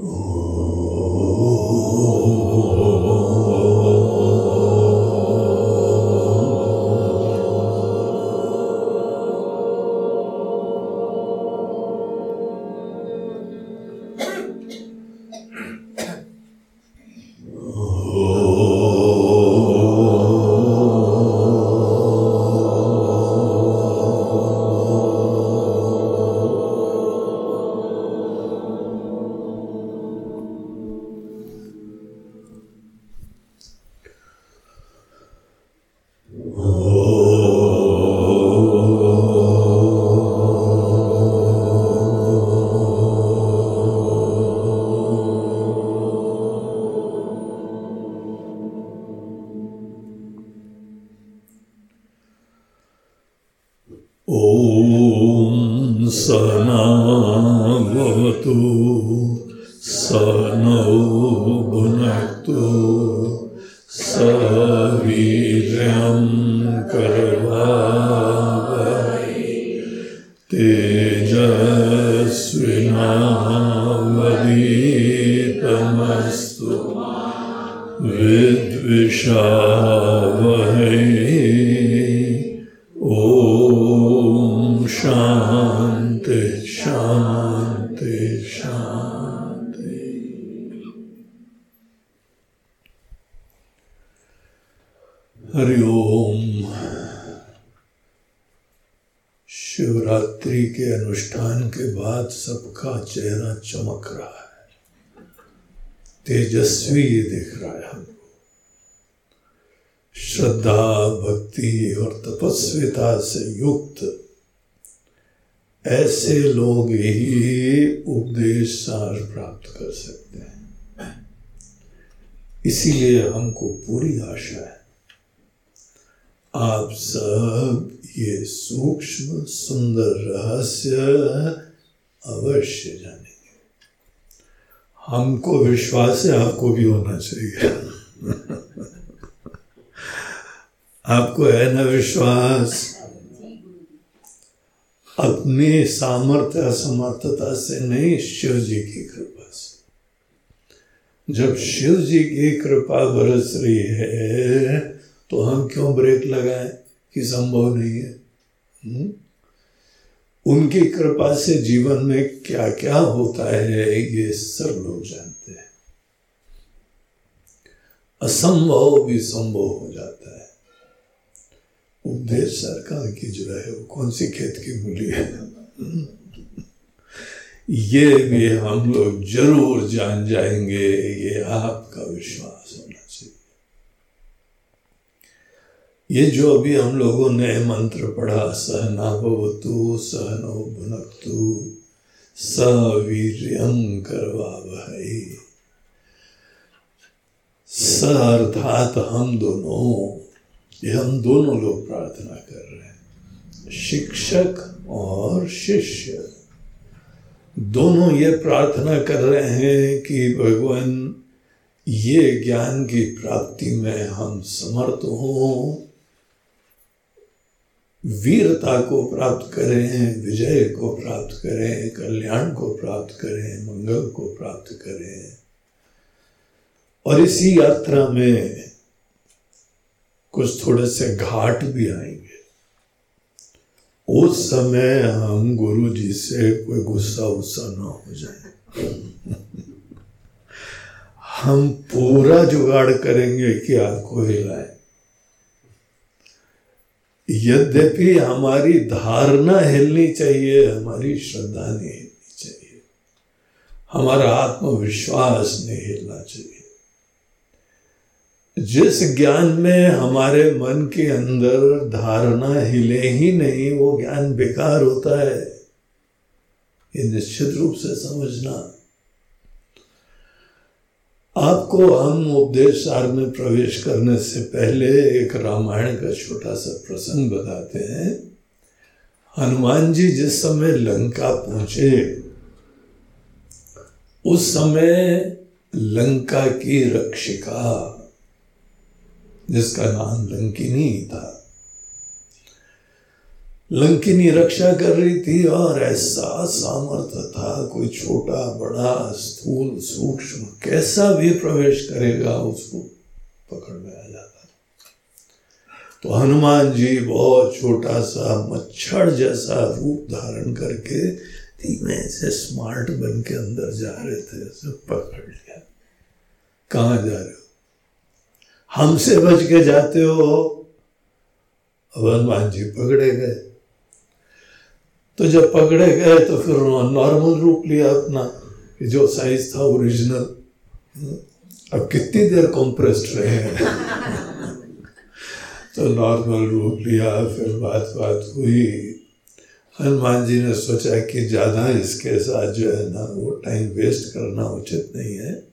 Oh. से युक्त। ऐसे लोग ही उपदेश सार प्राप्त कर सकते हैं। इसीलिए हमको पूरी आशा है। आप सब ये सूक्ष्म सुंदर रहस्य अवश्य जानेंगे। हमको विश्वास है, आपको भी होना चाहिए। आपको है ना विश्वास? अपनी सामर्थ्य, असमर्थता से नहीं शिव जी की कृपा से जब शिव जी की कृपा बरस रही है तो हम क्यों ब्रेक लगाएँ कि संभव नहीं है? हम्म? उनकी कृपा से जीवन में क्या क्या होता है, ये सब लोग जानते हैं असंभव भी संभव हो जाता है उपदेश सरकार की जो है, वो कौन सी खेत की मूली है? ये भी हम लोग ज़रूर जान जाएँगे, ये आपका विश्वास होना चाहिए। ये जो अभी हम लोगों ने मंत्र पढ़ा सहना भवतु सहनो भुनक्तु सवीर्यम करवा भाई स अर्थात हम दोनों ये हम दोनों लोग प्रार्थना कर रहे हैं। शिक्षक और शिष्य। दोनों ये प्रार्थना कर रहे हैं कि भगवान, ये ज्ञान की प्राप्ति में हम समर्थ हों। वीरता को प्राप्त करें, विजय को प्राप्त करें, कल्याण को प्राप्त करें, मंगल को प्राप्त करें। और इसी यात्रा में कुछ थोड़े से घाट भी आएँगे। उस समय हम गुरु जी से कोई गुस्सा उस्सा ना हो जाए। हम पूरा जुगाड़ करेंगे कि आपको हिलाए। यद्यपि हमारी धारणा हिलनी चाहिए, हमारी श्रद्धा नहीं हिलनी चाहिए। हमारा आत्मविश्वास नहीं हिलना चाहिए। जिस ज्ञान में हमारे मन के अंदर धारणा हिले ही नहीं, वो ज्ञान बेकार होता है। ये निश्चित रूप से समझना। आपको हम उपदेश सार में प्रवेश करने से पहले एक रामायण का छोटा सा प्रसंग बताते हैं। हनुमान जी जिस समय लंका पहुँचे, उस समय लंका की रक्षिका जिसका नाम लंकिनी था। लंकिनी रक्षा कर रही थी और ऐसा सामर्थ्य था, कोई छोटा, बड़ा, स्थूल, सूक्ष्म, कैसा भी प्रवेश करेगा, उसको पकड़ में आ जाता तो हनुमान जी बहुत छोटा सा मच्छर जैसा रूप धारण करके धीमे से स्मार्ट बन के अंदर जा रहे थे सब पकड़ लिया। कहा जा रहे हमसे बच के जाते हो। अब हनुमान जी पकड़े गए। तो जब पकड़े गए तो फिर उन्होंने नॉर्मल रूप लिया अपना, कि जो साइज़ था ओरिजिनल अब कितनी देर कॉम्प्रेस्ड रहे हैं। तो नॉर्मल रूप लिया, फिर बात बात हुई। हनुमान जी ने सोचा कि ज़्यादा इसके साथ जो है ना, वो टाइम वेस्ट करना उचित नहीं है।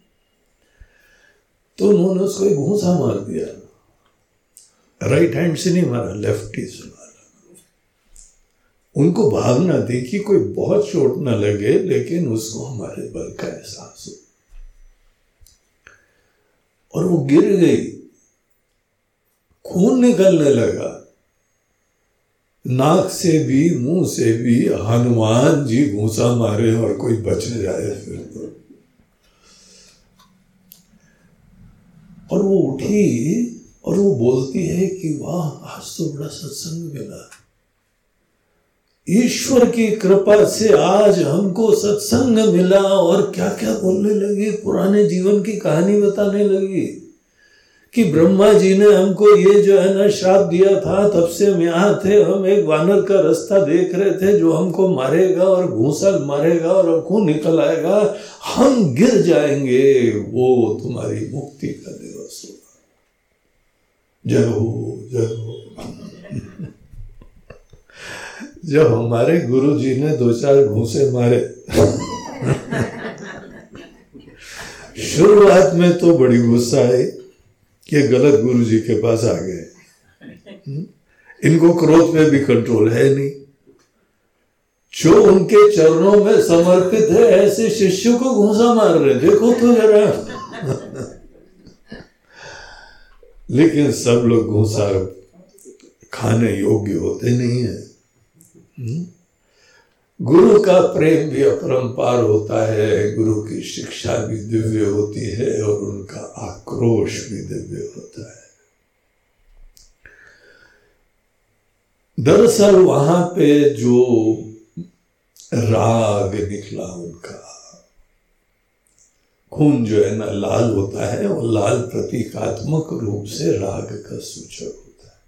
तो उन्होंने उसको एक घूसा मार दिया। राइट हैंड से नहीं मारा लेफ़्ट ही से मारा। उनको भावना थी कि कोई बहुत चोट ना लगे, लेकिन उसको हमारे बल का एहसास हो। और वो गिर गई। खून निकलने लगा। नाक से भी, मुँह से भी हनुमान जी घूसा मारे और कोई बच जाए फिर तो और वो उठी और वो बोलती है कि वाह, आज तो बड़ा सत्संग मिला। ईश्वर की कृपा से आज हमको सत्संग मिला और क्या क्या बोलने लगी, पुराने जीवन की कहानी बताने लगी कि ब्रह्मा जी ने हमको ये जो है ना, श्राप दिया था, तब से हम यहाँ थे, हम एक वानर का रास्ता देख रहे थे जो हमको मारेगा और घूसा मारेगा और खून निकल आएगा, हम गिर जाएँगे, वो तुम्हारी मुक्ति का जय हो जय हो। जब हमारे गुरु जी ने दो चार घूसे मारे, शुरुआत में तो बड़ी गुस्सा आई कि गलत गुरु जी के पास आ गए। हम्म? इनको क्रोध में भी कंट्रोल है नहीं। जो उनके चरणों में समर्पित है, ऐसे शिष्य को घूसा मार रहे देखो तो जरा। लेकिन सब लोग घूसा खाने योग्य होते नहीं है हम्म? गुरु का प्रेम भी अपरंपार होता है गुरु की शिक्षा भी दिव्य होती है और उनका आक्रोश भी दिव्य होता है दरअसल वहाँ पे जो राग निकला उनका खून जो है ना लाल होता है और लाल प्रतीकात्मक रूप से राग का सूचक होता है।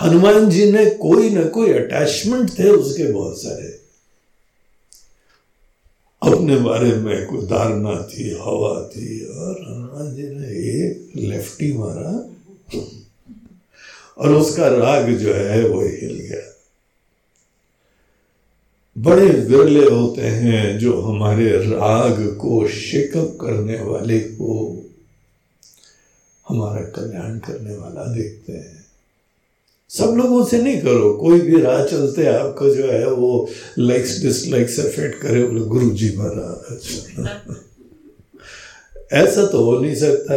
हनुमान जी ने कोई ना कोई अटैचमेंट थे उसके बहुत सारे। अपने बारे में कोई धारणा थी, हवा थी और हनुमान जी ने एक लेफ्टी मारा और उसका राग जो है वो हिल गया। बड़े विरले होते हैं जो हमारे राग को शेकअप करने वाले को हमारा कल्याण करने वाला देखते हैं। सब लोगों से नहीं करो, कोई भी राह चलते आपको जो है वो लाइक्स डिसलाइक्स अफेक्ट करे, बोले गुरु जी महाराज। ऐसा तो हो नहीं सकता।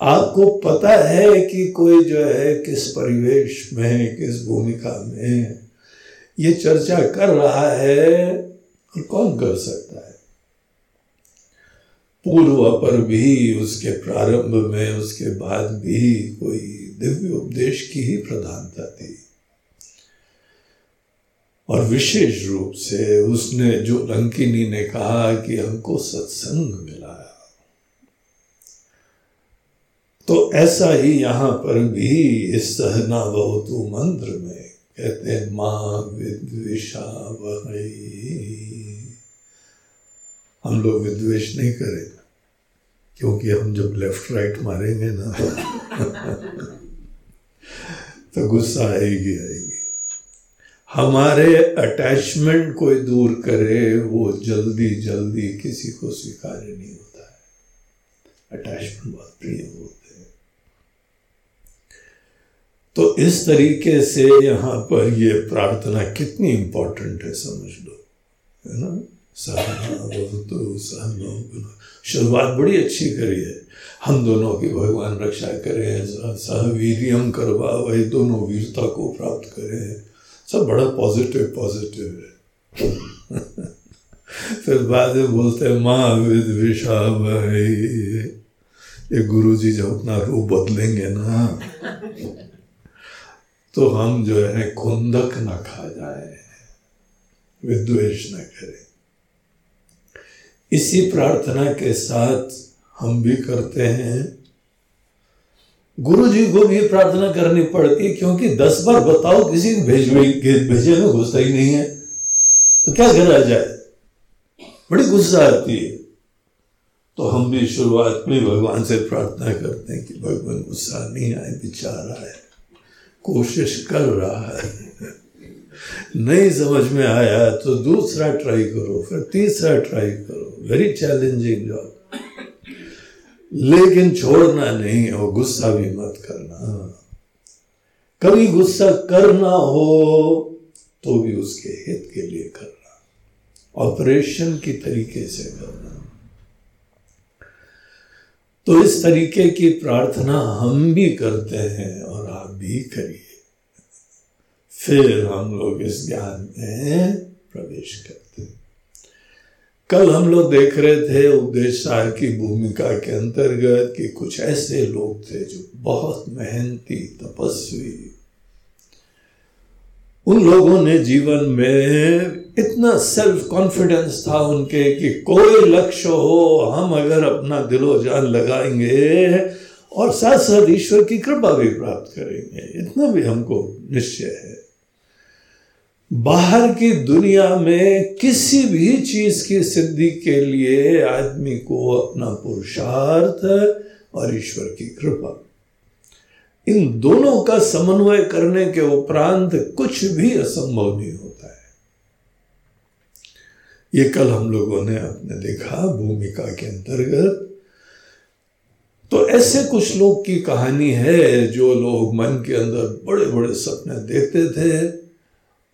आपको पता है कि कोई जो है किस परिवेश में किस भूमिका में ये चर्चा कर रहा है और कौन कर सकता है। पूर्व पर भी, उसके प्रारंभ में, उसके बाद भी कोई दिव्य उपदेश की ही प्रधानता थी। और विशेष रूप से उसने जो लंकिनी ने कहा कि हमको सत्संग मिला। तो ऐसा ही यहाँ पर भी इस सहना बहुतु मंत्र में कहते माँ विद्विषा हम लोग विद्वेश नहीं करें, क्योंकि हम जब लेफ़्ट राइट मारेंगे ना तो गुस्सा आएगी आएगी। हमारे अटैचमेंट कोई दूर करे, वो जल्दी जल्दी किसी को स्वीकार्य नहीं होता है। अटैचमेंट बहुत प्रिय होते हैं। तो इस तरीके से यहाँ पर ये प्रार्थना कितनी इंपॉर्टेंट है, समझ लो। है ना? शुरुआत बड़ी अच्छी करी है। हम दोनों की भगवान रक्षा करें सहवीरियम करवा वही दोनों वीरता को प्राप्त करें। सब बड़ा पॉजिटिव पॉजिटिव है। फिर बाद में बोलते हैं माँ विद विषा ये। गुरु जी जब अपना रूप बदलेंगे ना। तो हम जो है खुंदक ना खा जाए विद्वेश न करें। इसी प्रार्थना के साथ हम भी करते हैं। गुरु जी को भी प्रार्थना करनी पड़ती, क्योंकि दस बार बताओ, किसी भेज भेजे में घुसता ही नहीं है। तो क्या करा जाए? बड़ी गुस्सा आती है। तो हम भी शुरुआत में भगवान से प्रार्थना करते हैं कि भगवान गुस्सा नहीं आए बेचारा है कोशिश कर रहा है। नहीं समझ में आया तो दूसरा ट्राई करो, फिर तीसरा ट्राई करो। वेरी चैलेंजिंग जॉब लेकिन छोड़ना नहीं और गुस्सा भी मत करना। कभी गुस्सा करना हो तो भी उसके हित के लिए करना। ऑपरेशन की तरीके से करना। तो इस तरीके की प्रार्थना हम भी करते हैं और भी करिए। फिर हम लोग इस ज्ञान में प्रवेश करते हैं। कल हम लोग देख रहे थे उपदेश सार की भूमिका के अंतर्गत कि कुछ ऐसे लोग थे जो बहुत मेहनती, तपस्वी। उन लोगों ने जीवन में इतना सेल्फ कॉन्फिडेंस था उनके कि कोई लक्ष्य हो, हम अगर अपना दिलो जान लगाएँगे और साथ साथ ईश्वर की कृपा भी प्राप्त करेंगे। इतना भी हमको निश्चय है। बाहर की दुनिया में किसी भी चीज़ की सिद्धि के लिए आदमी को अपना पुरुषार्थ और ईश्वर की कृपा। इन दोनों का समन्वय करने के उपरांत कुछ भी असंभव नहीं होता है। ये कल हम लोगों ने अपने देखा, भूमिका के अंतर्गत तो ऐसे कुछ लोग की कहानी है जो लोग मन के अंदर बड़े बड़े सपने देखते थे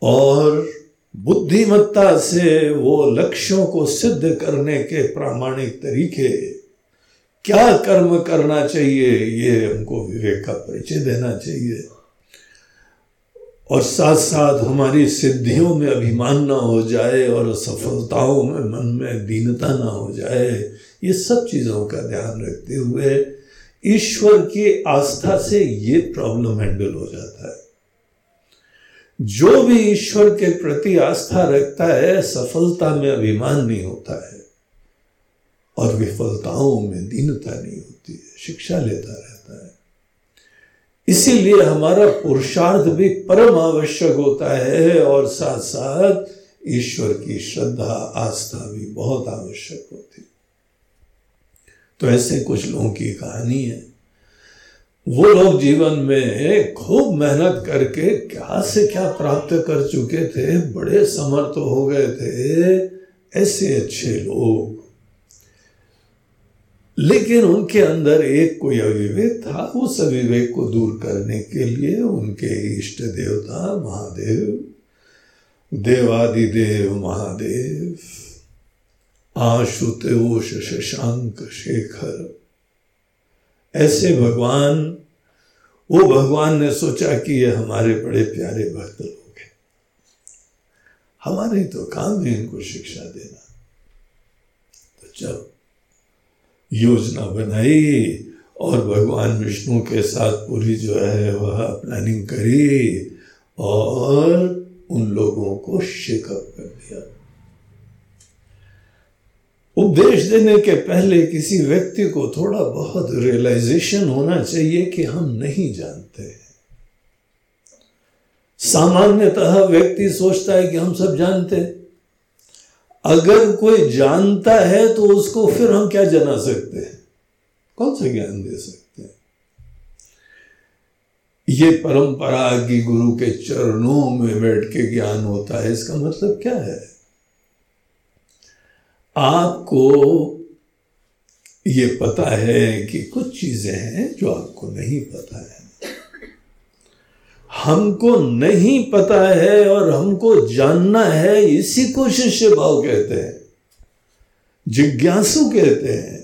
और बुद्धिमत्ता से वो लक्ष्यों को सिद्ध करने के प्रामाणिक तरीके, क्या कर्म करना चाहिए, ये हमको विवेक का परिचय देना चाहिए। और साथ साथ हमारी सिद्धियों में अभिमान ना हो जाए और सफलताओं में मन में दीनता ना हो जाए ये सब चीज़ों का ध्यान रखते हुए ईश्वर की आस्था से ये प्रॉब्लम हैंडल हो जाता है। जो भी ईश्वर के प्रति आस्था रखता है, सफलता में अभिमान नहीं होता है और विफलताओं में दीनता नहीं होती है, शिक्षा लेता रहता है। इसीलिए हमारा पुरुषार्थ भी परम आवश्यक होता है और साथ साथ ईश्वर की श्रद्धा, आस्था भी बहुत आवश्यक होती तो ऐसे कुछ लोगों की कहानी है। वो लोग जीवन में खूब मेहनत करके क्या से क्या प्राप्त कर चुके थे, बड़े समर्थ हो गए थे, ऐसे अच्छे लोग। लेकिन उनके अंदर एक कोई अविवेक था, उस अविवेक को दूर करने के लिए उनके इष्ट देवता महादेव, देवादिदेव महादेव। आशुतोष शशांक शेखर। ऐसे भगवान, वो भगवान ने सोचा कि ये हमारे बड़े प्यारे भक्त लोग हैं। हमारे तो काम है इनको शिक्षा देना। तो जब योजना बनाई और भगवान विष्णु के साथ पूरी जो है वह प्लानिंग करी और उन लोगों को शेकअप कर दिया। उपदेश देने के पहले किसी व्यक्ति को थोड़ा बहुत रियलाइजेशन होना चाहिए कि हम नहीं जानते सामान्यतः व्यक्ति सोचता है कि हम सब जानते अगर कोई जानता है तो उसको फिर हम क्या जना सकते हैं? कौन सा ज्ञान दे सकते हैं? ये परंपरा की गुरु के चरणों में बैठ के ज्ञान होता है, इसका मतलब क्या है? आपको ये पता है कि कुछ चीज़ें हैं जो आपको नहीं पता है। हमको नहीं पता है और हमको जानना है, इसी को शिष्य भाव कहते हैं, जिज्ञासु कहते हैं।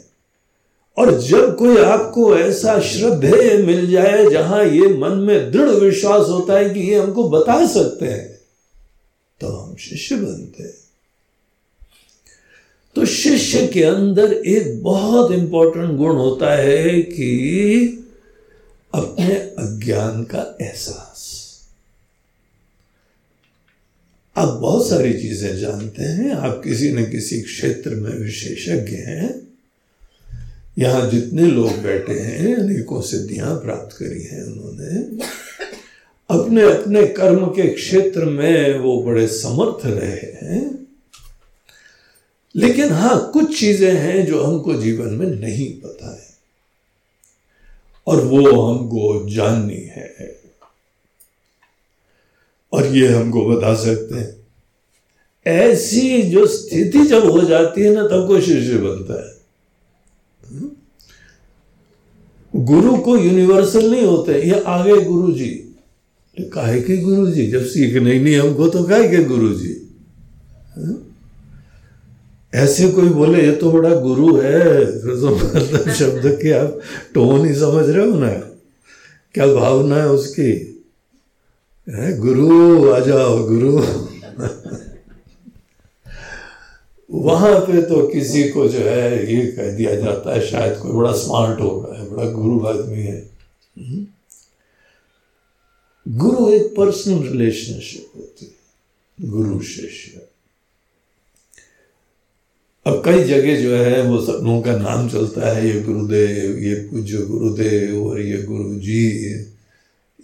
और जब कोई आपको ऐसा श्रद्धेय मिल जाए जहाँ ये मन में दृढ़ विश्वास होता है कि ये हमको बता सकते हैं तो हम शिष्य बनते हैं। तो शिष्य के अंदर एक बहुत इंपॉर्टेंट गुण होता है कि अपने अज्ञान का एहसास। आप बहुत सारी चीज़ें जानते हैं, आप किसी न किसी क्षेत्र में विशेषज्ञ हैं। यहाँ जितने लोग बैठे हैं, अनेकों सिद्धियाँ प्राप्त करी हैं उन्होंने। अपने अपने कर्म के क्षेत्र में वो बड़े समर्थ रहे हैं। लेकिन हाँ, कुछ चीज़ें हैं जो हमको जीवन में नहीं पता है। और वो हमको जाननी है। और ये हमको बता सकते हैं। ऐसी जो स्थिति जब हो जाती है ना, तब कोई शिष्य बनता है। गुरु को यूनिवर्सल नहीं होते, ये आगे गुरु जी काहे के गुरु जी जब सीखने ही नहीं हमको तो काहे के गुरु जी ऐसे कोई बोले, ये तो बड़ा गुरु है। तो मतलब शब्द के आप टोन ही समझ रहे हो ना। क्या भावना है उसकी? है, गुरु, आ जाओ, गुरु। वहाँ पे तो किसी को जो है ये कह दिया जाता है, शायद कोई बड़ा स्मार्ट होगा है, बड़ा गुरु आदमी है। गुरु एक पर्सनल रिलेशनशिप होती है, गुरु शिष्य। अब कई जगह जो है वो लोगों का नाम चलता है, ये गुरुदेव, ये पूज्य गुरुदेव और ये गुरु जी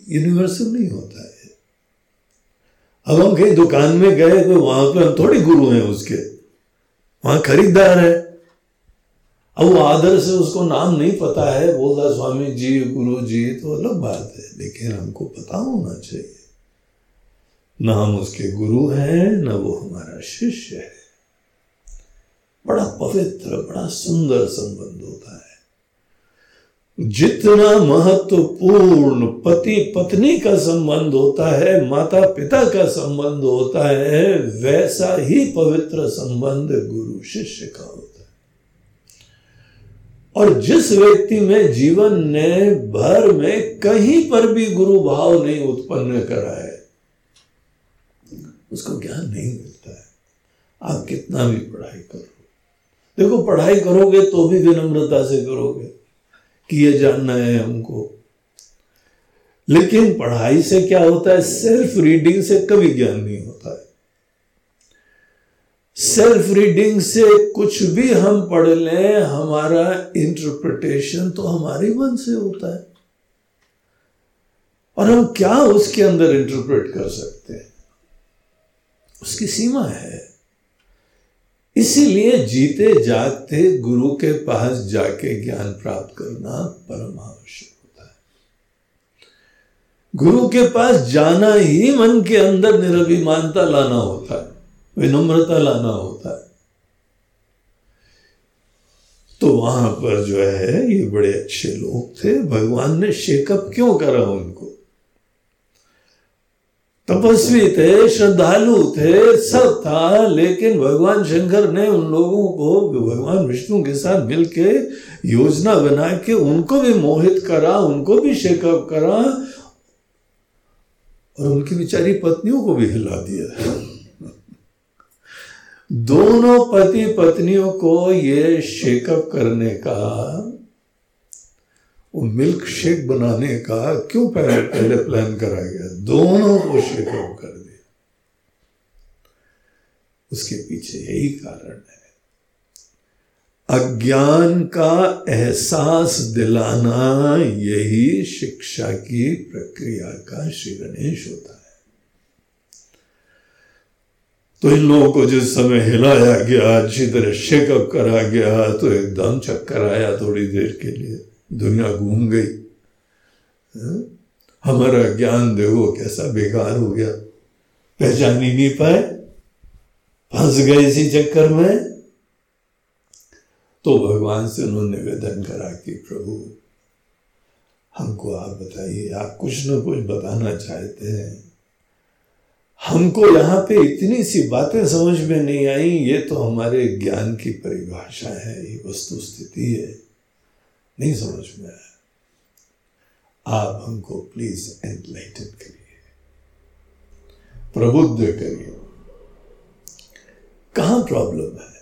यूनिवर्सल नहीं होता है। अब हम कहीं दुकान में गए तो वहाँ पर हम थोड़ी गुरु हैं उसके। वहाँ खरीदार है। अब वो आदर से उसको नाम नहीं पता है बोलता स्वामी जी, गुरु जी तो अलग बात है, लेकिन हमको पता होना चाहिए। ना हम उसके गुरु हैं, ना वो हमारा शिष्य है। बड़ा पवित्र, बड़ा सुंदर संबंध होता है। जितना महत्वपूर्ण पति पत्नी का संबंध होता है, माता पिता का संबंध होता है, वैसा ही पवित्र संबंध गुरु शिष्य का होता है। और जिस व्यक्ति में जीवन ने भर में कहीं पर भी गुरु भाव नहीं उत्पन्न करा है, उसको ज्ञान नहीं मिलता है। आप कितना भी पढ़ाई करो। देखो, पढ़ाई करोगे तो भी विनम्रता से करोगे कि ये जानना है हमको। लेकिन पढ़ाई से क्या होता है? सेल्फ रीडिंग से कभी ज्ञान नहीं होता है। सेल्फ रीडिंग से कुछ भी हम पढ़ लें, हमारा इंटरप्रिटेशन तो हमारे मन से होता है। और हम क्या उसके अंदर इंटरप्रेट कर सकते हैं? उसकी सीमा है। इसीलिए जीते जागते गुरु के पास जाके ज्ञान प्राप्त करना परम आवश्यक होता है। गुरु के पास जाना ही मन के अंदर निरभिमानता लाना होता है, विनम्रता लाना होता है। तो वहाँ पर जो है, ये बड़े अच्छे लोग थे, भगवान ने शेकअप क्यों करा उनको? तपस्वी थे, श्रद्धालु थे, सब था, लेकिन भगवान शंकर ने उन लोगों को, भगवान विष्णु के साथ मिलके योजना बना के उनको भी मोहित करा, उनको भी शेकअप करा, और उनकी बेचारी पत्नियों को भी हिला दिया। दोनों पति पत्नियों को ये शेकअप करने का वो मिल्क शेक बनाने का क्यों पहले पहले प्लान करा गया? दोनों को शेक आउट कर दिया। उसके पीछे यही कारण है। अज्ञान का एहसास दिलाना यही शिक्षा की प्रक्रिया का श्री गणेश होता है। तो इन लोगों को जिस समय हिलाया गया, अच्छी तरह शेकअप करा गया तो एकदम चक्कर आया थोड़ी देर के लिए। दुनिया घूम गई। हाँ? हमारा ज्ञान देखो कैसा बेकार हो गया। पहचान ही नहीं पाए। फंस गए इसी चक्कर में। तो भगवान से उन्होंने निवेदन करा कि प्रभु, हमको आप बताइए, आप कुछ न कुछ बताना चाहते हैं। हमको यहाँ पे इतनी सी बातें समझ में नहीं आई। ये तो हमारे ज्ञान की परिभाषा है, ये वस्तु स्थिति है। नहीं समझ में आया। आप हमको प्लीज़ एनलाइटन करिए। प्रबुद्ध करिए। कहा प्रॉब्लम है?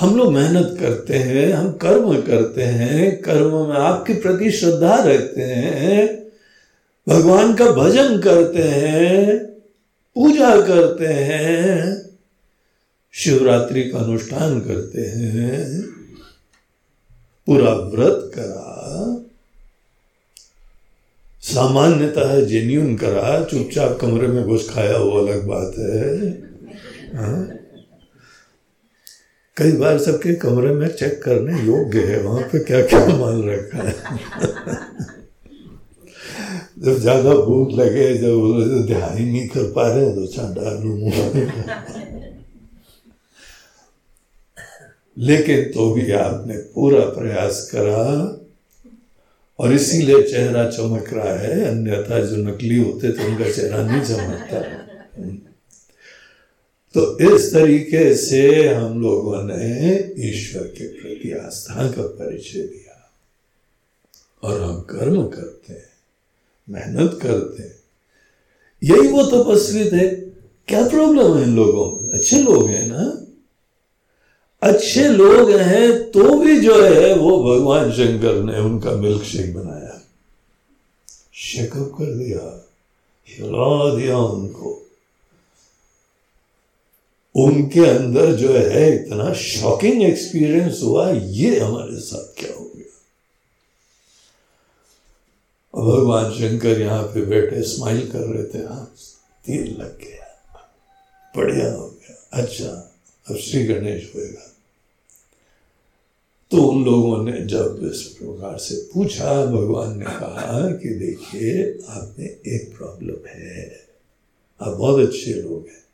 हम लोग मेहनत करते हैं, हम कर्म करते हैं, कर्म में आपके प्रति श्रद्धा रखते हैं, भगवान का भजन करते हैं, पूजा करते हैं, शिवरात्रि का अनुष्ठान करते हैं। पूरा व्रत करा। सामान्यतः जेन्यून करा। चुपचाप कमरे में घुस खाया वो अलग बात है। हा? कई बार सबके कमरे में चेक करने योग्य है। वहाँ पे क्या क्या माल रखा है? जब ज़्यादा भूख लगे, जब ध्यान ही नहीं कर पा रहे तो चाह डालू लेकिन तो भी आपने पूरा प्रयास करा। और इसीलिए चेहरा चमक रहा है, अन्यथा जो नकली होते थे उनका चेहरा नहीं चमकता। तो इस तरीके से हम लोगों ने ईश्वर के प्रति आस्था का परिचय दिया। और हम कर्म करते हैं, मेहनत करते हैं। यही वो तपस्वी थे। क्या प्रॉब्लम है इन लोगों में? अच्छे लोग हैं ना? अच्छे लोग हैं तो भी जो है, वो भगवान शंकर ने उनका मिल्क शेक बनाया। शेकअप कर दिया। हिला दिया उनको। उनके अंदर जो है, इतना शॉकिंग एक्सपीरियंस हुआ, ये हमारे साथ क्या हो गया? भगवान शंकर यहाँ पे बैठे स्माइल कर रहे थे हाँ तीर लग गया। बढ़िया हो गया। अच्छा अब श्री गणेश होएगा। तो उन लोगों ने जब इस प्रकार से पूछा, भगवान ने कहा कि देखिए, आप में एक प्रॉब्लम है। आप बहुत अच्छे लोग हैं।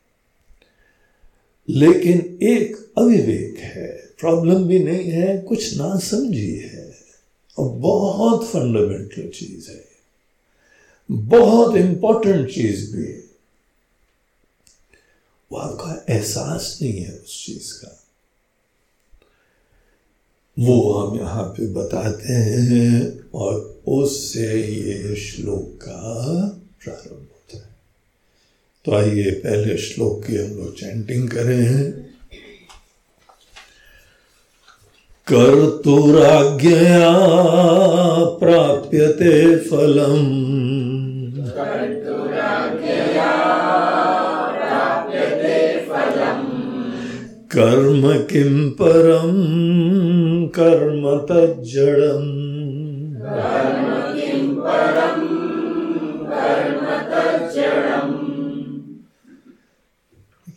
लेकिन एक अविवेक है। प्रॉब्लम भी नहीं है, कुछ ना समझी है। और बहुत फंडामेंटल चीज़ है। बहुत इंपॉर्टेंट चीज़ भी है। वो आपका एहसास नहीं है उस चीज़ का। वो हम यहाँ पे बताते हैं और उससे ये श्लोक का प्रारंभ होता है। तो आइए पहले श्लोक की हम लोग चैंटिंग करें कर्तुराज्ञया प्राप्यते फलम्। कर्म किं परं? कर्म तज्जडम्।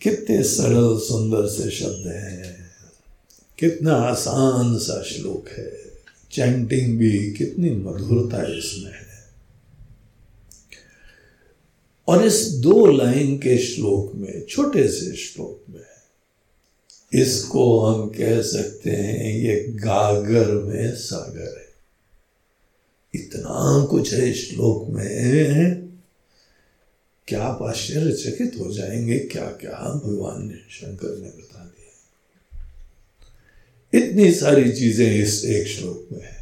कितने सरल सुंदर से शब्द हैं। कितना आसान सा श्लोक है। चैंटिंग भी कितनी मधुरता इसमें है। और इस दो लाइन के श्लोक में, छोटे से श्लोक में इसको हम कह सकते हैं, ये गागर में सागर है। इतना कुछ है श्लोक में। क्या आप आश्चर्यचकित हो जाएँगे? क्या क्या भगवान ने शंकर ने बता दिया। इतनी सारी चीज़ें इस एक श्लोक में है।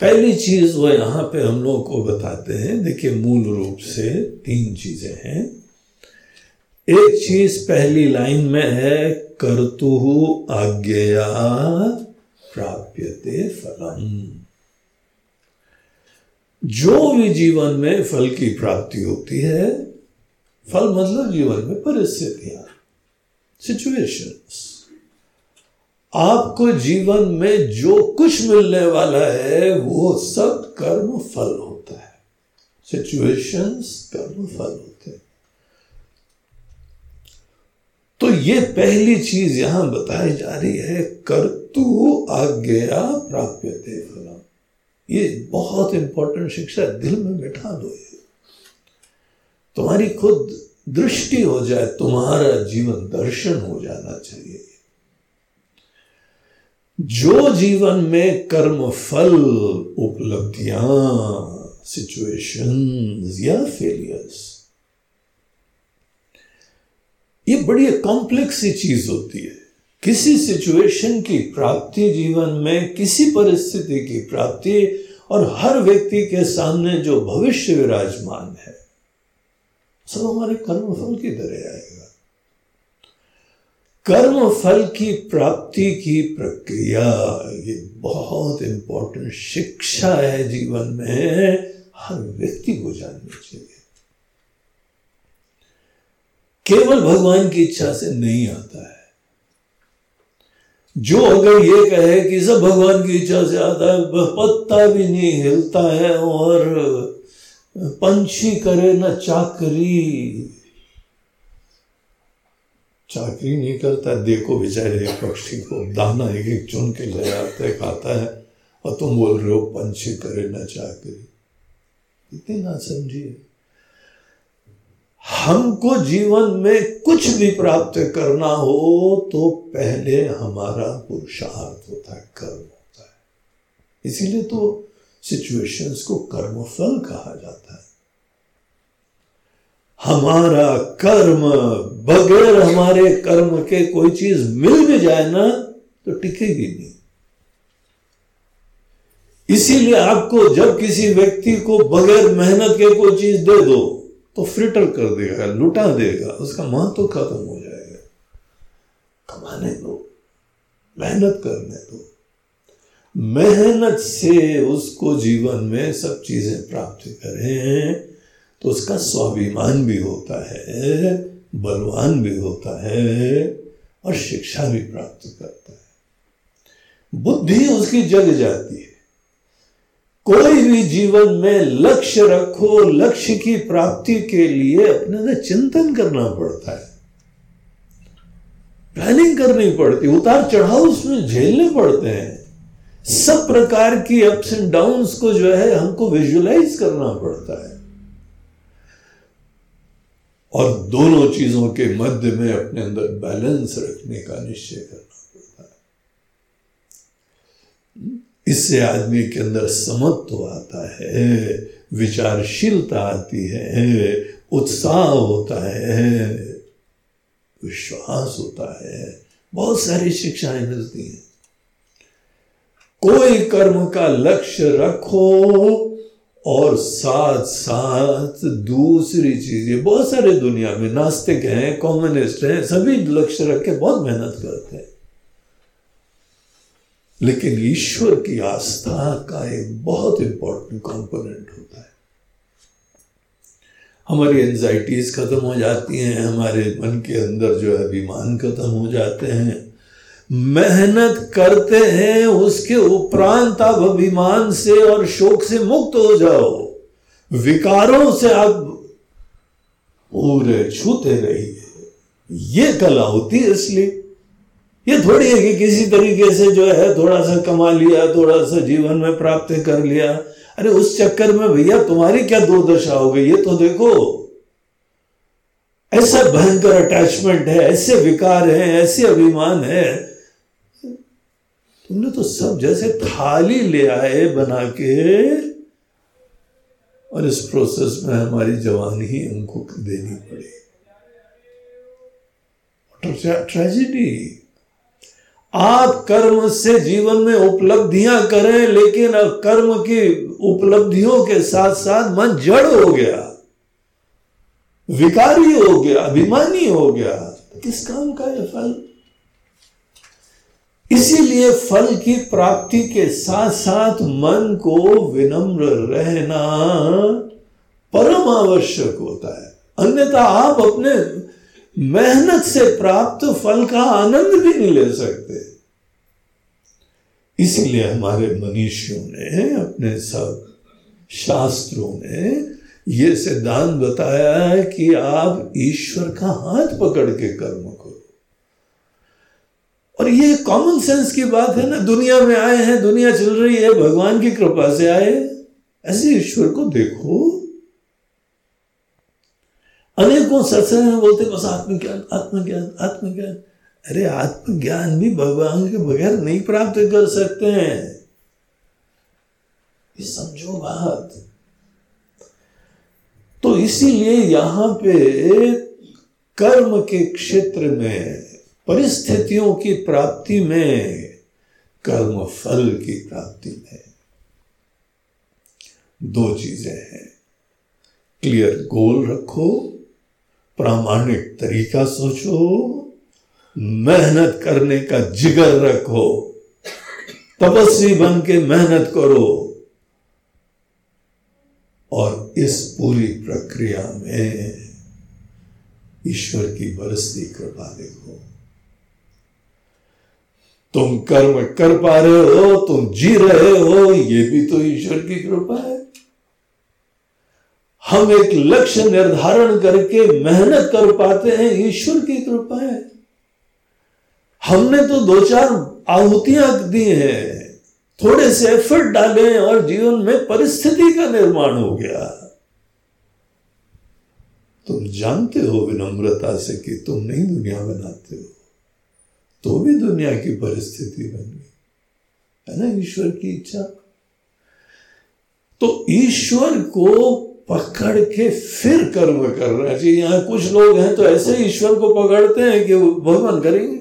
पहली चीज़ वो यहाँ पे हम लोग को बताते हैं। देखिए, मूल रूप से तीन चीज़ें हैं। एक चीज़ पहली लाइन में है, कर्तु आज्ञया प्राप्यते फलम। जो भी जीवन में फल की प्राप्ति होती है, फल मतलब जीवन में परिस्थितियाँ सिचुएशंस आपको जीवन में जो कुछ मिलने वाला है, वो सब कर्म फल होता है। सिचुएशंस कर्म फल। होते हैं तो ये पहली चीज़ यहाँ बताई जा रही है, कर्तु आज्ञा प्राप्य फलम। ये बहुत इंपॉर्टेंट शिक्षा दिल में बैठा दो ये। तुम्हारी खुद दृष्टि हो जाए, तुम्हारा जीवन दर्शन हो जाना चाहिए। जो जीवन में कर्म फल, उपलब्धियाँ सिचुएशन या फेलियर्स ये बड़ी कॉम्प्लेक्स सी चीज़ होती है। किसी सिचुएशन की प्राप्ति जीवन में, किसी परिस्थिति की प्राप्ति, और हर व्यक्ति के सामने जो भविष्य विराजमान है, सब हमारे कर्मफल की तरह आएगा। कर्म फल की प्राप्ति की प्रक्रिया, ये बहुत इंपॉर्टेंट शिक्षा है जीवन में, हर व्यक्ति को जाननी चाहिए। केवल भगवान की इच्छा से नहीं आता है। जो अगर ये कहे कि सब भगवान की इच्छा से आता है पत्ता भी नहीं हिलता है और पंछी करे ना चाकरी। चाकरी नहीं करता है। देखो बेचारे, एक पक्षी को दाना एक एक चुन के ले आता है, खाता है और तुम बोल रहे हो, पंछी करे ना चाकरी। इतनी ना समझिए। हमको जीवन में कुछ भी प्राप्त करना हो तो पहले हमारा पुरुषार्थ होता है, कर्म होता है। इसीलिए तो सिचुएशंस को कर्मफल कहा जाता है। हमारा कर्म बगैर हमारे कर्म के कोई चीज़ मिल भी जाए ना तो टिकेगी नहीं। इसीलिए आपको जब किसी व्यक्ति को बगैर मेहनत के कोई चीज़ दे दो तो फ्रिटर कर देगा, लुटा देगा, उसका महत्व तो खत्म हो जाएगा। कमाने दो, मेहनत करने दो। मेहनत से उसको जीवन में सब चीज़ें प्राप्त करें तो उसका स्वाभिमान भी होता है, बलवान भी होता है और शिक्षा भी प्राप्त करता है। बुद्धि उसकी जग जाती है। कोई भी जीवन में लक्ष्य रखो, लक्ष्य की प्राप्ति के लिए अपने से चिंतन करना पड़ता है। प्लानिंग करनी पड़ती उतार चढ़ाव उसमें झेलने पड़ते हैं। सब प्रकार की अप्स एंड डाउन्स को जो है, हमको विजुलाइज करना पड़ता है। और दोनों चीज़ों के मध्य में अपने अंदर बैलेंस रखने का निश्चय करना। इससे आदमी के अंदर समत्व आता है, विचारशीलता आती है, उत्साह होता है, विश्वास होता है। बहुत सारी शिक्षाएँ मिलती हैं। कोई कर्म का लक्ष्य रखो और साथ साथ दूसरी चीज़ें। बहुत सारे दुनिया में नास्तिक हैं कॉम्युनिस्ट हैं, सभी लक्ष्य रख के बहुत मेहनत करते हैं। लेकिन ईश्वर की आस्था का एक बहुत इंपॉर्टेंट कंपोनेंट होता है। हमारी एंजाइटीज खत्म हो जाती हैं, हमारे मन के अंदर जो है अभिमान खत्म हो जाते हैं। मेहनत करते हैं, उसके उपरांत आप अभिमान से और शोक से मुक्त हो जाओ। विकारों से आप पूरे छूते रहिए। ये कला होती है इसलिए। ये थोड़ी है कि किसी तरीके से जो है थोड़ा सा कमा लिया, थोड़ा सा जीवन में प्राप्त कर लिया। अरे उस चक्कर में भैया तुम्हारी क्या दुर्दशा हो गई? ये तो देखो। ऐसा भयंकर अटैचमेंट है, ऐसे विकार है, ऐसे अभिमान है। तुमने तो सब जैसे थाली ले आए बना के, और इस प्रोसेस में हमारी जवानी उनको देनी पड़ी। ट्रेजिडी आप कर्म से जीवन में उपलब्धियाँ करें, लेकिन अब कर्म की उपलब्धियों के साथ साथ मन जड़ हो गया, विकारी हो गया, अभिमानी हो गया। किस काम का है फल। इसीलिए फल की प्राप्ति के साथ साथ मन को विनम्र रहना परम आवश्यक होता है। अन्यथा आप अपने मेहनत से प्राप्त फल का आनंद भी नहीं ले सकते। इसीलिए हमारे मनीषियों ने, अपने सब शास्त्रों में यह सिद्धांत बताया है कि आप ईश्वर का हाथ पकड़ के कर्म करो। और ये कॉमन सेंस की बात है ना, दुनिया में आए हैं, दुनिया चल रही है, भगवान की कृपा से आए ऐसे ईश्वर को देखो। अनेकों सत्संग में बोलते बस आत्मज्ञान आत्मज्ञान आत्मज्ञान। अरे आत्मज्ञान भी भगवान के बगैर नहीं प्राप्त कर सकते हैं। ये समझो बात। तो इसीलिए यहाँ पे कर्म के क्षेत्र में, परिस्थितियों की प्राप्ति में, कर्म फल की प्राप्ति में दो चीज़ें हैं। क्लियर गोल रखो प्रामाणिक तरीका सोचो, मेहनत करने का जिगर रखो, तपस्वी बन के मेहनत करो और इस पूरी प्रक्रिया में ईश्वर की बरसती कृपा देखो। तुम कर्म कर पा रहे हो, तुम जी रहे हो, ये भी तो ईश्वर की कृपा है। हम एक लक्ष्य निर्धारण करके मेहनत कर पाते हैं, ईश्वर की कृपा है। हमने तो दो चार आहुतियाँ दी हैं, थोड़े से एफर्ट डाले और जीवन में परिस्थिति का निर्माण हो गया। तुम जानते हो विनम्रता से कि तुम नहीं दुनिया बनाते हो तो भी दुनिया की परिस्थिति बन गई, है ना ईश्वर की इच्छा? तो ईश्वर को पकड़ के फिर कर्म करना चाहिए। यहाँ कुछ लोग हैं तो ऐसे ईश्वर को पकड़ते हैं कि भगवान करेंगे।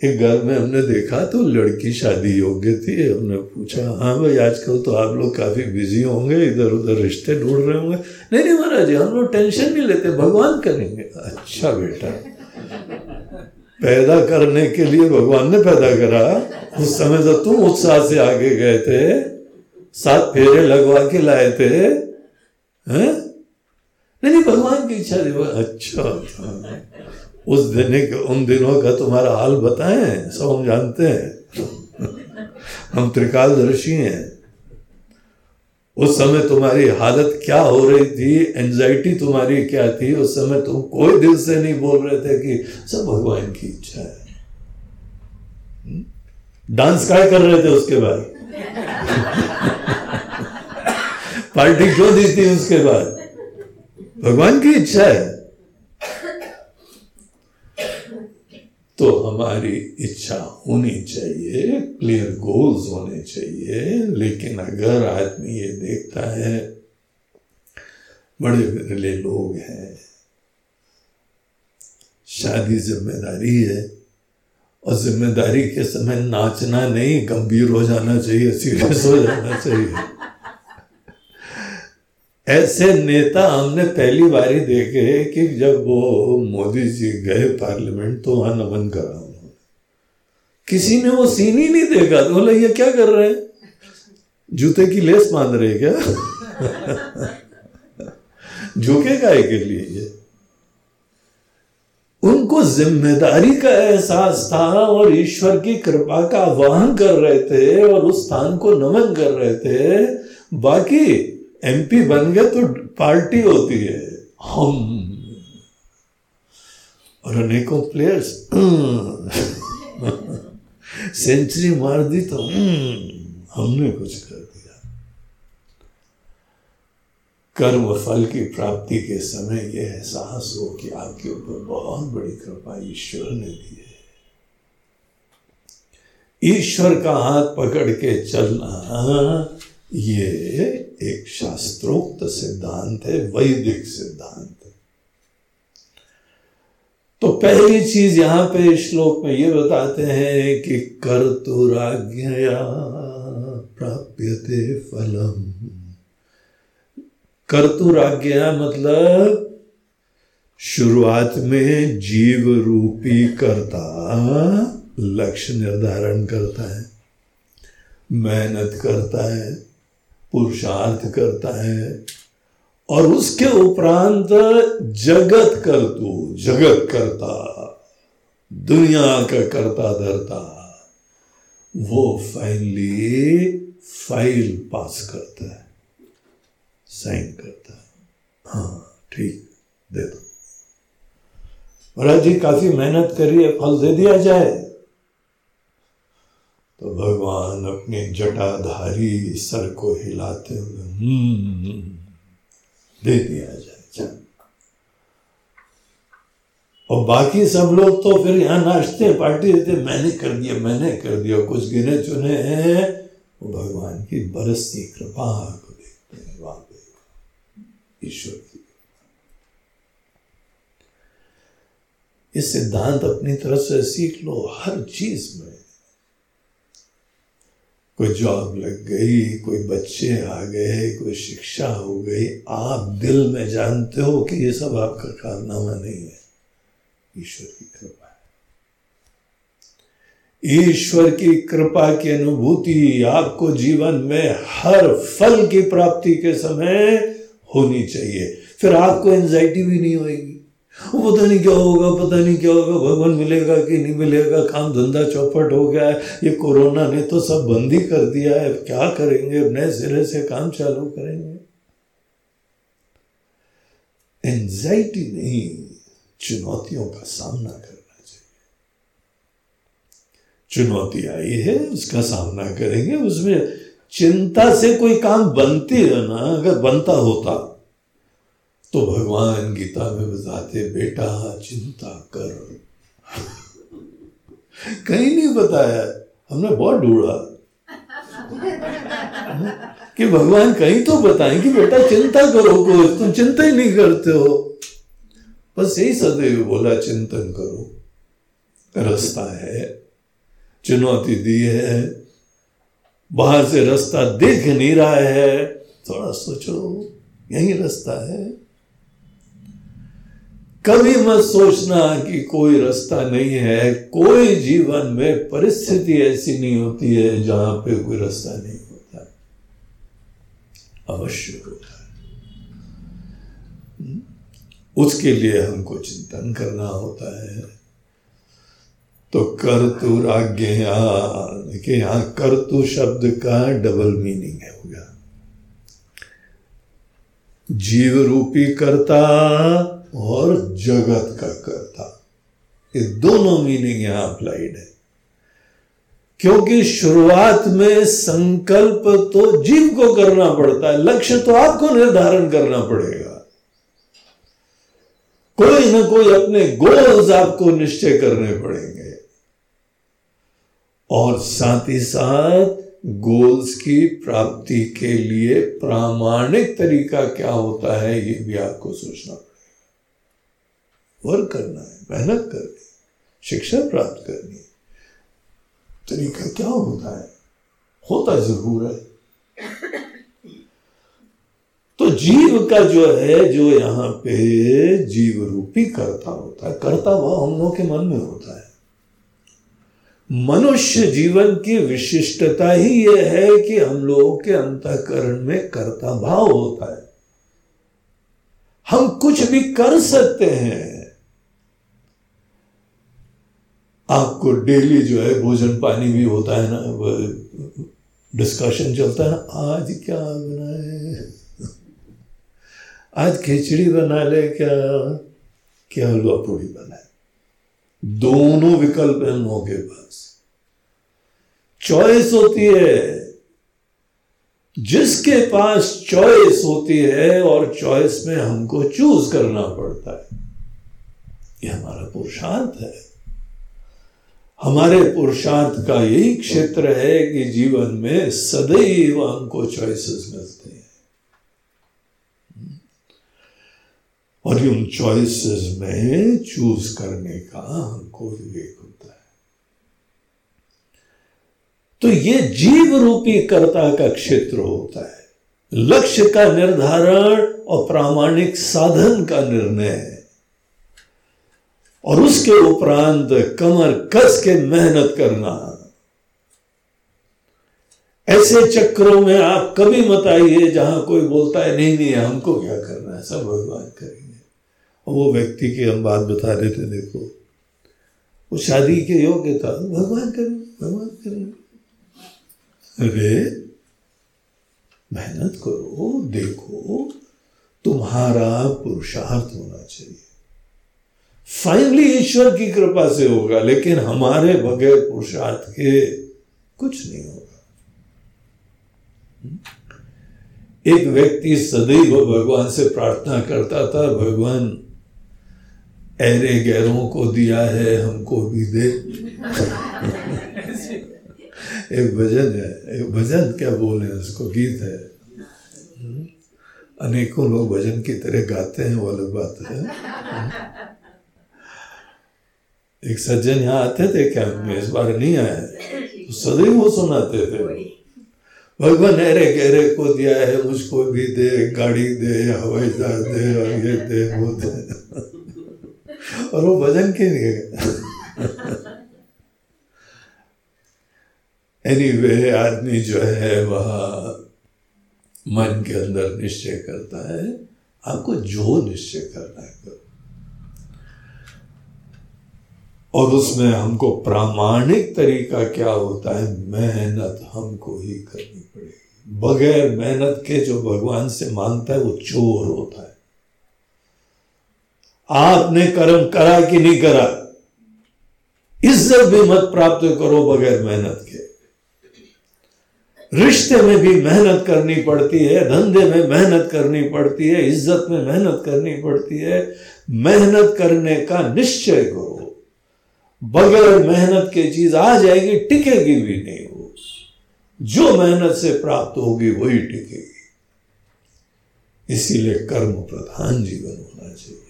एक घर में हमने देखा तो लड़की शादी योग्य थी। हमने पूछा हाँ भाई, आजकल तो आप लोग काफ़ी बिज़ी होंगे इधर उधर रिश्ते ढूंढ रहे होंगे। नहीं नहीं महाराज जी हम लोग टेंशन नहीं लेते, भगवान करेंगे। अच्छा बेटा, पैदा करने के लिए भगवान ने पैदा करा। उस समय तो तुम उत्साह से आगे गए थे। सात फेरे लगवा के लाए थे हैं? नहीं नहीं भगवान की इच्छा थी अच्छा, अच्छा। उस दिन उन दिनों का तुम्हारा हाल बताएँ सब हम जानते हैं। हम त्रिकालदर्शी हैं। उस समय तुम्हारी हालत क्या हो रही थी? एंजाइटी तुम्हारी क्या थी? उस समय तुम कोई दिल से नहीं बोल रहे थे कि सब भगवान की इच्छा है। डांस हम्म? काय कर रहे थे उसके बाद? पार्टी क्यों दी थी उसके बाद? भगवान की इच्छा है। तो हमारी इच्छा होनी चाहिए क्लियर गोल्स होने चाहिए, लेकिन अगर आदमी ये देखता है, बड़े बिरले लोग हैं, शादी ज़िम्मेदारी है, और ज़िम्मेदारी के समय नाचना नहीं, गंभीर हो जाना चाहिए सीरियस हो जाना चाहिए। ऐसे नेता हमने पहली बार ही देखे कि जब वो मोदी जी गए पार्लियामेंट तो वहाँ नमन करा उन्होंने। किसी ने वो सीन ही नहीं देखा। तो बोला, ये क्या कर रहे हैं? जूते की लेस बाँध रहे क्या? झुके गाय के लिए उनको ज़िम्मेदारी का एहसास था और ईश्वर की कृपा का आह्वान कर रहे थे और उस स्थान को नमन कर रहे थे। बाकी एमपी बन गए तो पार्टी होती है। हम। और अनेकों प्लेयर्स सेंचुरी मार दी तो हमने कुछ कर दिया। कर्म फल की प्राप्ति के समय यह एहसास हो कि आपके ऊपर बहुत बड़ी कृपा ईश्वर ने दी है। ईश्वर का हाथ पकड़ के चलना ये एक शास्त्रोक्त सिद्धांत है, वैदिक सिद्धांत है। तो पहली चीज़ यहाँ पे श्लोक में ये बताते हैं कि कर्तुराज्ञया प्राप्यते फलम। कर्तुराज्ञा मतलब शुरुआत में जीव रूपी करता लक्ष्य निर्धारण करता है, मेहनत करता है पुरुषार्थ करता है और उसके उपरांत जगत कर तू जगत करता, दुनिया का करता धरता, वो फाइनली फ़ाइल पास करता है साइन करता है। हाँ ठीक, दे दो। महाराज जी, काफ़ी मेहनत करी है फल दे दिया जाए। तो भगवान अपने जटाधारी सर को हिलाते हुए हम्म, दे दिया जाए और बाकी सब लोग तो फिर यहाँ नाचते पार्टी देते मैंने कर दिया मैंने कर दिया कुछ गिने चुने हैं। वो भगवान की बरसती कृपा को देखते हैं ईश्वर की। ये सिद्धांत अपनी तरफ़ से सीख लो हर चीज़ में कोई जॉब लग गई, कोई बच्चे आ गए, कोई शिक्षा हो गई, आप दिल में जानते हो कि ये सब आपका कारनामा नहीं है। ईश्वर की कृपा है। ईश्वर की कृपा की अनुभूति आपको जीवन में हर फल की प्राप्ति के समय होनी चाहिए। फिर आपको एंजाइटी भी नहीं होगी पता नहीं क्या होगा, पता नहीं क्या होगा, भगवान मिलेगा कि नहीं मिलेगा, काम धंधा चौपट हो गया है, ये कोरोना ने तो सब बंद ही कर दिया है क्या करेंगे नए सिरे से काम चालू करेंगे। एंजाइटी नहीं, चुनौतियों का सामना करना चाहिए। चुनौती आई है, उसका सामना करेंगे, उसमें चिंता से कोई काम बनती है ना, अगर बनता होता तो भगवान गीता में बताते, बेटा, चिंता कर। कहीं नहीं बताया। हमने बहुत ढूंढा। कि भगवान कहीं तो बताएँ कि, बेटा, चिंता करो को तुम चिंता ही नहीं करते हो। बस यही सदैव बोला, चिंतन करो। रास्ता है, चुनौती दी है, बाहर से रास्ता दिख नहीं रहा है। थोड़ा सोचो, यही रास्ता है। कभी मत सोचना कि कोई रास्ता नहीं है। कोई जीवन में परिस्थिति ऐसी नहीं होती है जहाँ पे कोई रास्ता नहीं होता। अवश्य होता है। उसके लिए हमको चिंतन करना होता है। तो कर तू राज्ञ देखिए यहाँ कर तू शब्द का डबल मीनिंग है होगा जीव रूपी करता और जगत का कर्ता। ये दोनों मीनिंग यहाँ अप्लाइड है। क्योंकि शुरुआत में संकल्प तो जीव को करना पड़ता है, लक्ष्य तो आपको निर्धारण करना पड़ेगा। कोई ना कोई अपने गोल्स आपको निश्चय करने पड़ेंगे। और साथ ही साथ गोल्स की प्राप्ति के लिए प्रामाणिक तरीका क्या होता है, ये भी आपको सोचना पड़ेगा। वर्क करना है, मेहनत करनी शिक्षा प्राप्त करनी तरीका क्या होता है? होता ज़रूर है। तो जीव का जो है, जो यहाँ पे जीव रूपी करता होता है, करता वह हम लोग के मन में होता है। मनुष्य जीवन की विशिष्टता ही यह है कि हम लोगों के अंतकरण में कर्ता भाव होता है। हम कुछ भी कर सकते हैं आपको डेली जो है भोजन पानी भी होता है ना डिस्कशन चलता है ना, आज क्या बनाए? आज खिचड़ी बना ले क्या? क्या हलवा पूड़ी बनाए? दोनों विकल्प हैं लोगों के पास। चॉइस होती है। जिसके पास चॉइस होती है और चॉइस में हमको चूज़ करना पड़ता है। ये हमारा पुरुषार्थ है। हमारे पुरुषार्थ का यही क्षेत्र है कि जीवन में सदैव हमको चॉइसेस मिलते हैं। और उन चॉइसेस में चूज़ करने का हमको विवेक होता है। तो ये जीव रूपी कर्ता का क्षेत्र होता है। लक्ष्य का निर्धारण और प्रामाणिक साधन का निर्णय। और उसके उपरांत कमर कस के मेहनत करना। ऐसे चक्रों में आप कभी मत आइए जहाँ कोई बोलता है, नहीं नहीं, हमको क्या करना है? सब भगवान करेंगे। और वो व्यक्ति की हम बात बता रहे थे, देखो, वो शादी के योग्य था। भगवान करेंगे भगवान करेंगे। अरे, मेहनत करो, देखो, तुम्हारा पुरुषार्थ होना चाहिए। फाइनली ईश्वर की कृपा से होगा, लेकिन हमारे बगैर पुरुषार्थ के कुछ नहीं होगा। एक व्यक्ति सदैव भगवान से प्रार्थना करता था, भगवान, ऐरे गैरों को दिया है, हमको भी दे। एक भजन है, एक भजन क्या बोले उसको गीत है। अनेकों लोग भजन की तरह गाते हैं, वो अलग बात है। एक सज्जन यहाँ आते थे कैंप में इस बार नहीं आए तो सदैव वो सुनाते थे। भगवान अरे गहरे को दिया है मुझको भी दे गाड़ी दे हवाई जहाज़ दे और ये दे वो दे। और वो भजन के लिए। एनीवे anyway, आदमी जो है वह मन के अंदर निश्चय करता है आपको जो निश्चय करना है करो और उसमें हमको प्रामाणिक तरीका क्या होता है? मेहनत हमको ही करनी पड़ेगी। बगैर मेहनत के जो भगवान से माँगता है, वो चोर होता है। आपने कर्म करा कि नहीं करा? इज़्ज़त भी मत प्राप्त करो बगैर मेहनत के। रिश्ते में भी मेहनत करनी पड़ती है, धंधे में मेहनत करनी पड़ती है, इज़्ज़त में मेहनत करनी पड़ती है। मेहनत करने का निश्चय करो। बगैर मेहनत की चीज़ आ जाएगी, टिकेगी भी नहीं वो जो मेहनत से प्राप्त होगी, वही टिकेगी। इसीलिए कर्म प्रधान जीवन होना चाहिए।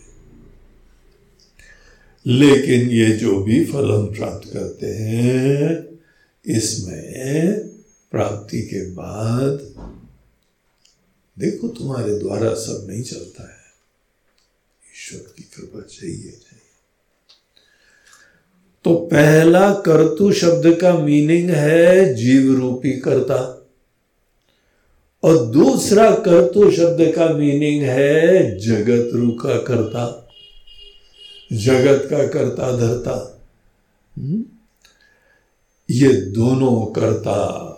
लेकिन ये जो भी फल हम प्राप्त करते हैं, इसमें प्राप्ति के बाद देखो तुम्हारे द्वारा सब नहीं चलता है। ईश्वर की कृपा चाहिए। तो पहला कर्तु शब्द का मीनिंग है जीव रूपी कर्ता। और दूसरा कर्तु शब्द का मीनिंग है जगत रू का कर्ता। जगत का कर्ता धरता। हम्म? ये दोनों कर्ता,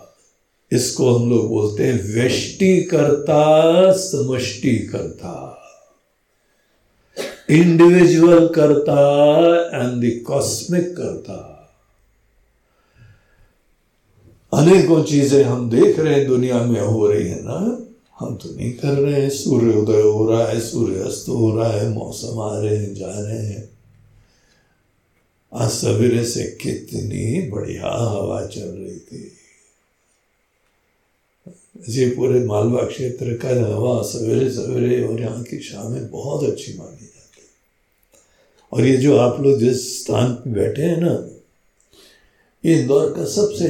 इसको हम लोग बोलते हैं व्यष्टि कर्ता समष्टि कर्ता इंडिविजुअल करता एंड कॉस्मिक करता अनेकों चीज़ें हम देख रहे हैं, दुनिया में हो रही है ना। हम तो नहीं कर रहे हैं। सूर्य उदय हो रहा है, सूर्य अस्त हो रहा है, मौसम आ रहे हैं, जा रहे हैं। आज सवेरे से कितनी बढ़िया हवा चल रही थी। ये पूरे मालवा क्षेत्र का हवा सवेरे सवेरे और यहाँ की शामें बहुत अच्छी मानी। और ये जो आप लोग जिस स्थान पे बैठे हैं ना, ये इंदौर का सबसे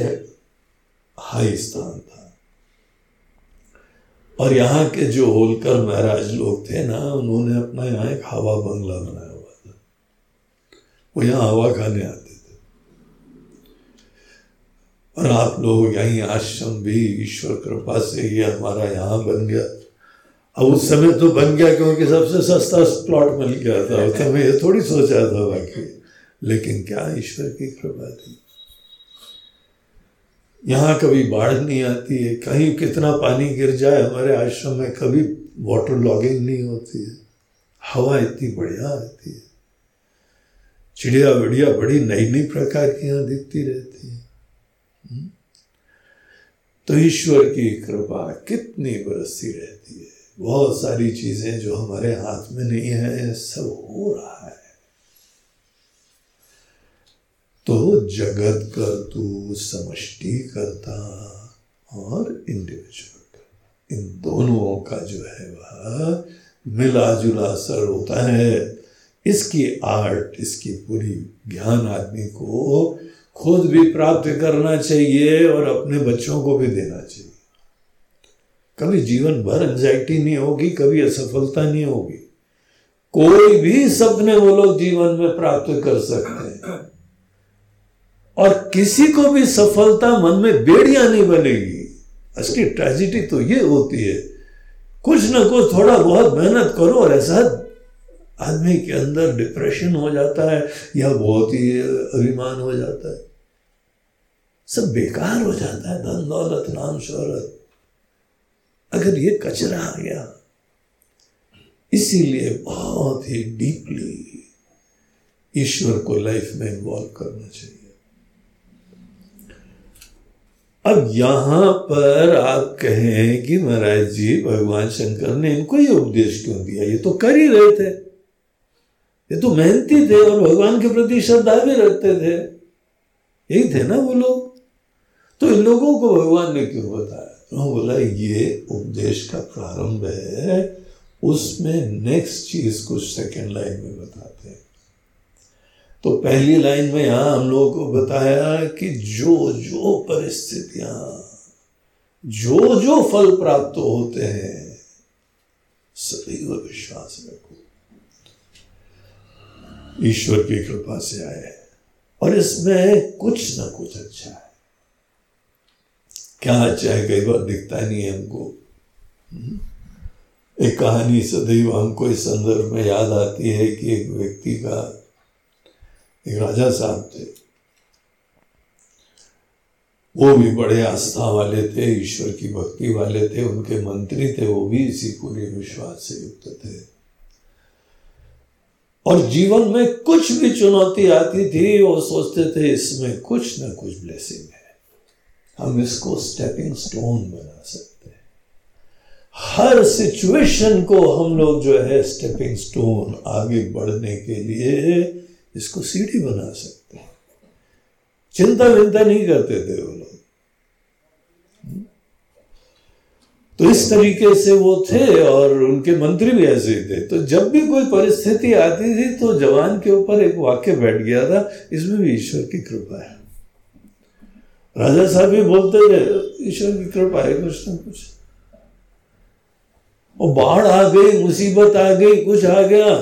हाई स्थान था। और यहाँ के जो होलकर महाराज लोग थे ना, उन्होंने अपना यहाँ एक हवा बंगला बनाया हुआ था। वो यहाँ हवा खाने आते थे। और आप लोग यहीं आश्रम भी ईश्वर कृपा से ये हमारा यहाँ बन गया। अब उस समय तो बन गया क्योंकि सबसे सस्ता प्लॉट मिल गया था। उस समय ये थोड़ी सोचा था बाकी। लेकिन क्या ईश्वर की कृपा थी। यहाँ कभी बाढ़ नहीं आती है, कहीं कितना पानी गिर जाए, हमारे आश्रम में कभी वाटर लॉगिंग नहीं होती है। हवा इतनी बढ़िया आती है। चिड़िया विड़िया बड़ी नई नई प्रकार की यहाँ दिखती रहती है। हम्म? तो ईश्वर की कृपा कितनी बरसती रहती बहुत सारी चीज़ें जो हमारे हाथ में नहीं है सब हो रहा है। तो जगत कर तू समष्टि करता और इंडिविजुअल इन दोनों का जो है वह मिला जुला असर होता है। इसकी आर्ट, इसकी पूरी ज्ञान आदमी को खुद भी प्राप्त करना चाहिए और अपने बच्चों को भी देना चाहिए। कभी जीवन भर एंजाइटी नहीं होगी, कभी असफलता नहीं होगी। कोई भी सपने वो लोग जीवन में प्राप्त कर सकते हैं। और किसी को भी सफलता मन में बेड़िया नहीं बनेगी। असली ट्रेजिडी तो ये होती है, कुछ ना कुछ थोड़ा बहुत मेहनत करो और ऐसा आदमी के अंदर डिप्रेशन हो जाता है या बहुत ही अभिमान हो जाता है। सब बेकार हो जाता है, धन दौलत, नाम शोहरत। अगर ये कचरा आ गया, इसीलिए बहुत ही डीपली ईश्वर को लाइफ में इन्वॉल्व करना चाहिए। अब यहाँ पर आप कहें कि महाराज जी, भगवान शंकर ने इनको ये उपदेश क्यों दिया? ये तो कर ही रहे थे। ये तो मेहनती थे और भगवान के प्रति श्रद्धा भी रखते थे। यही थे ना वो लोग? तो इन लोगों को भगवान ने क्यों बताया? उन्होंने बोला? ये उपदेश का प्रारंभ है। उसमें नेक्स्ट चीज़ कुछ सेकेंड लाइन में बताते हैं। तो पहली लाइन में यहाँ हम लोगों को बताया कि जो जो परिस्थितियाँ जो जो फल प्राप्त होते हैं, सभी को विश्वास रखो। ईश्वर की कृपा से आए और इसमें कुछ ना कुछ अच्छा है। क्या अच्छा है कई बार दिखता नहीं है हमको? एक कहानी सदैव हमको इस संदर्भ में याद आती है कि एक व्यक्ति का एक राजा साहब थे। वो भी बड़े आस्था वाले थे, ईश्वर की भक्ति वाले थे, उनके मंत्री थे, वो भी इसी पूरे विश्वास से युक्त थे। और जीवन में कुछ भी चुनौती आती थी, वो सोचते थे इसमें कुछ ना कुछ ब्लेसिंग हम इसको स्टेपिंग स्टोन बना सकते हैं। हर सिचुएशन को हम लोग जो है स्टेपिंग स्टोन आगे बढ़ने के लिए इसको सीढ़ी बना सकते हैं। चिंता विंता नहीं करते थे वो लोग। तो इस तरीके से वो थे और उनके मंत्री भी ऐसे ही थे। तो जब भी कोई परिस्थिति आती थी तो जवान के ऊपर एक वाक्य बैठ गया था, इसमें भी ईश्वर की कृपा है। राजा साहब भी बोलते थे ईश्वर की कृपा है कुछ ना कुछ। और बाढ़ आ गई, मुसीबत आ गई, कुछ आ गया।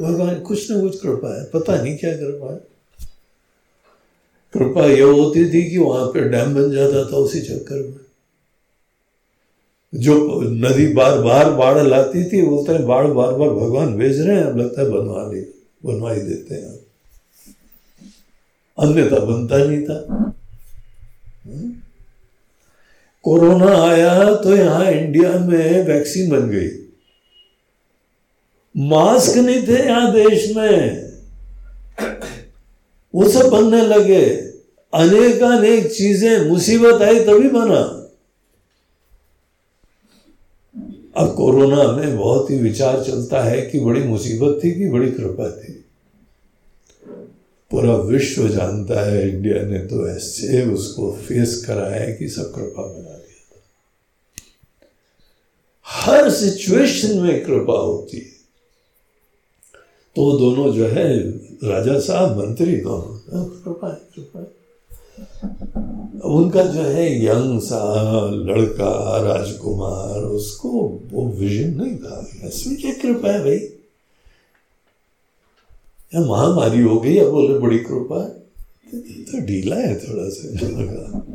भगवान, कुछ ना कुछ कृपा है, पता नहीं क्या कृपा है। कृपा यह होती थी कि वहाँ पे डैम बन जाता था उसी चक्कर में। जो नदी बार बार बाढ़ लाती थी, बोलते हैं, बाढ़ बार बार भगवान भेज रहे हैं, अब लगता है बनवा ले, बनवा ही देते हैं। अन्यथा बनता नहीं था? कोरोना आया तो यहाँ इंडिया में वैक्सीन बन गई। मास्क नहीं थे यहाँ देश में। वो सब बनने लगे। अनेक अनेक चीज़ें, मुसीबत आई तभी बना। अब कोरोना में बहुत ही विचार चलता है कि बड़ी मुसीबत थी कि बड़ी कृपा थी। पूरा विश्व जानता है इंडिया ने तो ऐसे उसको फेस करा है कि सब कृपा बना दिया था। हर सिचुएशन में कृपा होती है। तो दोनों जो है राजा साहब मंत्री दोनों हाँ, कृपा है कृपा है। उनका जो है यंग सा लड़का राजकुमार उसको वो विजन नहीं था। क्या कृपा है भाई? या महामारी हो गई, अब बोले, बड़ी कृपा तो ढीला है थोड़ा सा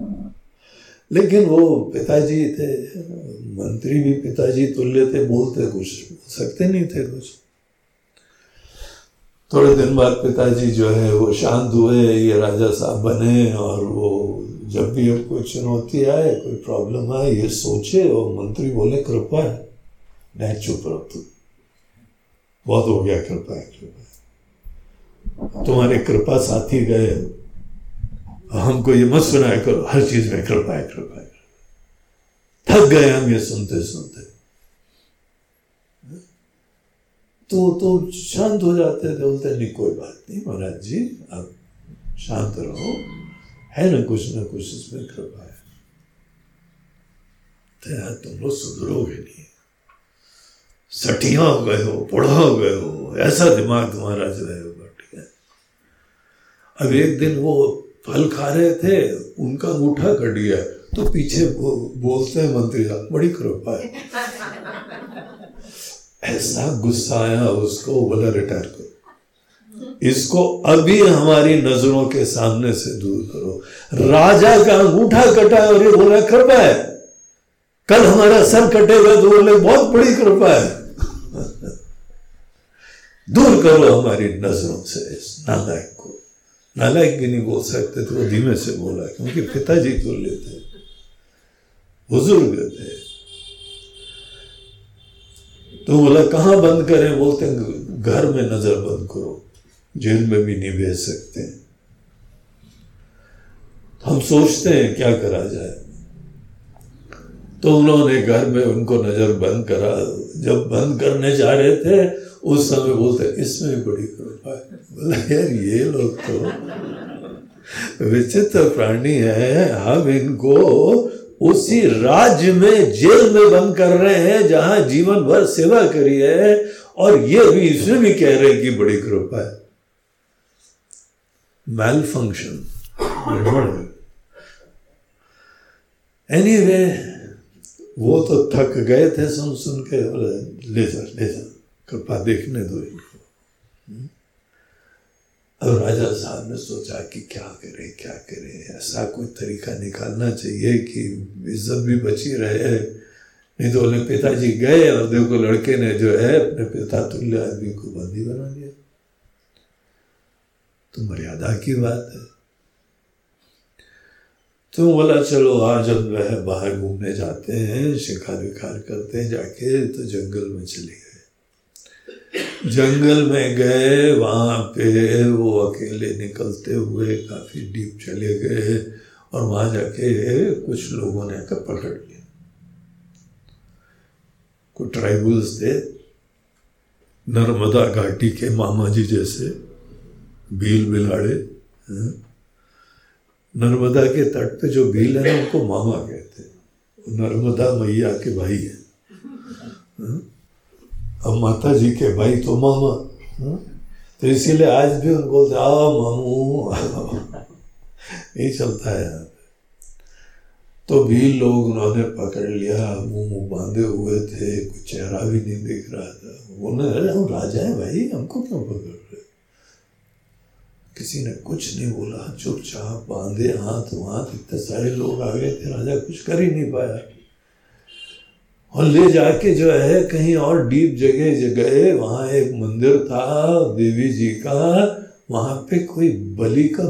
लेकिन वो पिताजी थे, मंत्री भी पिताजी तुल्य थे, बोलते कुछ, सकते नहीं थे कुछ। थोड़े दिन बाद पिताजी जो है, वो शांत हुए, ये राजा साहब बने, और वो जब भी अब कोई चुनौती आए, कोई प्रॉब्लम आए, ये सोचे और मंत्री बोले, कृपा है नहीं बहुत हो गया, कृपा है, कृपा तुम्हारे कृपा साथी गए। हमको ये मत सुनाया करो, हर चीज़ में कृपा है कृपा है। थक गए हम ये सुनते सुनते। तो तो शांत हो जाते थे बोलते, नहीं, कोई बात नहीं, महाराज जी, आप शांत रहो। है ना कुछ ना कुछ इसमें कृपा है। तुम लोग सुधरोगे नहीं। सटिया हो गए हो, बुढ़ा हो गए हो, ऐसा दिमाग तुम्हारा जो है अब एक दिन वो फल खा रहे थे उनका अंगूठा कट गया। तो पीछे बो, बोलते हैं मंत्री साहब बड़ी कृपा है। ऐसा गुस्सा आया उसको बोला रिटायर करो। इसको अभी हमारी नज़रों के सामने से दूर करो। राजा का अंगूठा कटा और ये बोला कृपा है। कल हमारा सर कटेगा तो बोले बहुत बड़ी कृपा है। दूर करो हमारी नज़रों से इस नालायक। नालायक भी नहीं बोल सकते थे वो धीमे से बोला, क्योंकि पिताजी तुल्य थे, बुज़ुर्ग थे। तो बोला, कहाँ बंद करें? बोलते घर में नज़र बंद करो, जेल में भी नहीं भेज सकते। हम सोचते हैं, क्या करा जाए। तो उन्होंने घर में उनको नज़र बंद करा। जब बंद करने जा रहे थे, उस समय बोलते इसमें बड़ी कृपा है। यार ये लोग तो विचित्र प्राणी है। हम इनको उसी राज्य में जेल में बंद कर रहे हैं, जहाँ जीवन भर सेवा करी है। और ये भी, इसमें भी कह रहे हैं कि बड़ी कृपा है। मैल फ़ंक्शन एनी वे वो तो थक गए थे सुन सुन के ले जा ले जा, कृपा देखने दो? अब राजा साहब ने सोचा कि क्या करें क्या करें? ऐसा कोई तरीका निकालना चाहिए कि इज़्ज़त भी बची रहे। नहीं तो बोले, पिताजी गए और देखो लड़के ने जो है अपने पिता तुल्य आदमी को बंदी बना लिया। तो मर्यादा की बात है। तो बोला, चलो, आज हम जो है बाहर घूमने जाते हैं, शिकार विकार करते हैं जाके तो जंगल में चले जंगल में गए, वहाँ पे वो अकेले निकलते हुए काफ़ी डीप चले गए और वहाँ जाके कुछ लोगों ने आकर पकड़ लिया कुछ ट्राइबल्स थे, नर्मदा घाटी के मामा जी जैसे, भील बिलाड़े हाँ। नर्मदा के तट पे जो भील है ना उनको मामा कहते हैं नर्मदा मैया के भाई है हाँ? अब माता जी के भाई तो मामा। हाँ? तो इसीलिए आज भी उनको बोलते, आ, मामू। यही चलता है यहाँ पे। तो भी लोग उन्होंने पकड़ लिया, मुँह बांधे हुए थे कुछ चेहरा भी नहीं दिख रहा था। उन्होंने अरे हम राजा है भाई, हमको क्यों पकड़ रहे किसी ने कुछ नहीं बोला, चुपचाप बांधे हाथ वहाँ इतने सारे लोग आ गए थे, राजा कुछ कर ही नहीं पाया। और ले जाके जो है, कहीं और डीप जगह गए, वहाँ एक मंदिर था, देवी जी का, वहाँ पे कोई बलि का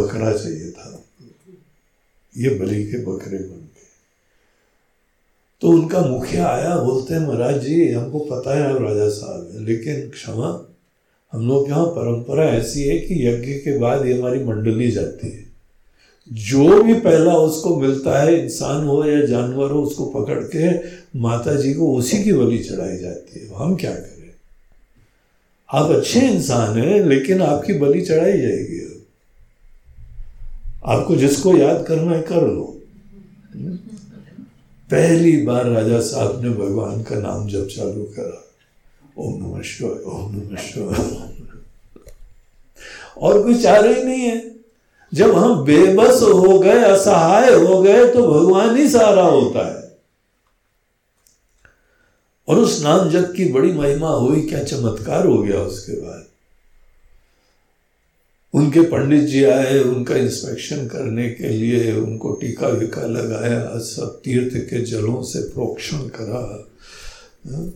बकरा चाहिए था। ये बलि के बकरे बन गए। तो उनका मुखिया आया, बोलते हैं, महाराज जी, हमको पता है आप राजा साहब है, लेकिन क्षमा, हम लोग यहाँ परंपरा ऐसी है कि यज्ञ के बाद ये हमारी मंडली जाती है। जो भी पहला उसको मिलता है, इंसान हो या जानवर हो, उसको पकड़ के माता जी को उसी की बलि चढ़ाई जाती है। हम क्या करें? आप अच्छे इंसान हैं, लेकिन आपकी बलि चढ़ाई जाएगी। आपको जिसको याद करना है, कर लो। पहली बार राजा साहब ने भगवान का नाम जब चालू करा ओम नमः शिवाय, ओम नमः शिवाय। और कोई चार ही नहीं है। जब हम बेबस हो गए, असहाय हो गए तो भगवान ही सारा होता है। और उस नाम जप की बड़ी महिमा हुई, क्या चमत्कार हो गया उसके बाद। उनके पंडित जी आए, उनका इंस्पेक्शन करने के लिए, उनको टीका विका लगाया सब तीर्थ के जलों से प्रोक्षण करा। हाँ?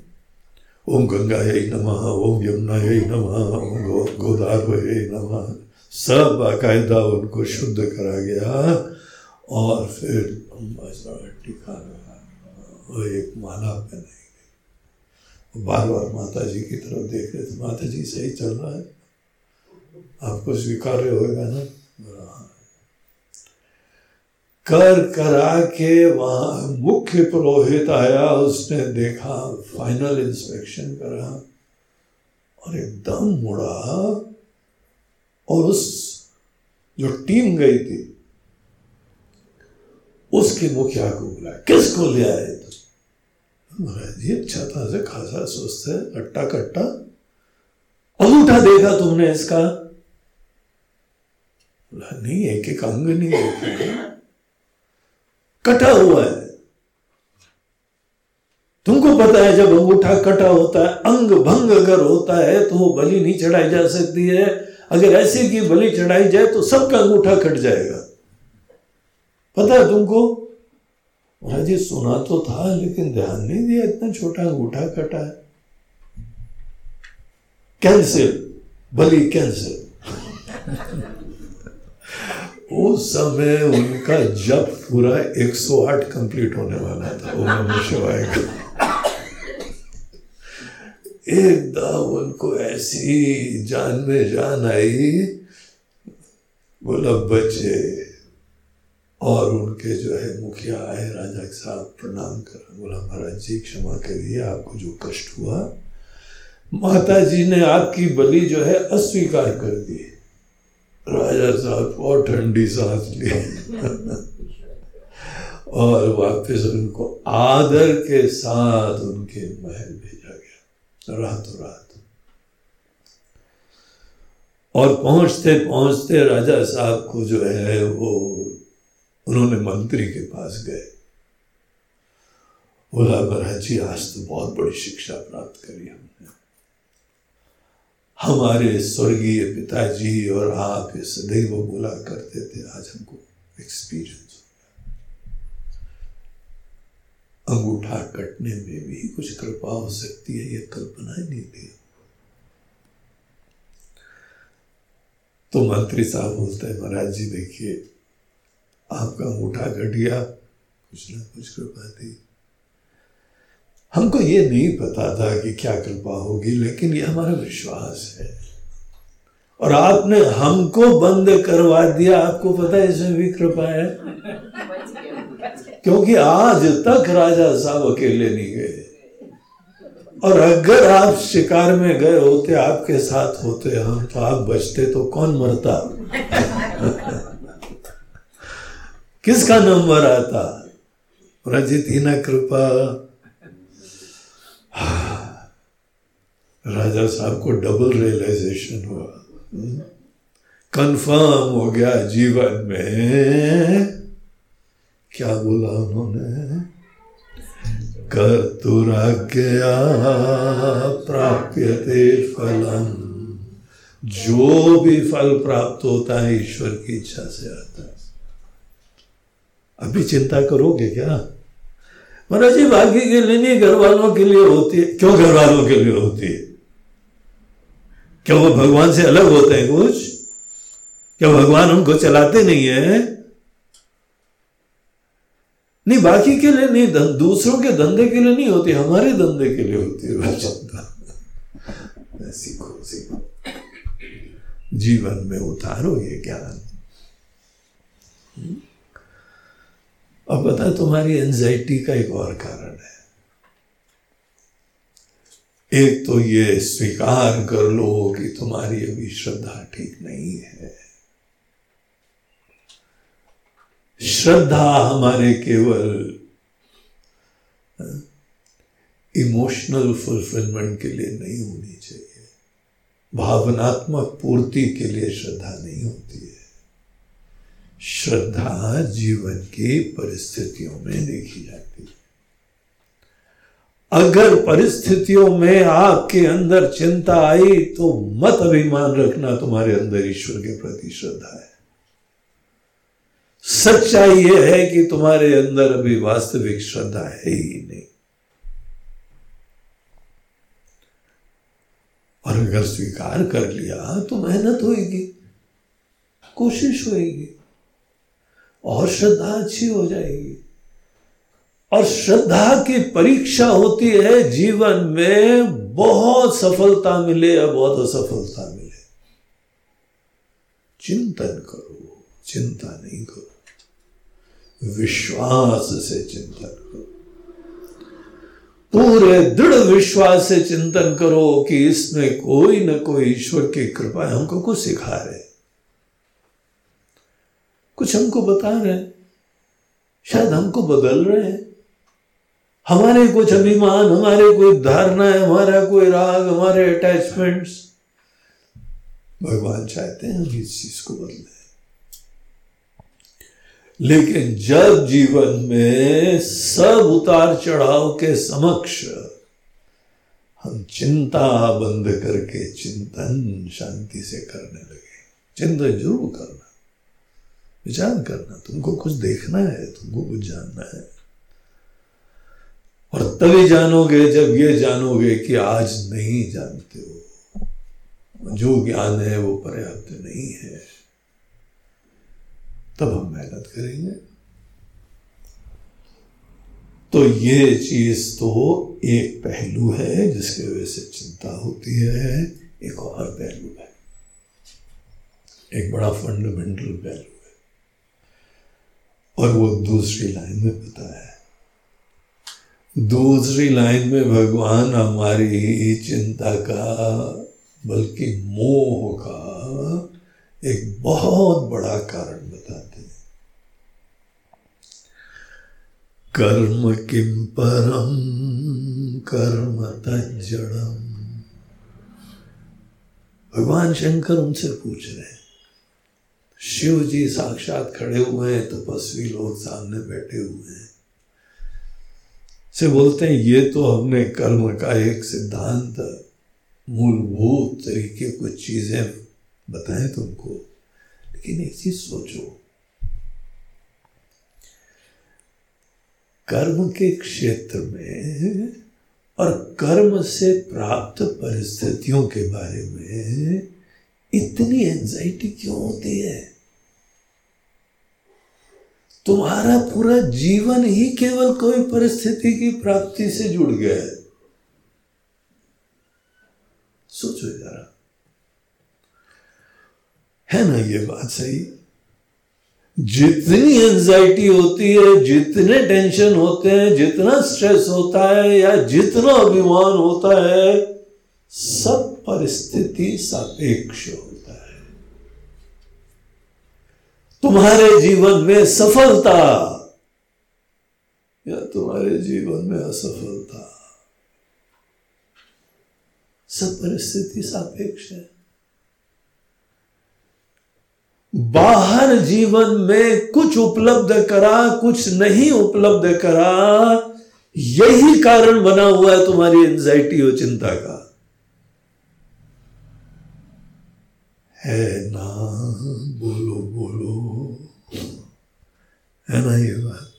ओम गंगा यही नमः, ओम यमुना यही नमः, ओम गोदार नमः। सब बाकायदा उनको शुद्ध करा गया और फिर टीका लगा एक माला पहनाई बार बार माता जी की तरफ़ देख रहे थे माता जी सही चल रहा है? आपको स्वीकार्य होगा ना? कर करा के वहाँ मुख्य पुरोहित आया, उसने देखा फाइनल इंस्पेक्शन करा और एकदम मुड़ा और उस, जो टीम गई थी, उसके मुखिया को बुलाया। किसको ले आए? तो महाराज जी अच्छा था से खासा स्वस्थ है अट्टा कट्टा। अंगूठा देखा तुमने इसका? बोला, नहीं एक एक अंग नहीं देखा कटा हुआ है। तुमको पता है, जब अंगूठा कटा होता है, अंग भंग अगर होता है तो वो बलि नहीं चढ़ाई जा सकती है। अगर ऐसे की बलि चढ़ाई जाए तो सबका अंगूठा कट जाएगा। पता है तुमको? जी सुना तो था, लेकिन ध्यान नहीं दिया, इतना छोटा अंगूठा कटा है। कैंसिल बलि कैंसिल उस समय उनका जब पूरा 108 कंप्लीट होने वाला था नमः शिवाय का। एकदम उनको ऐसी जान में जान आई, बोला, बचे। और उनके जो है मुखिया आए, राजा साथ प्रणाम कर। बोला, महाराज जी, क्षमा करिए, आपको जो कष्ट हुआ माता जी ने आपकी बलि जो है अस्वीकार कर दी। राजा साहब और ठंडी सांस ली। और वापस उनको आदर के साथ उनके महल भेजा। रातों रात और पहुँचते पहुँचते राजा साहब को जो है वो उन्होंने मंत्री के पास गए। बोला, महाराज जी आज तो बहुत बड़ी शिक्षा प्राप्त करी हमने। हमारे स्वर्गीय पिताजी और आप सदैव बोला करते थे, आज हमको एक्सपीरियंस अंगूठा कटने में भी कुछ कृपा हो सकती है यह कल्पना ही नहीं थी तो मंत्री साहब बोलते हैं, महाराज जी, देखिए, आपका अंगूठा कट गया, कुछ ना कुछ कृपा थी। हमको ये नहीं पता था कि क्या कृपा होगी, लेकिन ये हमारा विश्वास है। और आपने हमको बंद करवा दिया, आपको पता है इसमें भी कृपा है? क्योंकि आज तक राजा साहब अकेले नहीं गए। और अगर आप शिकार में गए होते, आपके साथ होते हम तो आप बचते तो कौन मरता? किसका नंबर आता? रजित ही ना कृपा। राजा साहब को डबल रियलाइजेशन हुआ। कंफर्म हो गया जीवन में। क्या बोला उन्होंने? कर्तुराज्ञया प्राप्यते फलम। जो भी फल प्राप्त होता है, ईश्वर की इच्छा से आता है। अभी चिंता करोगे क्या? महाराज जी बाकी के लिए नहीं घर वालों के लिए होती है। क्यों घर वालों के लिए होती है? क्या वो भगवान से अलग होते हैं कुछ? क्या भगवान उनको चलाते नहीं है? नहीं, बाकी के लिए नहीं दूसरों के धंधे के लिए नहीं होती, हमारे धंधे के लिए होती है सीखो सीखो। जीवन में उतारो ये ज्ञान। अब पता तुम्हारी एंजाइटी का एक और कारण है। एक तो ये स्वीकार कर लो कि तुम्हारी अभी श्रद्धा ठीक नहीं है। श्रद्धा हमारे केवल इमोशनल फुलफिलमेंट के लिए नहीं होनी चाहिए। भावनात्मक पूर्ति के लिए श्रद्धा नहीं होती है। श्रद्धा जीवन की परिस्थितियों में देखी जाती है। अगर परिस्थितियों में आपके अंदर चिंता आई तो मत अभिमान रखना, तुम्हारे अंदर ईश्वर के प्रति श्रद्धा है। सच्चाई यह है कि तुम्हारे अंदर अभी वास्तविक श्रद्धा है ही नहीं। और अगर स्वीकार कर लिया तो मेहनत होगी कोशिश होगी और श्रद्धा अच्छी हो जाएगी। और श्रद्धा की परीक्षा होती है जीवन में, बहुत सफलता मिले या बहुत असफलता मिले। चिंतन करो, चिंता नहीं करो। विश्वास से चिंतन करो। पूरे दृढ़ विश्वास से चिंतन करो कि इसमें कोई ना कोई ईश्वर की कृपा हमको कुछ सिखा रहे कुछ हमको बता रहे शायद हमको बदल रहे हैं। हमारे कुछ अभिमान, हमारे कोई धारणा है हमारा कोई राग, हमारे अटैचमेंट्स भगवान चाहते हैं हम इस चीज़ को बदले। लेकिन जब जीवन में सब उतार चढ़ाव के समक्ष हम चिंता बंद करके चिंतन शांति से करने लगे। चिंतन ज़रूर करना। विचार करना, तुमको कुछ देखना है, तुमको कुछ जानना है। और तभी जानोगे, जब ये जानोगे कि आज नहीं जानते हो। जो ज्ञान है वो पर्याप्त नहीं है। तब हम मेहनत करेंगे। तो ये चीज़ तो एक पहलू है जिसके वजह से चिंता होती है। एक और पहलू है। एक बड़ा फंडामेंटल पहलू है। और वो दूसरी लाइन में बताया है। दूसरी लाइन में भगवान हमारी चिंता का, बल्कि मोह का, एक बहुत बड़ा कारण बताते हैं कर्म किम परम कर्म तजड़म भगवान शंकर उनसे पूछ रहे हैं शिव जी साक्षात खड़े हुए हैं, तपस्वी लोग सामने बैठे हुए हैं। से बोलते हैं, ये तो हमने कर्म का एक सिद्धांत, मूलभूत तरीके कुछ चीज़ें बताएँ तुमको, लेकिन एक चीज़ सोचो कर्म के क्षेत्र में और कर्म से प्राप्त परिस्थितियों के बारे में इतनी एंजाइटी क्यों होती है? तुम्हारा पूरा जीवन ही केवल कोई परिस्थिति की प्राप्ति से जुड़ गया है। सोचो जरा। है ना ये बात सही? जितनी एंजाइटी होती है, जितने टेंशन होते हैं, जितना स्ट्रेस होता है या जितना अभिमान होता है, सब परिस्थिति सापेक्ष होता है। तुम्हारे जीवन में सफलता, या तुम्हारे जीवन में असफलता, सब परिस्थिति सापेक्ष है। बाहर जीवन में कुछ उपलब्ध करा, कुछ नहीं उपलब्ध करा, यही कारण बना हुआ है तुम्हारी एंजाइटी और चिंता का। है ना? बोलो बोलो। है ना ये बात?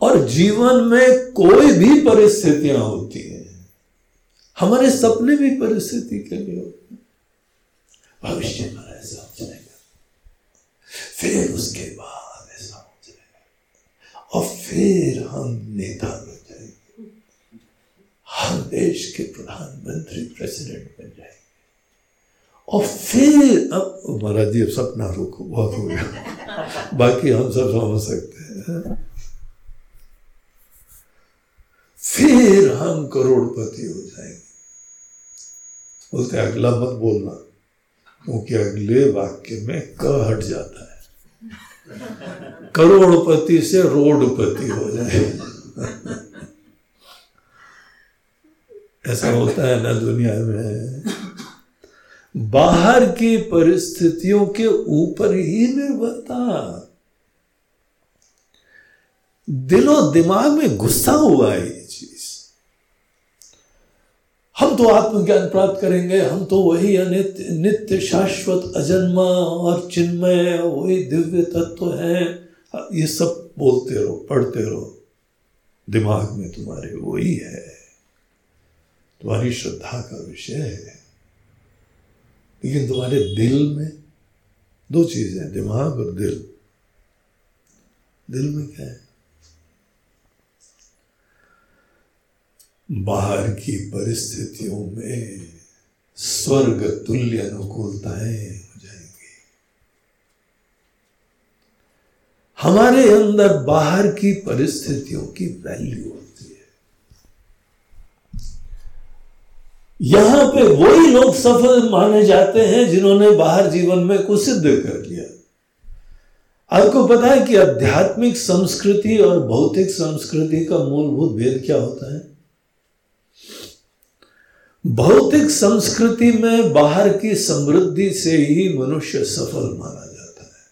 और जीवन में कोई भी परिस्थितियाँ होती हैं, हमारे सपने भी परिस्थिति के लिए होते भविष्य में ऐसा जाएगा फिर उसके बाद ऐसा हो जाएगा और फिर हम नेता बन जाएँगे हम देश के प्रधानमंत्री, प्रेसिडेंट बन जाएँगे। और फिर अब महाराज जी सपना रुको, बहुत हो गया। बाकी हम सब समझ सकते हैं। फिर हम करोड़पति हो जाएँगे। बोलते अगला मत बोलना। क्योंकि अगले वाक्य में क हट जाता है। करोड़पति से रोडपति हो जाए। ऐसा होता है ना दुनिया में। बाहर की परिस्थितियों के ऊपर ही निर्भरता। दिलो दिमाग में गुस्सा हुआ है। हम तो आत्मज्ञान प्राप्त करेंगे, हम तो वही अनित्य नित्य शाश्वत अजन्मा और चिन्मय, वही दिव्य तत्व है। ये सब बोलते रहो, पढ़ते रहो। दिमाग में तुम्हारे वही है। तुम्हारी श्रद्धा का विषय है। लेकिन तुम्हारे दिल में दो चीज़ें दिमाग और दिल। दिल में क्या है? बाहर की परिस्थितियों में स्वर्ग तुल्य अनुकूलताएँ हो जाएँगी। हमारे अंदर बाहर की परिस्थितियों की वैल्यू होती है। यहाँ पे वही लोग सफल माने जाते हैं जिन्होंने बाहर जीवन में कुछ सिद्ध कर लिया। आपको पता है कि आध्यात्मिक संस्कृति और भौतिक संस्कृति का मूलभूत भेद क्या होता है? भौतिक संस्कृति में बाहर की समृद्धि से ही मनुष्य सफल माना जाता है।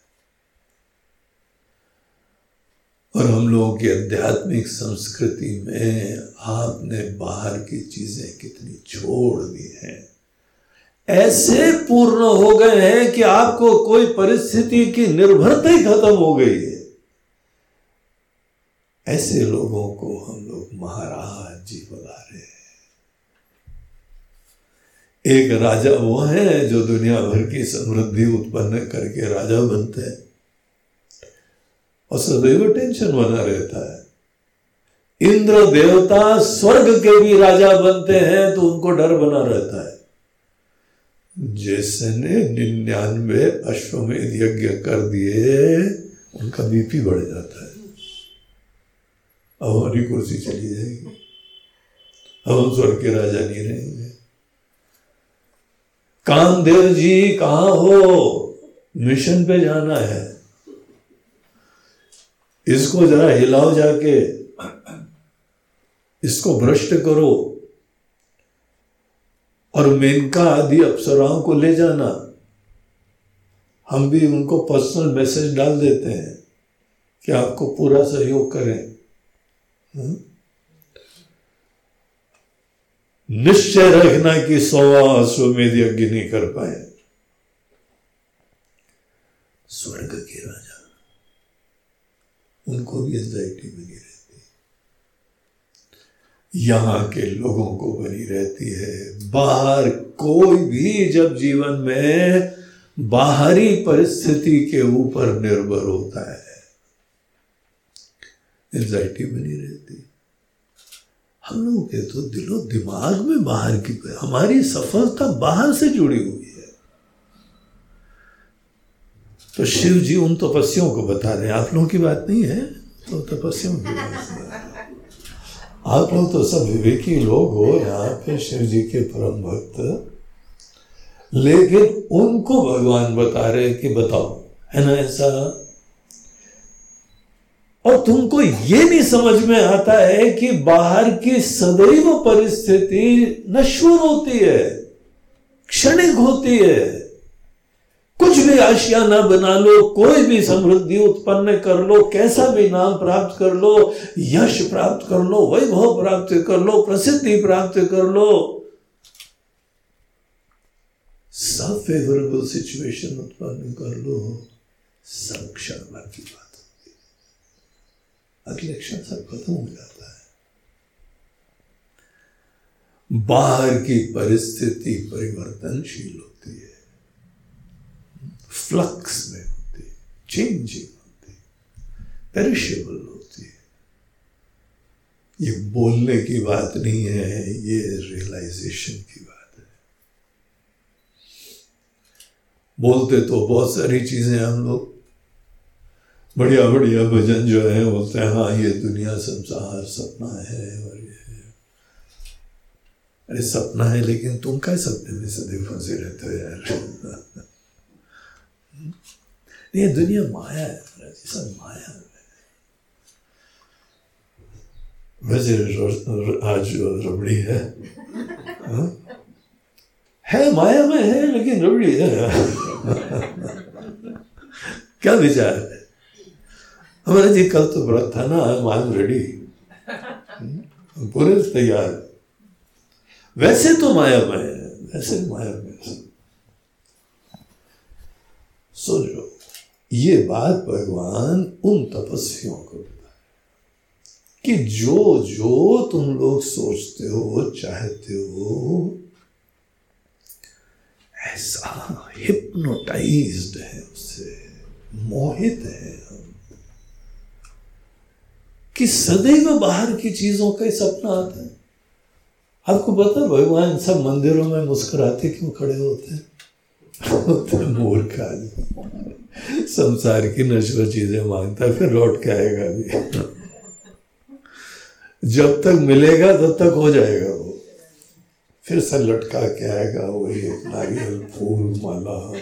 और हम लोगों की आध्यात्मिक संस्कृति में आपने बाहर की चीज़ें कितनी छोड़ दी हैं। ऐसे पूर्ण हो गए हैं कि आपको कोई परिस्थिति की निर्भरता ही खत्म हो गई है। ऐसे लोगों को हम लोग महाराज जी बुला रहे हैं एक राजा वो है जो दुनिया भर की समृद्धि उत्पन्न करके राजा बनते हैं। और सदैव टेंशन बना रहता है। इंद्र देवता स्वर्ग के भी राजा बनते हैं तो उनको डर बना रहता है। जिसने निन्यानवे अश्वमेध यज्ञ कर दिए, उनका बीपी बढ़ जाता है। अब हमारी कुर्सी चली जाएगी। हम स्वर्ग के राजा नहीं रहेंगे। कामदेव जी कहा हो? मिशन पे जाना है। इसको जरा हिलाओ जाके। इसको भ्रष्ट करो। और मेनका आदि अप्सराओं को ले जाना। हम भी उनको पर्सनल मैसेज डाल देते हैं कि आपको पूरा सहयोग करें। हम्म? निश्चय रखना कि सौवा अश्वमेध यज्ञ नहीं कर पाए। स्वर्ग के राजा, उनको भी एंजाइटी बनी रहती यहाँ के लोगों को बनी रहती है। बाहर कोई भी जब जीवन में बाहरी परिस्थिति के ऊपर निर्भर होता है एंजाइटी बनी रहती लोगों के तो दिलो दिमाग में बाहर की हमारी सफलता बाहर से जुड़ी हुई है। तो शिव जी उन तपस्याओं को बता रहे हैं। आप लोगों की बात नहीं है? तो तपस्याओं की बात आप लोग तो सब विवेकी लोग हो यहाँ पे शिव जी के परम भक्त। लेकिन उनको भगवान बता रहे कि बताओ, है ना ऐसा? और तुमको ये नहीं समझ में आता है कि बाहर की सदैव परिस्थिति नश्वर होती है, क्षणिक होती है। कुछ भी आशिया ना बना लो, कोई भी समृद्धि उत्पन्न कर लो, कैसा भी नाम प्राप्त कर लो, यश प्राप्त कर लो, वैभव प्राप्त कर लो, प्रसिद्धि प्राप्त कर लो। सब फेवरेबल सिचुएशन उत्पन्न कर लो, सब क्षण की बात अगले क्षण सब खत्म हो जाता है। बाहर की परिस्थिति परिवर्तनशील होती है। फ्लक्स में होती है। चेंजिंग होती है। पेरिशेबल होती है। ये बोलने की बात नहीं है, ये रियलाइजेशन की बात है। बोलते तो बहुत सारी चीज़ें हम लोग बढ़िया बढ़िया भजन जो है बोलते हैं हाँ ये दुनिया संसार, सपना है और ये अरे सपना है, लेकिन तुम क्या सपने में सदैव फंसे रहते हो यार। ये दुनिया माया है सब माया है। वैसे आज रबड़ी है, हा? है, माया में है, लेकिन रबड़ी है। क्या विचार है? हमारे जी, कल तो व्रत था ना आई एम रेडी पूरे तैयार वैसे तो माया में वैसे माया में सोचो, ये बात भगवान उन तपस्वियों को बता कि जो जो तुम लोग सोचते हो, चाहते हो, ऐसा हिप्नोटाइज्ड है उससे मोहित है। कि सदैव बाहर की चीज़ों का ही सपना आता है। आपको पता भगवान सब मंदिरों में मुस्कुराते क्यों खड़े होते हैं? मूर्ख आदमी। संसार की नश्वर चीज़ें माँगता फिर लौट के आएगा भी। जब तक मिलेगा, तब तक हो जाएगा वो। फिर से लटका के आएगा, वही नारियल, फूल, माला।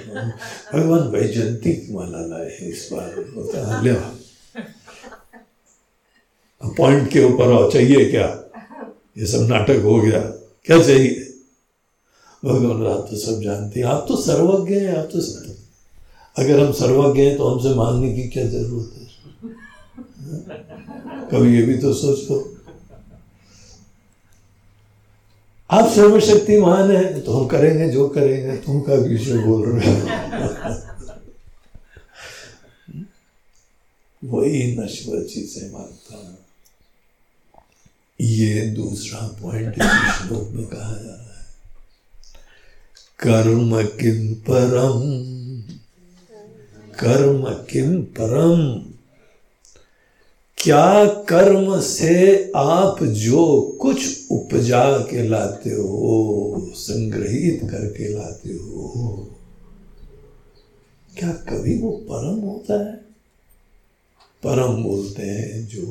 भगवान वैजंती की माला लाए इस बार। ले पॉइंट के ऊपर आओ, चाहिए क्या? ये सब नाटक हो गया। क्या चाहिए? भगवान आप तो सब जानते हैं। आप तो सर्वज्ञ हैं, आप तो सर्व... अगर हम सर्वज्ञ हैं तो हमसे मांगने की क्या ज़रूरत है? कभी ये भी तो सोच। लो आप सर्वशक्तिमान है तो हम करेंगे जो करेंगे। तुम का विषय बोल रहे हो। वही नश्वर चीज़ें मानता हूँ। ये दूसरा पॉइंट श्लोक में कहा जा रहा है। कर्म किम परम? कर्म किम परम? क्या कर्म से आप जो कुछ उपजा के लाते हो, संग्रहित करके लाते हो, क्या कभी वो परम होता है? परम बोलते हैं जो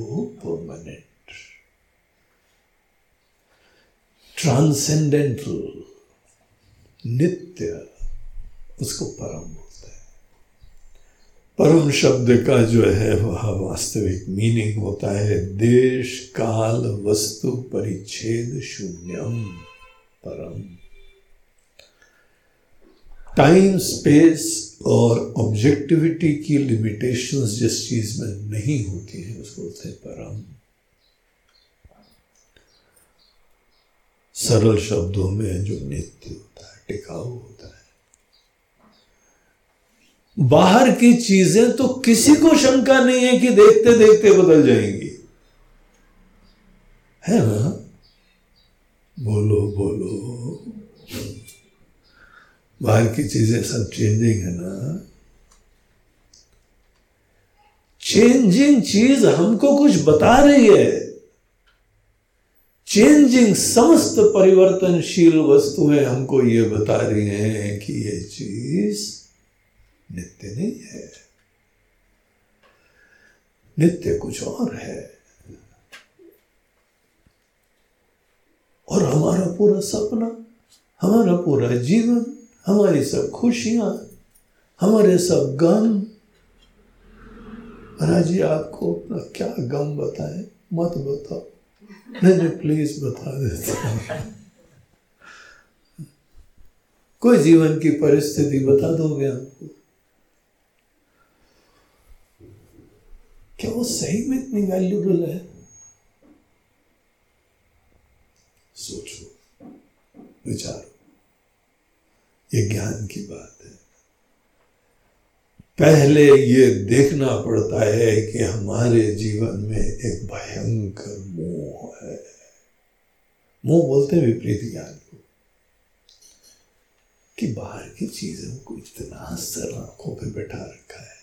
परमानेंट। ट्रांसेंडेंटल नित्य उसको परम बोलते हैं परम शब्द का जो है वह वास्तविक मीनिंग होता है देश काल वस्तु परिच्छेद शून्यम परम टाइम स्पेस और ऑब्जेक्टिविटी की लिमिटेशंस जिस चीज़ में नहीं होती है, उसको बोलते हैं परम सरल शब्दों में जो नित्य होता है, टिकाऊ होता है। बाहर की चीज़ें तो किसी को शंका नहीं है कि देखते देखते बदल जाएँगी। है ना? बोलो बोलो। बाहर की चीज़ें सब चेंजिंग है ना? चेंजिंग चीज़ हमको कुछ बता रही है। चेंजिंग समस्त परिवर्तनशील वस्तुएँ हमको ये बता रही हैं कि ये चीज़ नित्य नहीं है। नित्य कुछ और है। और हमारा पूरा सपना, हमारा पूरा जीवन, हमारी सब खुशियाँ, हमारे सब गम। महाराज जी आपको अपना क्या गम बताएँ? मत बताओ। नहीं नहीं प्लीज़ बता देते कोई जीवन की परिस्थिति बता दोगे आपको? क्या वो सही में इतनी वैल्यूबल है? सोचो, विचारो। ये ज्ञान की बात। पहले ये देखना पड़ता है कि हमारे जीवन में एक भयंकर मोह है। मोह बोलते विपरीत ज्ञान को, कि बाहर की चीज़ों को इतना सर आँखों पर बैठा रखा है।